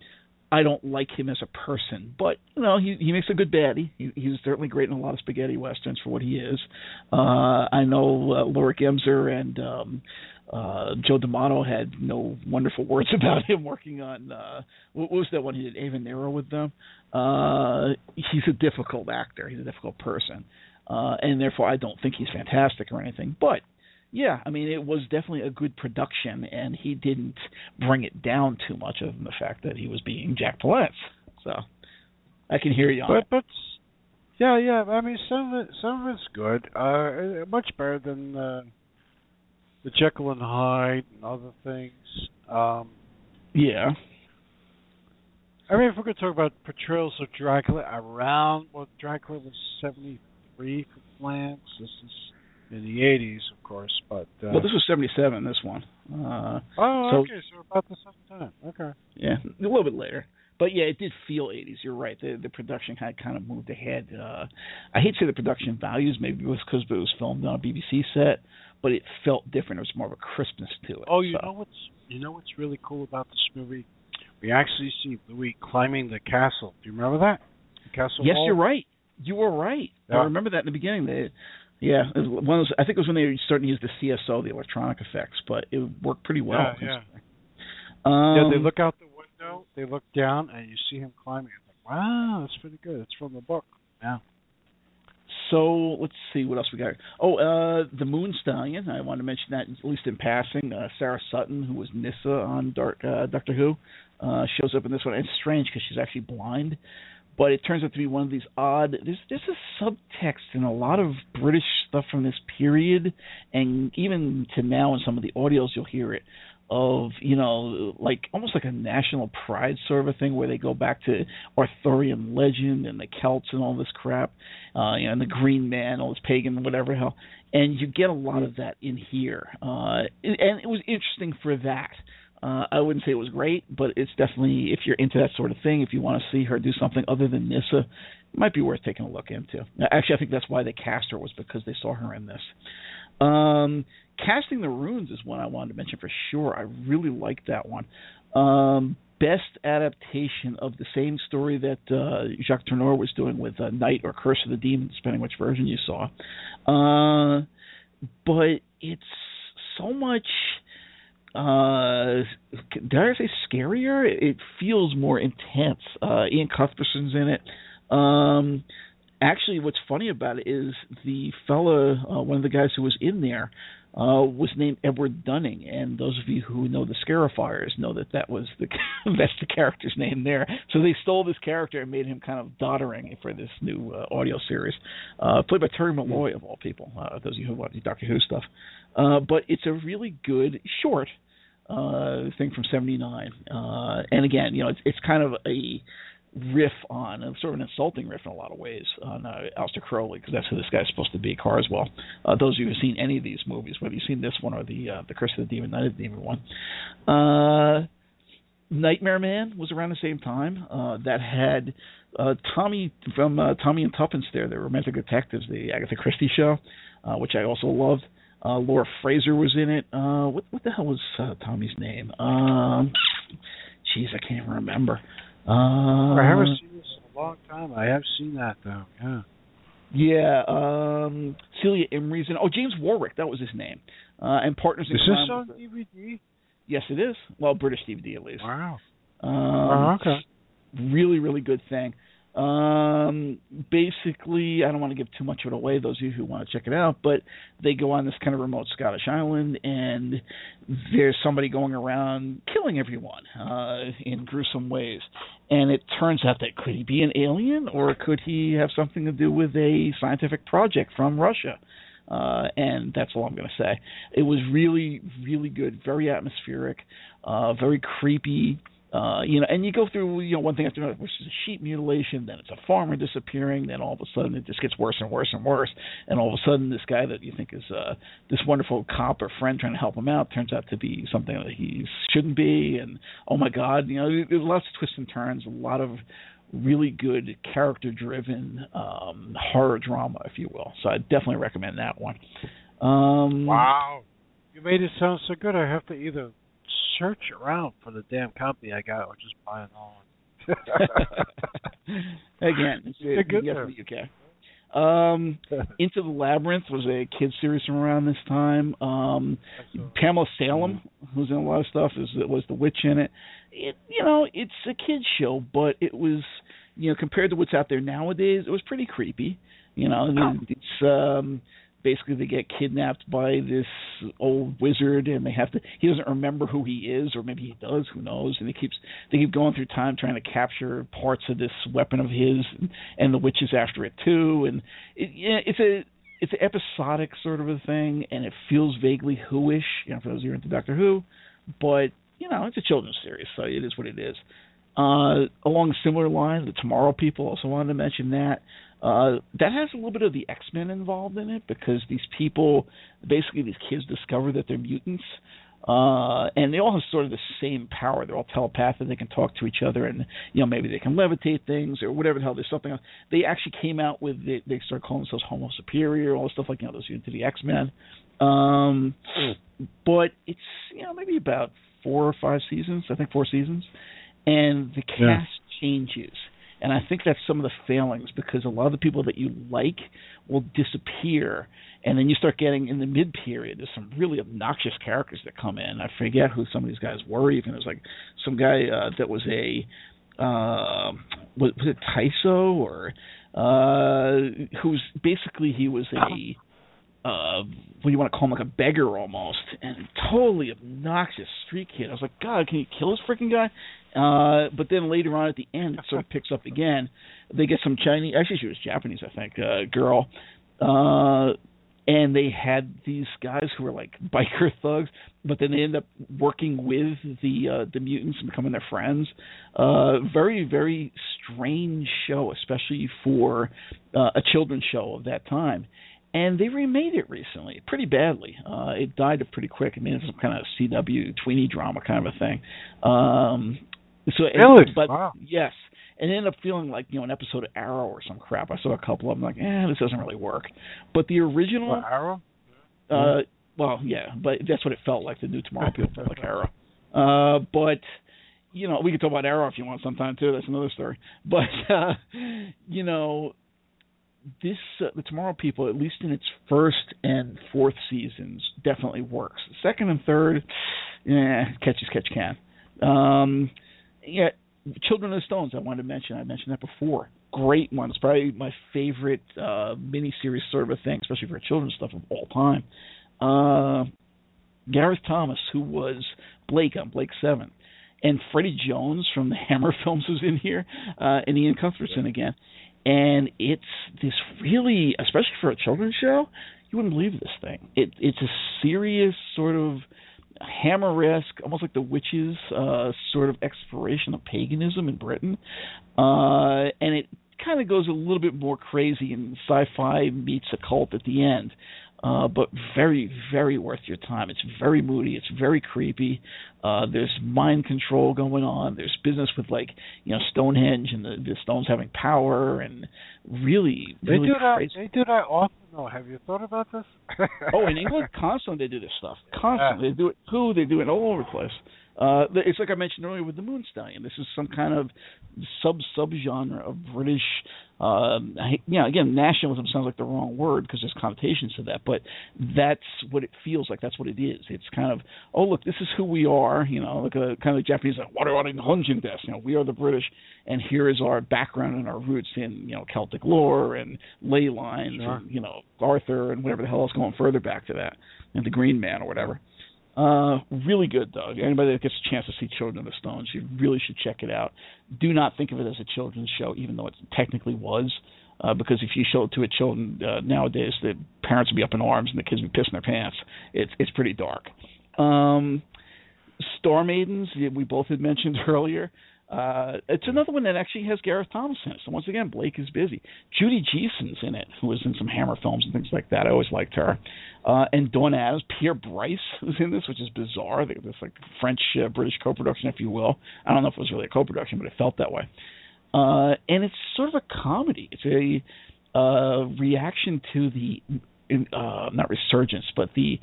I don't like him as a person, but you know he he makes a good baddie. He, he's certainly great in a lot of spaghetti westerns for what he is. Uh, I know uh, Laura Gemser and um, uh, Joe D'Amato had no wonderful words about him working on uh, what was that one he did Eva Nera with them. Uh, he's a difficult actor. He's a difficult person, uh, and therefore I don't think he's fantastic or anything. But yeah, I mean, it was definitely a good production, and he didn't bring it down too much, other than the fact that he was being Jack Palance. So I can hear you on But it. but Yeah, yeah. I mean, some of it, some of it's good. Uh, much better than uh, the Jekyll and Hyde and other things. Um, yeah. I mean, if we're going to talk about portrayals of Dracula around, well, Dracula was 73 for Palance. This is in the 80s, of course, but. Uh, well, this was 77, this one. Uh, oh, so, okay, so about the same time. Okay. Yeah, a little bit later. But yeah, it did feel 80s. You're right. The the production had kind of moved ahead. Uh, I hate to say the production values. Maybe it was because it was filmed on a BBC set, but it felt different. It was more of a crispness to it. Oh, you so. know what's you know what's really cool about this movie? We actually see Louis climbing the castle. Do you remember that? The castle. Yes, wall? you're right. You were right. Yeah. I remember that in the beginning. They, yeah, it was one of those, I think it was when they were starting to use the CSO, the electronic effects, but it worked pretty well. Yeah, yeah. Um, yeah, they look out the window, they look down, and you see him climbing. It's like, wow, that's pretty good. It's from the book. Yeah. So let's see what else we got. Oh, uh, the Moon Stallion. I want to mention that at least in passing. Uh, Sarah Sutton, who was Nyssa on Dark, uh, Doctor Who, uh, shows up in this one. And it's strange because she's actually blind, but it turns out to be one of these odd. There's there's a subtext in a lot of British stuff from this period, and even to now in some of the audios you'll hear it of you know like almost like a national pride sort of thing where they go back to Arthurian legend and the Celts and all this crap, uh, you know, and the Green Man, all this pagan whatever hell, and you get a lot of that in here, uh, and it was interesting for that. Uh, I wouldn't say it was great, but it's definitely if you're into that sort of thing, if you want to see her do something other than Nyssa, it might be worth taking a look into. Actually, I think that's why they cast her was because they saw her in this. Um, Casting the Runes is one I wanted to mention for sure. I really liked that one. Um, best adaptation of the same story that uh, Jacques Tourneur was doing with uh, Night or Curse of the Demons, depending which version you saw. Uh, but it's so much. Uh, dare I say scarier? It feels more intense. Uh, Iain Cuthbertson's in it. Um, actually, what's funny about it is the fella, uh, one of the guys who was in there, uh, was named Edward Dunning, and those of you who know the Scarifiers know that that was the that's the character's name there. So they stole this character and made him kind of doddering for this new uh, audio series, uh, played by Terry Molloy of all people. Uh, those of you who watch the Doctor Who stuff, uh, but it's a really good short uh, thing from '79, uh, and again, you know, it's it's kind of a riff on, sort of an insulting riff in a lot of ways on uh, Aleister Crowley because that's who this guy's supposed to be, Karswell. Uh, those of you who've seen any of these movies, whether you've seen this one or the uh, the Curse of the Demon, Night of the Demon one, uh, Nightmare Man was around the same time. Uh, that had uh, Tommy from uh, Tommy and Tuppence there, the Romantic Detectives, the Agatha Christie show, uh, which I also loved. Uh, Laura Fraser was in it. Uh, what what the hell was uh, Tommy's name? Um, jeez, I can't even remember. Uh, I haven't seen this in a long time. I have seen that though. Yeah. Yeah. Um, Celia Imrie's in. Oh, James Warwick. That was his name. Uh, and Partners in Is Crime. this on DVD? Yes, it is. Well, British DVD at least. Wow. Um, oh, okay. Really, really good thing. Um, basically, I don't want to give too much of it away. Those of you who want to check it out, but they go on this kind of remote Scottish island, and there's somebody going around killing everyone uh, in gruesome ways. And it turns out that could he be an alien, or could he have something to do with a scientific project from Russia? Uh, and that's all I'm going to say. It was really, really good, very atmospheric, uh, very creepy. Uh, you know, and you go through, you know, one thing after another, which is a sheep mutilation, then it's a farmer disappearing, then all of a sudden it just gets worse and worse and worse, and all of a sudden this guy that you think is uh, this wonderful cop or friend trying to help him out turns out to be something that he shouldn't be, and oh my God, you know, there's lots of twists and turns, a lot of really good character-driven um, horror drama, if you will. So I definitely recommend that one. Um, wow, you made it sound so good. I have to either search around for the damn copy I got or just buy it on. Again, it's, good yes, there. in the UK. Um, Into the Labyrinth was a kid series from around this time. Um, Pamela Salem, who's in a lot of stuff, is was the witch in it. It you know it's a kids show, but it was you know compared to what's out there nowadays, it was pretty creepy. You know, it's um, basically they get kidnapped by this old wizard and they have to he doesn't remember who he is or maybe he does who knows and he keeps they keep going through time trying to capture parts of this weapon of his and, and the witch is after it too and it, yeah, it's a it's an episodic sort of a thing and it feels vaguely who-ish you know for those who are into doctor who but you know it's a children's series so it is what it is uh, along similar lines, the Tomorrow People also wanted to mention that. Uh, that has a little bit of the X Men involved in it because these people, basically, these kids discover that they're mutants, uh, and they all have sort of the same power. They're all telepathic. They can talk to each other, and you know maybe they can levitate things or whatever the hell. There's something else. They actually came out with they, they started calling themselves Homo Superior, all this stuff like you know those into the X Men. Um, but it's you know maybe about four or five seasons. I think four seasons, and the cast yeah. changes and I think that's some of the failings because a lot of the people that you like will disappear, and then you start getting in the mid period. There's some really obnoxious characters that come in. I forget who some of these guys were. Even there's like some guy uh, that was a uh, was, was it Tyso or uh, who's basically he was a uh what do you want to call him like a beggar almost and totally obnoxious street kid. I was like, God, can you kill this freaking guy? Uh but then later on at the end it sort of picks up again. They get some Chinese actually she was Japanese, I think, uh girl. Uh and they had these guys who were like biker thugs, but then they end up working with the uh the mutants and becoming their friends. Uh very, very strange show, especially for uh, a children's show of that time and they remade it recently, pretty badly. Uh, it died pretty quick. I mean, it's some kind of CW tweeny drama kind of a thing. Um, so, really? but wow. yes, and it ended up feeling like you know an episode of Arrow or some crap. I saw a couple of them, like, eh, this doesn't really work. But the original what, Arrow, uh, mm-hmm. well, yeah, but that's what it felt like. The new Tomorrow people felt like Arrow, uh, but you know, we can talk about Arrow if you want sometime too. That's another story. But uh, you know, this uh, the Tomorrow People, at least in its first and fourth seasons, definitely works. Second and third, yeah, catch as catch can. Um, yeah, Children of the Stones. I wanted to mention. I mentioned that before. Great one. It's probably my favorite uh, miniseries sort of thing, especially for children's stuff of all time. Uh, Gareth Thomas, who was Blake on Blake Seven, and Freddie Jones from the Hammer films was in here, uh, and Iain Cuthbertson again and it's this really, especially for a children's show, you wouldn't believe this thing. It it's a serious sort of hammer-esque, almost like the witches, uh, sort of exploration of paganism in Britain, uh, and it kind of goes a little bit more crazy and sci-fi meets occult at the end uh, but very, very worth your time. It's very moody. It's very creepy. Uh, there's mind control going on. There's business with like you know Stonehenge and the, the stones having power and really, they really do crazy. that. They do that often. Though. have you thought about this? oh, in England, constantly they do this stuff. Constantly, they do it. Who they do it all over the place. Uh, it's like I mentioned earlier with the Moon Stallion. This is some kind of sub sub genre of British. Um, you know, again, nationalism sounds like the wrong word because there's connotations to that, but that's what it feels like. That's what it is. It's kind of, oh look, this is who we are. You know, like a kind of Japanese like what are desk. You know, we are the British, and here is our background and our roots in you know Celtic lore and ley lines sure. and you know Arthur and whatever the hell is going further back to that, and the Green Man or whatever. Uh, really good though. Anybody that gets a chance to see Children of the Stones, you really should check it out. Do not think of it as a children's show, even though it technically was. Uh, because if you show it to a children uh, nowadays, the parents would be up in arms and the kids would be pissing their pants. It's it's pretty dark. Um, Star Maidens, we both had mentioned earlier. Uh, it's another one that actually has Gareth Thomas in it. So once again, Blake is busy. Judy Geeson's in it, who was in some Hammer films and things like that. I always liked her. Uh, and Dawn Addams, Pierre Brice was in this, which is bizarre. This like French uh, British co-production, if you will. I don't know if it was really a co-production, but it felt that way. Uh, and it's sort of a comedy. It's a uh, reaction to the uh, not resurgence, but the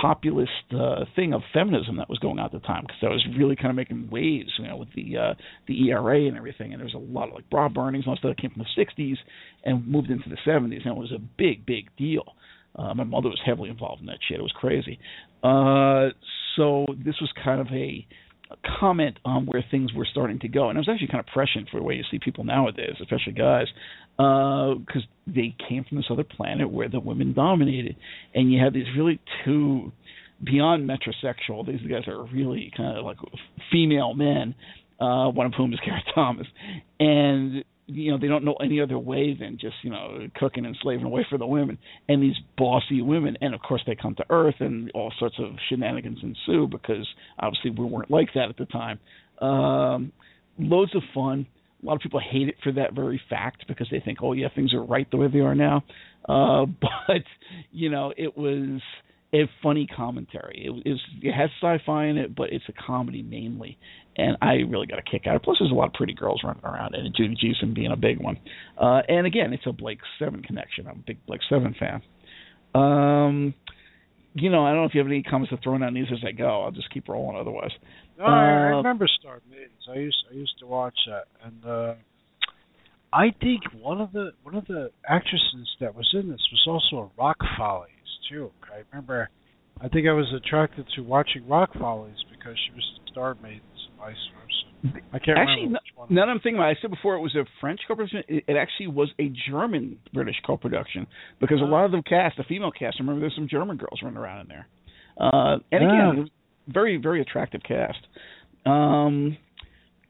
populist uh, thing of feminism that was going on at the time because that was really kind of making waves, you know, with the uh, the ERA and everything. And there was a lot of like bra burnings, most of stuff that came from the '60s and moved into the '70s, and it was a big, big deal. Uh, my mother was heavily involved in that shit. It was crazy. Uh, so this was kind of a comment on where things were starting to go, and it was actually kind of prescient for the way you see people nowadays, especially guys. because uh, they came from this other planet where the women dominated, and you have these really two beyond metrosexual. These guys are really kind of like female men, uh, one of whom is Gareth Thomas, and you know they don't know any other way than just you know cooking and slaving away for the women. And these bossy women and of course they come to earth and all sorts of shenanigans ensue because obviously we weren't like that at the time. Um loads of fun. A lot of people hate it for that very fact because they think oh yeah things are right the way they are now. Uh but you know it was a funny commentary. It, is it has sci-fi in it, but it's a comedy mainly, and I really got a kick out of it. Plus, there's a lot of pretty girls running around, and Judy Geeson being a big one. Uh, and again, it's a Blake Seven connection. I'm a big Blake Seven fan. Um, you know, I don't know if you have any comments to throw on these as I go. I'll just keep rolling otherwise. No, uh, I remember Star Maidens. I used I used to watch that, and uh, I think one of the one of the actresses that was in this was also a Rock Follies too. I remember, I think I was attracted to watching Rock Follies because she was the Star Maidens and vice versa. I can't actually, remember which one. Now that I'm thinking about it, I said before it was a French co-production. It, it actually was a German British co-production because a lot of the cast, the female cast, I remember there's some German girls running around in there. Uh, and yeah. again, very very attractive cast. Um,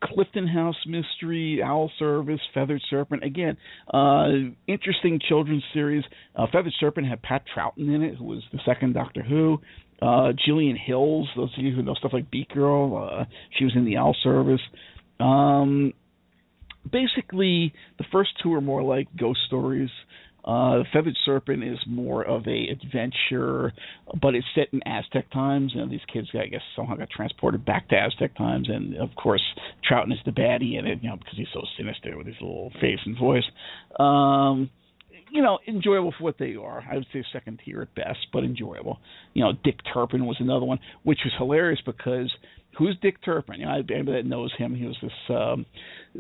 Clifton House Mystery, Owl Service, Feathered Serpent. Again, uh, interesting children's series. Uh, Feathered Serpent had Pat Troughton in it, who was the second Doctor Who. Uh, Gillian Hills, those of you who know stuff like Beat Girl, uh, she was in the Owl Service. Um, basically, the first two are more like ghost stories. Uh, the Feathered Serpent is more of a adventure, but it's set in Aztec times. You know, these kids, I guess, somehow got transported back to Aztec times, and of course, Troughton is the baddie in it, you know, because he's so sinister with his little face and voice. Um, you know, enjoyable for what they are. I would say second tier at best, but enjoyable. You know, Dick Turpin was another one, which was hilarious because who's Dick Turpin? You know, anybody that knows him, he was this um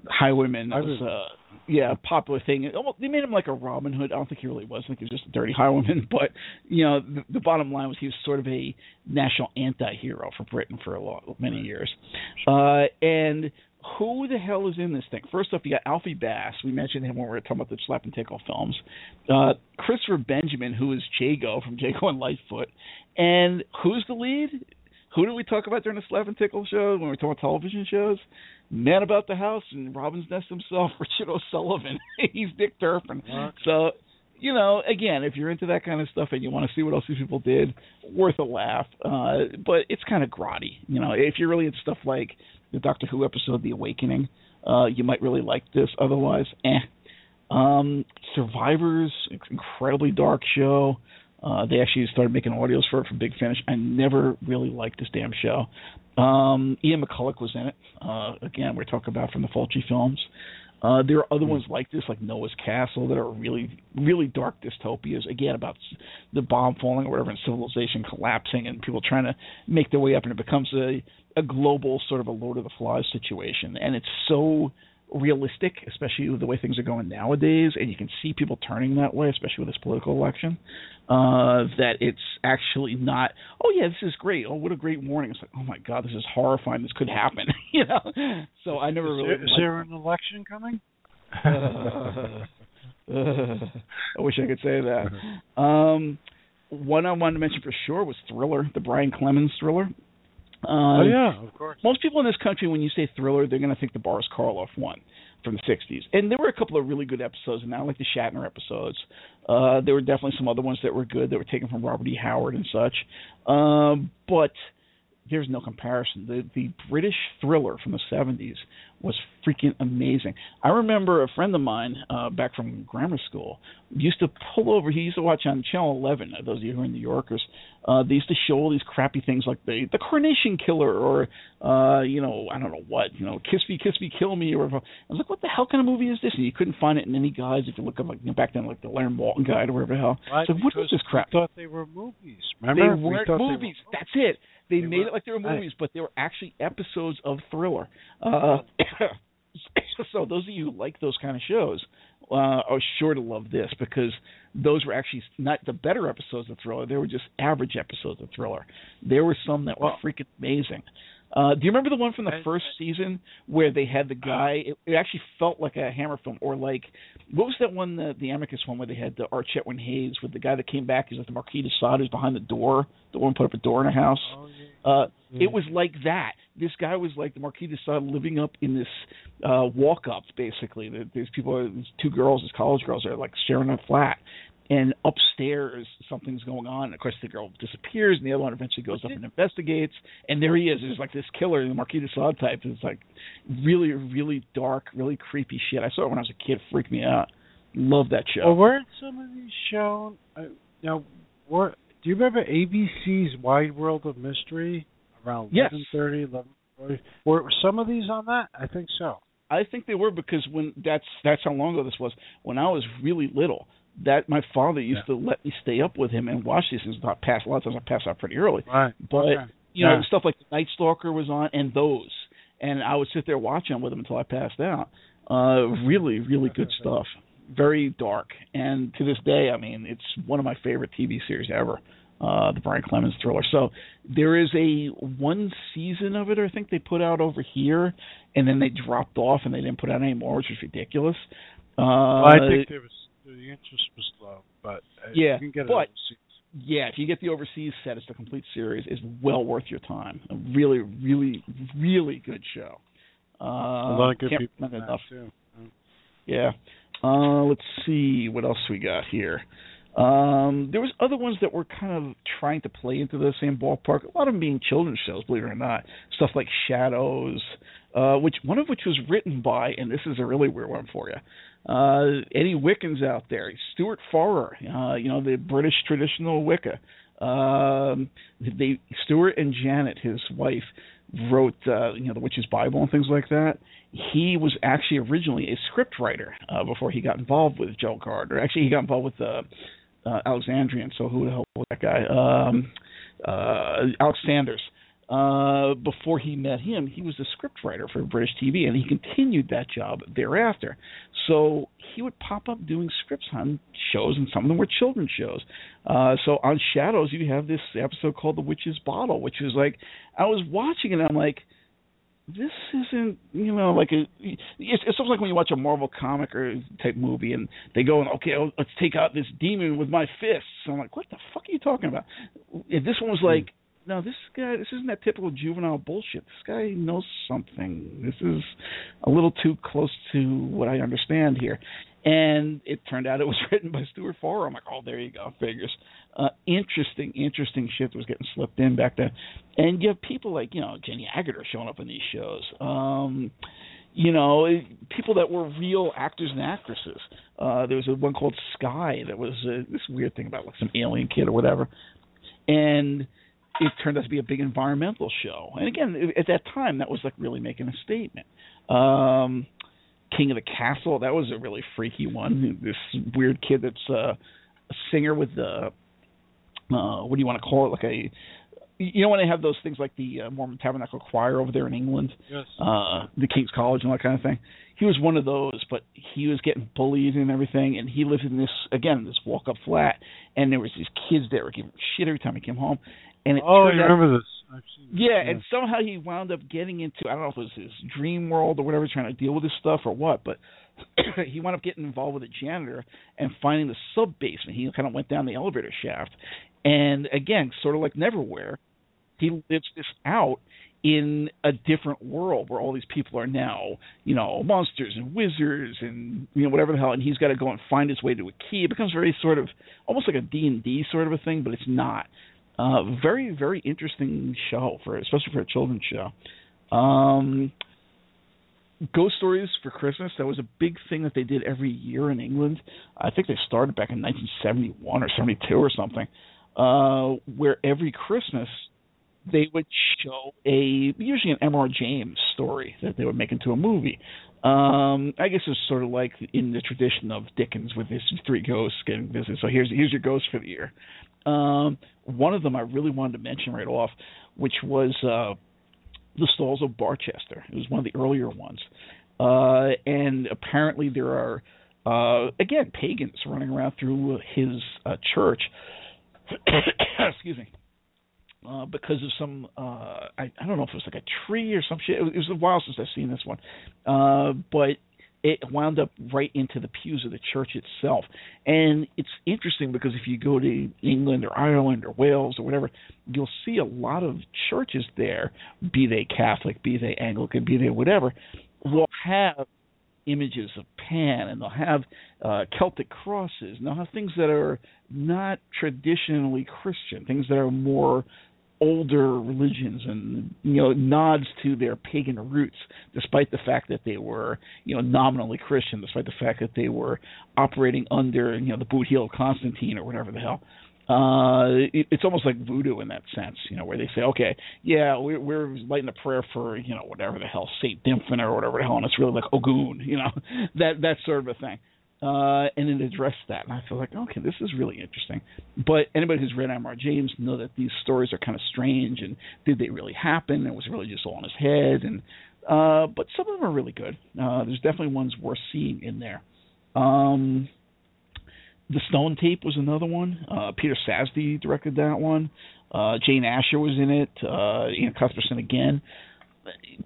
highwayman. That was, uh, yeah, popular thing. Well, they made him like a Robin Hood. I don't think he really was. I think he was just a dirty highwayman. But you know, the, the bottom line was he was sort of a national anti-hero for Britain for a lot, many years. Uh, and who the hell is in this thing? First up, you got Alfie Bass. We mentioned him when we were talking about the Slap and Tickle films. Uh, Christopher Benjamin, who is Jago from Jago and Litefoot. And who's the lead? Who do we talk about during the Slap and Tickle show when we talk about television shows? Man About the House and Robin's Nest himself, Richard O'Sullivan. He's Dick Turpin. So, you know, again, if you're into that kind of stuff and you want to see what else these people did, worth a laugh. Uh, but it's kind of grotty. You know, if you're really into stuff like the Doctor Who episode, The Awakening, uh, you might really like this. Otherwise, eh. Um, Survivors, incredibly dark show. Uh, they actually started making audios for it from Big Finish. I never really liked this damn show. Um, Ian McCulloch was in it. Uh, again, we're talking about from the Fulci films. Uh, there are other ones like this, like Noah's Castle, that are really, really dark dystopias. Again, about the bomb falling or whatever, and civilization collapsing, and people trying to make their way up, and it becomes a a global sort of a Lord of the Flies situation. And it's so realistic, especially with the way things are going nowadays, and you can see people turning that way, especially with this political election. Uh, that it's actually not. Oh yeah, this is great. Oh, what a great warning! It's like, oh my god, this is horrifying. This could happen. you know. So I never Is really. there, is there an election coming? I wish I could say that. Um, one I wanted to mention for sure was Thriller, the Brian Clemens thriller. Uh, oh yeah, of course. most people in this country, when you say thriller, they're going to think the Boris Karloff one from the '60s, and there were a couple of really good episodes, and I like the Shatner episodes. Uh, there were definitely some other ones that were good that were taken from Robert E. Howard and such, um, but there's no comparison. The the British thriller from the '70s was freaking amazing. I remember a friend of mine uh, back from grammar school used to pull over. He used to watch on Channel 11. uh, Those of you who are New Yorkers, uh, they used to show all these crappy things like the the Coronation Killer or uh, you know I don't know what you know Kiss Me Kiss Me Kill Me or I was like what the hell kind of movie is this? And you couldn't find it in any guides if you look up like you know, back then like the Larry Walton guide or whatever the hell. Right, so what is this crap? We thought they were movies. Remember? We weren't thought they were movies. That's it. They, They made were- it like they were movies, but they were actually episodes of Thriller. Uh, so those of you who like those kind of shows uh, are sure to love this because those were actually not the better episodes of Thriller. They were just average episodes of Thriller. There were some that were freaking amazing. Uh, do you remember the one from the first season where they had the guy? It, it actually felt like a Hammer film, or like what was that one, the, the Amicus one, where they had the R. Chetwynd-Hayes with the guy that came back? He's like the Marquis de Sade who's behind the door. The one put up a door in a house. Oh, yeah. Uh, Yeah. It was like that. This guy was like the Marquis de Sade living up in this uh, walk up, basically. There- There's people, these two girls, these college girls, are like sharing a flat. And upstairs, something's going on. And Of course, the girl disappears, and the other one eventually goes up and investigates. And there he is. There's like this killer, the Marquis de Sade type. It's like really, really dark, really creepy shit. I saw it when I was a kid. Freaked me out. Love that show. Well, weren't some of these shown? Uh, now, were, do you remember ABC's Wide World of Mystery around Yes. eleven thirty, eleven forty? Were some of these on that? I think so. I think they were because when that's that's how long ago this was. When I was really little, that my father used to let me stay up with him and watch these things. Not pass a lot of times I passed out pretty early, Right. but Okay. you know Yeah. stuff like Night Stalker was on and those, and I would sit there watching them with him until I passed out. Uh, really, really good stuff. Very dark, and to this day, I mean, it's one of my favorite TV series ever. Uh, the Brian Clemens thriller. So there is a one season of it, I think they put out over here, and then they dropped off and they didn't put out any more, which was ridiculous. Uh, Well, I think there was the interest was low, but uh, Yeah, you can get it but- overseas. yeah, if you get the overseas set, it's the complete series. It's well worth your time. A really, really, really good show. Uh, a lot of good people in it that enough. too. Yeah. Uh, let's see what else we got here. Um, there was other ones that were kind of trying to play into the same ballpark. A lot of them being children's shows, believe it or not. Stuff like Shadows, uh, which one of which was written by, and this is a really weird one for you. Uh, Eddie Wiccans out there, Stewart Farrar, uh, you know the British traditional Wicca. Um, they Stuart and Janet, his wife, wrote uh, you know the Witch's Bible and things like that. He was actually originally a script writer uh, before he got involved with Joe Gardner. Actually, he got involved with uh, uh, Alexandrian. So who the hell was that guy? Um, uh, Alex Sanders. Uh, before he met him, he was a script writer for British TV, and he continued that job thereafter. So he would pop up doing scripts on shows, and some of them were children's shows. Uh, so on Shadows, you have this episode called The Witch's Bottle, which is like I was watching it, and I'm like, this isn't you know like a it's it's almost like when you watch a Marvel comic or type movie and they go and okay oh, let's take out this demon with my fists. I'm like what the fuck are you talking about? And this one was like no this guy this isn't that typical juvenile bullshit. This guy knows something. This is a little too close to what I understand here. And it turned out it was written by Stewart Farrar. I'm like, oh, there you go, figures. Uh, interesting, interesting shit was getting slipped in back then. And you have people like, you know, Jenny Agutter showing up in these shows. Um, you know, people that were real actors and actresses. Uh, there was a one called Sky that was uh, this weird thing about like some alien kid or whatever. And it turned out to be a big environmental show. And again, at that time, that was like really making a statement. Um, King of the Castle, that was a really freaky one. This weird kid that's uh, a singer with the uh, what do you want to call it? Like a you know when they have those things like the uh, Mormon Tabernacle Choir over there in England, Yes. uh, the King's College and all that kind of thing. He was one of those, but he was getting bullied and everything, and he lived in this again this walk up flat, and there was these kids there were giving him shit every time he came home, and it oh, I turned out- remember this. This. yeah, and somehow he wound up getting into I don't know if it was his dream world or whatever, trying to deal with this stuff or what, but he wound up getting involved with a janitor and finding the sub basement. He kind of went down the elevator shaft, and again, sort of like Neverwhere, he lives this out in a different world where all these people are now, you know, monsters and wizards and you know whatever the hell, and he's got to go and find his way to a key. It becomes very sort of almost like a D and D sort of a thing, but it's not. Uh, very very interesting show for especially for a children's show. Um, Ghost Stories for Christmas that was a big thing that they did every year in England. I think they started back in 1971 or 72 or something, uh, where every Christmas they would show a usually an M.R. James story that they would make into a movie. Um, I guess it's sort of like in the tradition of Dickens with his three ghosts getting visited. So here's here's your ghost for the year. Um, one of them I really wanted to mention right off, which was uh, the Stalls of Barchester. It was one of the earlier ones, uh, and apparently there are uh, again pagans running around through his uh, church. Excuse me uh, because of some uh, I, I don't know if it was like a tree or some shit. It was, it was a while since I've seen this one, uh, but it wound up right into the pews of the church itself. And it's interesting because if you go to England or Ireland or Wales or whatever, you'll see a lot of churches there, be they Catholic, be they Anglican, be they whatever, will have images of Pan and they'll have uh, Celtic crosses and they'll have things that are not traditionally Christian, things that are more older religions and you know nods to their pagan roots despite the fact that they were you know nominally christian despite the fact that they were operating under you know the boot heel of constantine or whatever the hell. Uh it, it's almost like voodoo in that sense you know where they say okay yeah we're, we're lighting a prayer for you know whatever the hell saint Dymphna or whatever the hell and it's really like ogun you know that that sort of a thing uh, and it addressed that. And I feel like, okay, this is really interesting. But anybody who's read M.R. James know that these stories are kind of strange, and did they really happen? It was really just all in his head, and uh, but some of them are really good. Uh, there's definitely ones worth seeing in there. Um, the Stone Tape was another one. Uh, Peter Sasdy directed that one. Uh, Jane Asher was in it. Uh, Iain Cuthbertson again.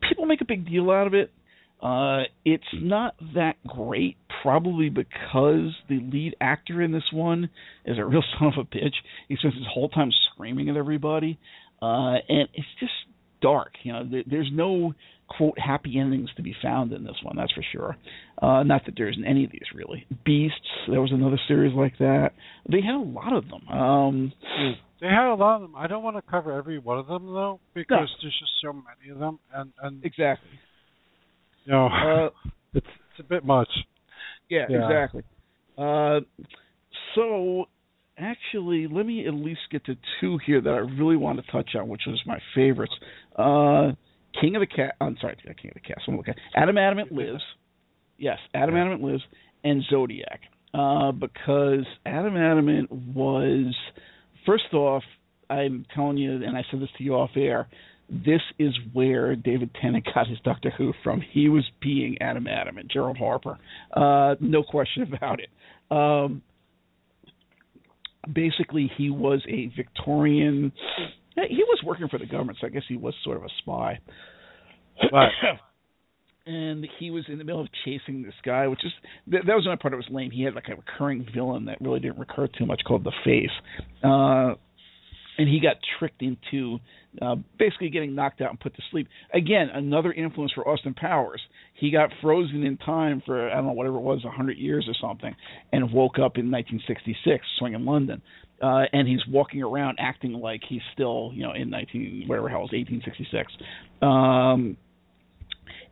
People make a big deal out of it. Uh, it's not that great, probably because the lead actor in this one is a real son of a bitch. He spends his whole time screaming at everybody, uh, and it's just dark. You know, there, there's no quote happy endings to be found in this one. That's for sure. Uh, not that there isn't any of these really. Beasts. There was another series like that. They had a lot of them. Um, they had a lot of them. I don't want to cover every one of them though, because no. there's just so many of them, and and exactly no, uh, it's it's a bit much. Yeah, yeah. exactly. Uh, so actually, let me at least get to two here that I really want to touch on, which was my favorites. Uh, King of the Cat. I'm sorry, King of the Cat. I'm Adam Adamant lives. Yes, Adam. Adamant lives, and Zodiac. Uh, because Adam Adamant was, first off, I'm telling you, and I said this to you off air this is where David Tennant got his Doctor Who from. He was being Adam Adamant Gerald Harper, uh, no question about it. Um, basically, he was a Victorian. He was working for the government, so I guess he was sort of a spy. Right. and he was in the middle of chasing this guy, which is that, that was another part that was lame. He had like a recurring villain that really didn't recur too much, called the Face. Uh, and he got tricked into uh, basically getting knocked out and put to sleep. Again, another influence for Austin Powers. He got frozen in time for I don't know whatever it was, a hundred years or something, and woke up in 1966, swinging London. Uh, and he's walking around acting like he's still, you know, in 19 whatever hell it was 1866. Um,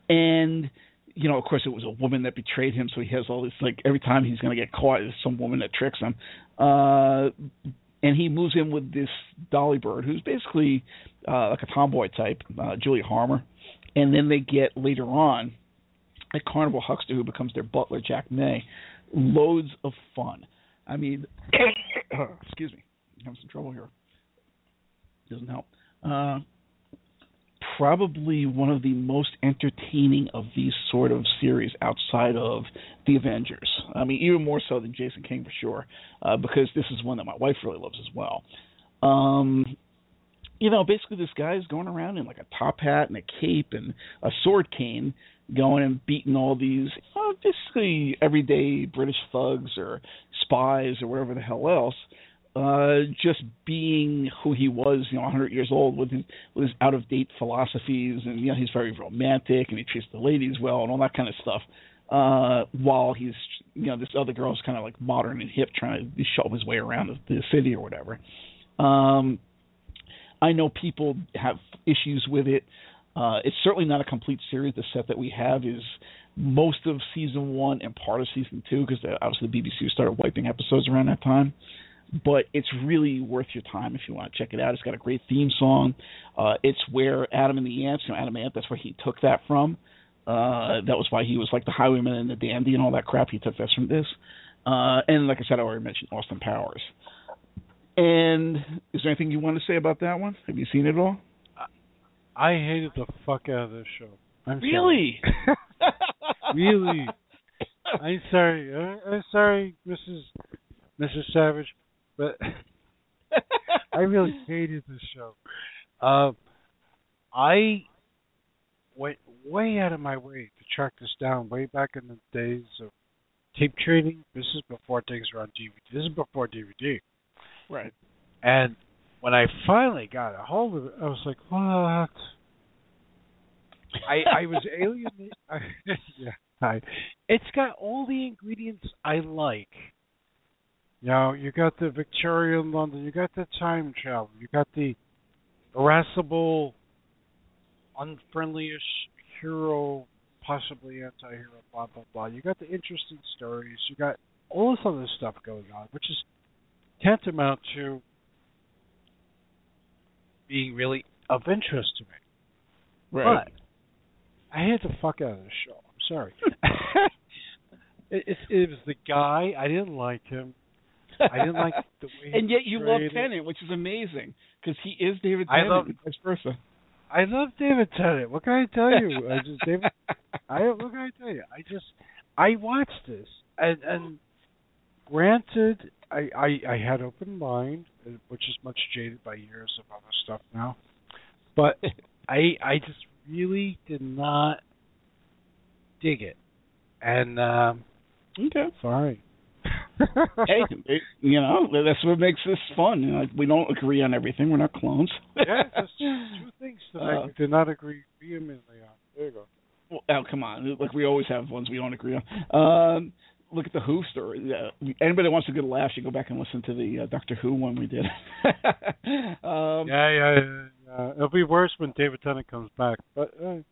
and you know, of course, it was a woman that betrayed him, so he has all this like every time he's going to get caught, there's some woman that tricks him. Uh, and he moves in with this Dolly Bird, who's basically uh, like a tomboy type, uh, Juliet Harmer, and then they get later on a carnival huckster who becomes their butler, Jack May. Loads of fun. I mean, excuse me, I'm having some trouble here. Doesn't help. Uh, probably one of the most entertaining of these sort of series outside of the Avengers. I mean, even more so than Jason King for sure, uh, because this is one that my wife really loves as well. Um, you know, basically this guy is going around in like a top hat and a cape and a sword cane, going and beating all these uh, basically everyday British thugs or spies or whatever the hell else uh, just being who he was, you know, 100 years old with his, with his out of date philosophies, and you know, he's very romantic and he treats the ladies well and all that kind of stuff. Uh, while he's, you know, this other girl's kind of like modern and hip, trying to show his way around the, the city or whatever. Um, I know people have issues with it. Uh, it's certainly not a complete series. The set that we have is most of season one and part of season two, because uh, obviously the BBC started wiping episodes around that time but it's really worth your time if you want to check it out. It's got a great theme song. Uh, it's where Adam and the Ants, you know, Adam Ant, that's where he took that from. Uh, that was why he was like the highwayman and the dandy and all that crap. He took that from this. Uh, and like I said, I already mentioned Austin Powers. And is there anything you want to say about that one? Have you seen it all? I hated the fuck out of this show. I'm really? Really? I'm sorry. I'm sorry, Mrs. Mrs. Savage. But I really hated this show. Um, I went way out of my way to track this down way back in the days of tape trading. This is before things were on DVD. This is before DVD. Right. And when I finally got a hold of it, I was like, "What?" I I was alienated. yeah, I, it's got all the ingredients I like. You know, you got the Victorian London, you got the time travel, you got the irascible, unfriendlyish hero, possibly anti-hero, blah blah blah. You got the interesting stories, you got all this other stuff going on, which is tantamount to being really of interest to me. Right. But I had to fuck out of the show. I'm sorry. it, it, it was the guy. I didn't like him. I didn't like the way. and yet you love. Tennant, which is amazing because he is David I Tennant, love- and vice versa. I love David Tennant. What can I tell you? I just David. I what can I tell you? I just I watched this and and granted, I I, I had open mind, which is much jaded by years of other stuff now, but I I just really did not dig it, and um, Okay. sorry. hey, it, you know that's what makes this fun. You know, we don't agree on everything. We're not clones. yeah, just two things that Uh, I did not agree vehemently on. There you go. Well, oh, come on. Like we always have ones we don't agree on. Um, look at the Who story. Uh, anybody that wants a good laugh should go back and listen to the uh, Doctor Who one we did. um, Yeah, yeah, yeah, yeah. It'll be worse when David Tennant comes back, but. Uh,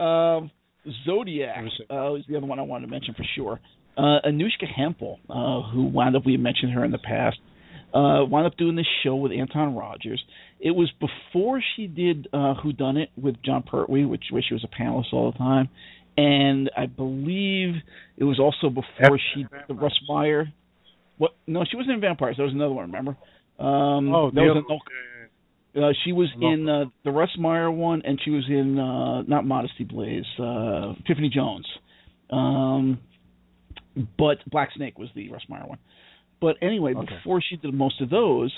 um, Zodiac Let me uh, is the other one I wanted to mention for sure. Uh, Anouska Hempel, uh, who wound up, we mentioned her in the past, uh, wound up doing this show with Anton Rodgers. It was before she did uh, Who Done It with Jon Pertwee, which where she was a panelist all the time, and I believe it was also before she did the Russ Meyer. What? No, she wasn't in Vampires. That was another one. Remember? Um, oh, that was an uh, she was in uh, the Russ Meyer one, and she was in uh, not Modesty Blaise, uh, Tiffany Jones. Um, but Black Snake was the Russ Meyer one. But anyway, Okay. before she did most of those,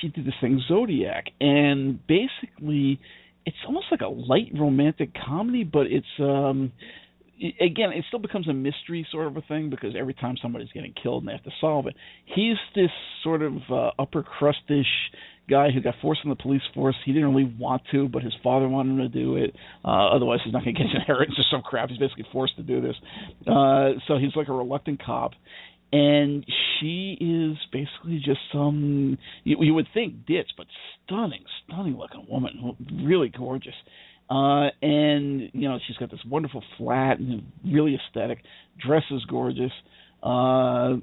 she did this thing Zodiac, and basically, it's almost like a light romantic comedy, but it's um, again, it still becomes a mystery sort of a thing because every time somebody's getting killed and they have to solve it. He's this sort of uh, upper crustish guy who got forced in the police force. He didn't really want to, but his father wanted him to do it. Uh, otherwise, he's not going to get his inheritance or some crap. He's basically forced to do this. Uh, so he's like a reluctant cop. And she is basically just some you, you would think ditch, but stunning, stunning looking woman, really gorgeous. Uh, and you know she's got this wonderful flat and really aesthetic. Dress is gorgeous. Uh,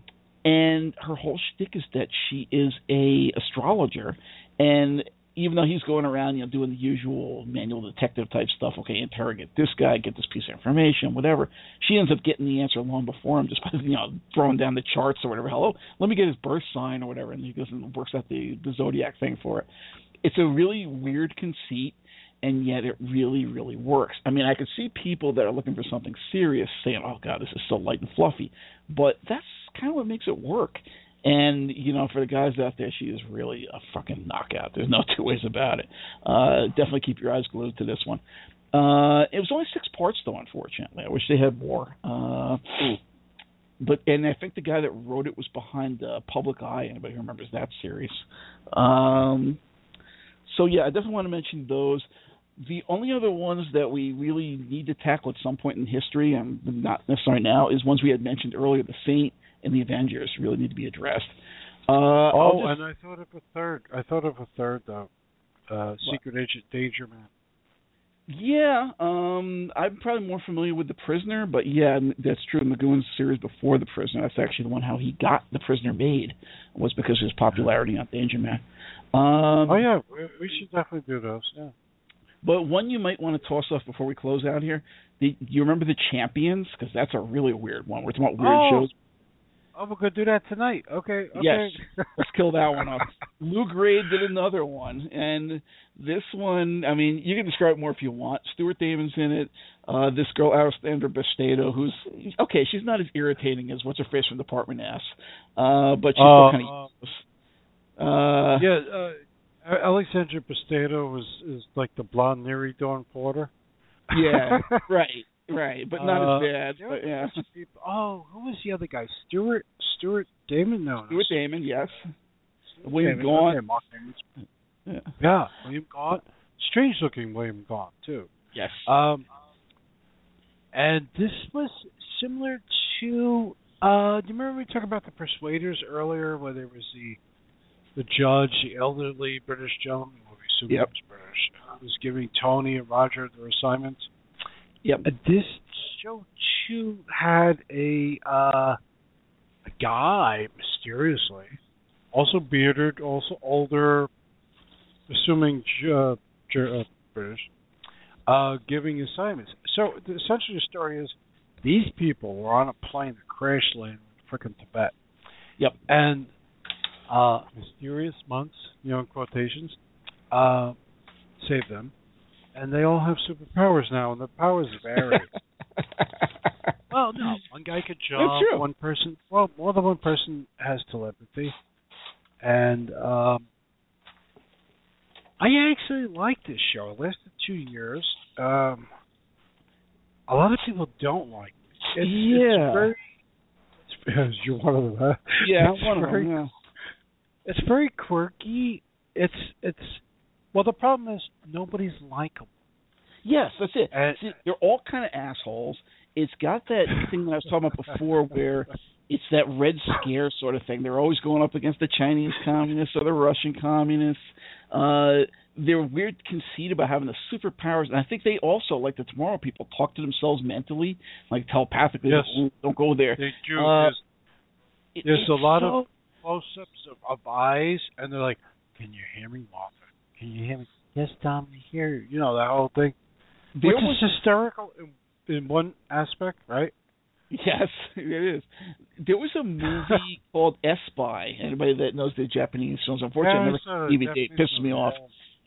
and her whole shtick is that she is a astrologer, and even though he's going around, you know, doing the usual manual detective type stuff, okay, interrogate this guy, get this piece of information, whatever, she ends up getting the answer long before him just by you know throwing down the charts or whatever. Hello, let me get his birth sign or whatever, and he goes and works out the the zodiac thing for it. It's a really weird conceit and yet it really, really works. I mean, I could see people that are looking for something serious saying, "Oh God, this is so light and fluffy," but that's kind of what makes it work. And you know, for the guys out there, she is really a fucking knockout. There's no two ways about it. Uh, definitely keep your eyes glued to this one. Uh, it was only six parts, though. Unfortunately, I wish they had more. Uh, but and I think the guy that wrote it was behind uh, Public Eye. Anybody who remembers that series? Um, so yeah, I definitely want to mention those. The only other ones that we really need to tackle at some point in history, and not necessarily now, is ones we had mentioned earlier. The Saint and the Avengers really need to be addressed. Uh, Oh, just- and I thought of a third. I thought of a third though. Uh, Secret Agent Danger Man. Yeah, um, I'm probably more familiar with The Prisoner, but yeah, that's true. McGoohan's series before The Prisoner, that's actually the one how he got The Prisoner made was because of his popularity on Danger Man. Um, oh yeah, we, we should definitely do those. Yeah. But one you might want to toss off before we close out here. The, you remember the Champions? Because that's a really weird one. We're talking about weird Oh. shows. Oh, we're gonna do that tonight. Okay. Okay. Yes. Let's kill that one off. Lew Grade did another one, and this one, I mean, you can describe more if you want. Stuart Damon's in it. Uh, this girl, Alessandra Bastedo, who's okay. She's not as irritating as what's her face from Department S, uh, but she's still kind of. Uh, yeah, uh, Alexandra Bastedo was is like the blonde Nyree Dawn Porter. Yeah, right, right, but not Uh, as bad. But yeah, people- Oh, who was the other guy? Stuart Stuart Damon? No, Stuart Damon, yes. Stuart William Damon. Gaunt. Okay, Mark Yeah. Yeah, William Gaunt. Strange looking William Gaunt too. Yes. Um, and this was similar to. Uh, do you remember we talked about the Persuaders earlier, where there was the the judge, the elderly British gentleman, who we assume Yep. was British, who was giving Tony and Roger their assignments. Yep. Uh, this show too had a uh, a guy mysteriously, also bearded, also older, assuming uh, uh, British, uh, giving assignments. So the, essentially, the story is these people were on a plane that crash landed in frickin' Tibet. Yep. And uh, mysterious monks, you know, in quotations, uh, saved them, and they all have superpowers now, and the powers vary. well, no, one guy could jump. One person, well, more than one person has telepathy, and um, I actually like this show. It lasted two years. Um, a lot of people don't like it. It's, Yeah. it's very. It's, you're one of them, huh? yeah, one of them. Yeah. It's very quirky. It's it's. Well, the problem is nobody's likable. Yes, that's it. And- See, they're all kind of assholes. It's got that thing that I was talking about before, where it's that red scare sort of thing. They're always going up against the Chinese communists or the Russian communists. Uh, they're weird conceit about having the superpowers, and I think they also, like the Tomorrow People, talk to themselves mentally, like telepathically. Yes. "Ooh, Don't go there. They do. Uh, there's It- there's a lot so- of close-ups of, of eyes, and they're like, "Can you hear me, Martha? Can you hear me?" Yes, Tom, I hear you. You know that whole thing. There Which was is hysterical in, in one aspect, right? Yes, it is. There was a movie called Espy. Anybody that knows the Japanese films, unfortunately, I never DVD. It pisses me off.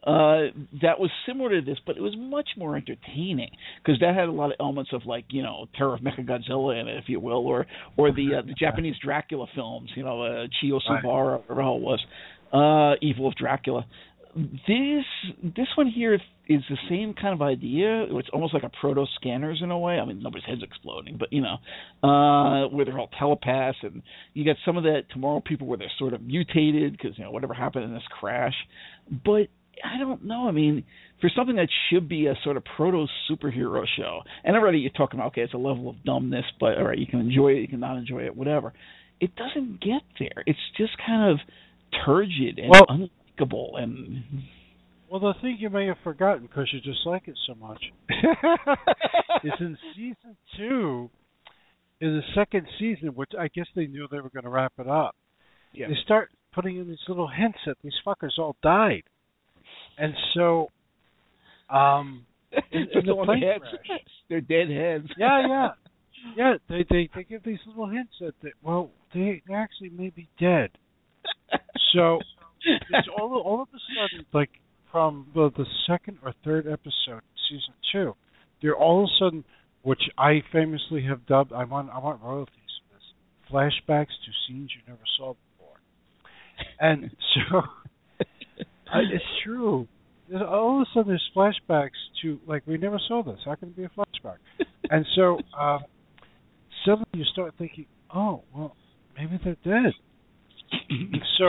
Uh, that was similar to this, but it was much more entertaining because that had a lot of elements of like you know Terror of Mechagodzilla in it, if you will, or or the uh, the Japanese Dracula films, you know, uh, Chio. Or how it was, uh, Evil of Dracula. This this one here is the same kind of idea. It's almost like a proto scanners in a way. I mean, nobody's head's exploding, but you know, uh, where they're all telepaths, and you got some of that tomorrow people where they're sort of mutated because you know whatever happened in this crash. But I don't know. I mean, for something that should be a sort of proto superhero show, and already you're talking about okay, it's a level of dumbness, but all right, you can enjoy it, you can not enjoy it, whatever. It doesn't get there. It's just kind of turgid and Well- unlikable and Well, the thing you may have forgotten because you dislike it so much is in season two, in the second season, which I guess they knew they were going to wrap it up. Yeah. They start putting in these little hints that these fuckers all died, and so, um, in, in the plane crash, They're dead heads. yeah, yeah, yeah. They they they give these little hints that they, well, they they actually may be dead. So it's all all of a sudden like from the, the second or third episode, season two, they're all of a sudden, which I famously have dubbed. I want I want royalties for this. Flashbacks to scenes you never saw before, and so I, it's true. There's, all of a sudden, there's flashbacks to like we never saw this. How can it be a flashback? and so um, suddenly you start thinking, oh well, maybe they're dead. so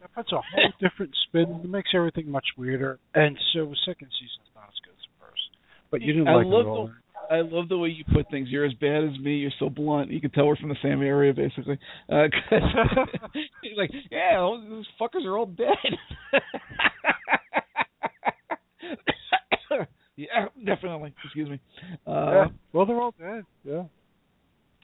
that puts a whole different spin. It makes everything much weirder. And so the second season's not as good as the first. But you didn't I like it all. the I love the way you put things. You're as bad as me. You're so blunt. You can tell we're from the same area, basically. Uh, he's like, yeah, all those fuckers are all dead. yeah, definitely. Excuse me. Uh, yeah. Well, they're all dead. Yeah.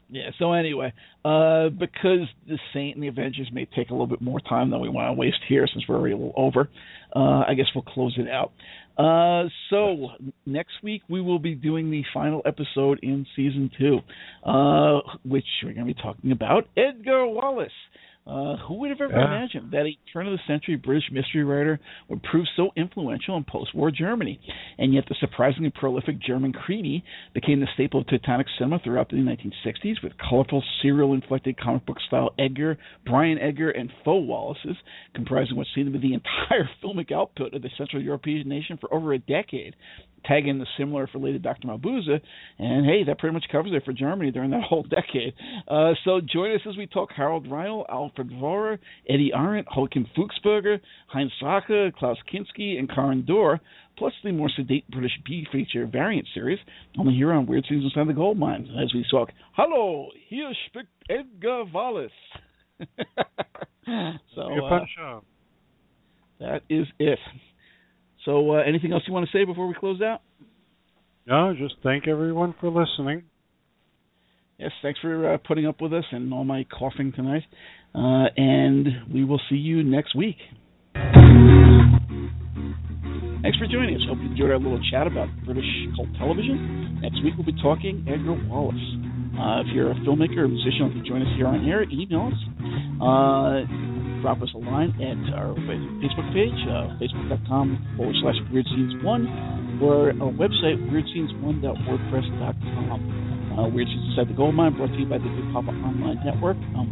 Yeah. So anyway, uh, because the Saint and the Avengers may take a little bit more time than we want to waste here, since we're already a little over, uh, I guess we'll close it out. Uh, so next week we will be doing the final episode in season two, uh, which we're going to be talking about Edgar Wallace. Uh, who would have ever yeah. imagined that a turn of the century British mystery writer would prove so influential in post war Germany? And yet, the surprisingly prolific German krimi became the staple of Teutonic cinema throughout the 1960s with colorful, serial inflected comic book style Edgar, Bryan Edgar, and faux Wallaces, comprising what seemed to be the entire filmic output of the Central European nation for over a decade tag in the similar for Lady Dr. Mabuse, and hey, that pretty much covers it for Germany during that whole decade. Uh, so join us as we talk Harald Reinl, Alfred Vohrer, Eddi Arent, Joachim Fuchsberger, Heinz Drache, Klaus Kinski, and Karin Dor, plus the more sedate British B feature variant series, only here on Weird Scenes Inside the Gold Mine, as we talk, Hello, hier spricht Edgar Wallace. so, uh, that is it. So, uh, anything else you want to say before we close out? No, just thank everyone for listening. Yes, thanks for uh, putting up with us and all my coughing tonight. Uh, and we will see you next week. Thanks for joining us. Hope you enjoyed our little chat about British cult television. Next week we'll be talking Edgar Wallace. Uh, if you're a filmmaker or musician you can join us here on air, email us. Uh, drop us a line at our Facebook page, uh, facebook.com forward slash Weird Scenes 1, or our website, weirdscenes1.wordpress.com. Uh, Weird Scenes Inside the Gold Mine, brought to you by the Big Papa Online Network. I'm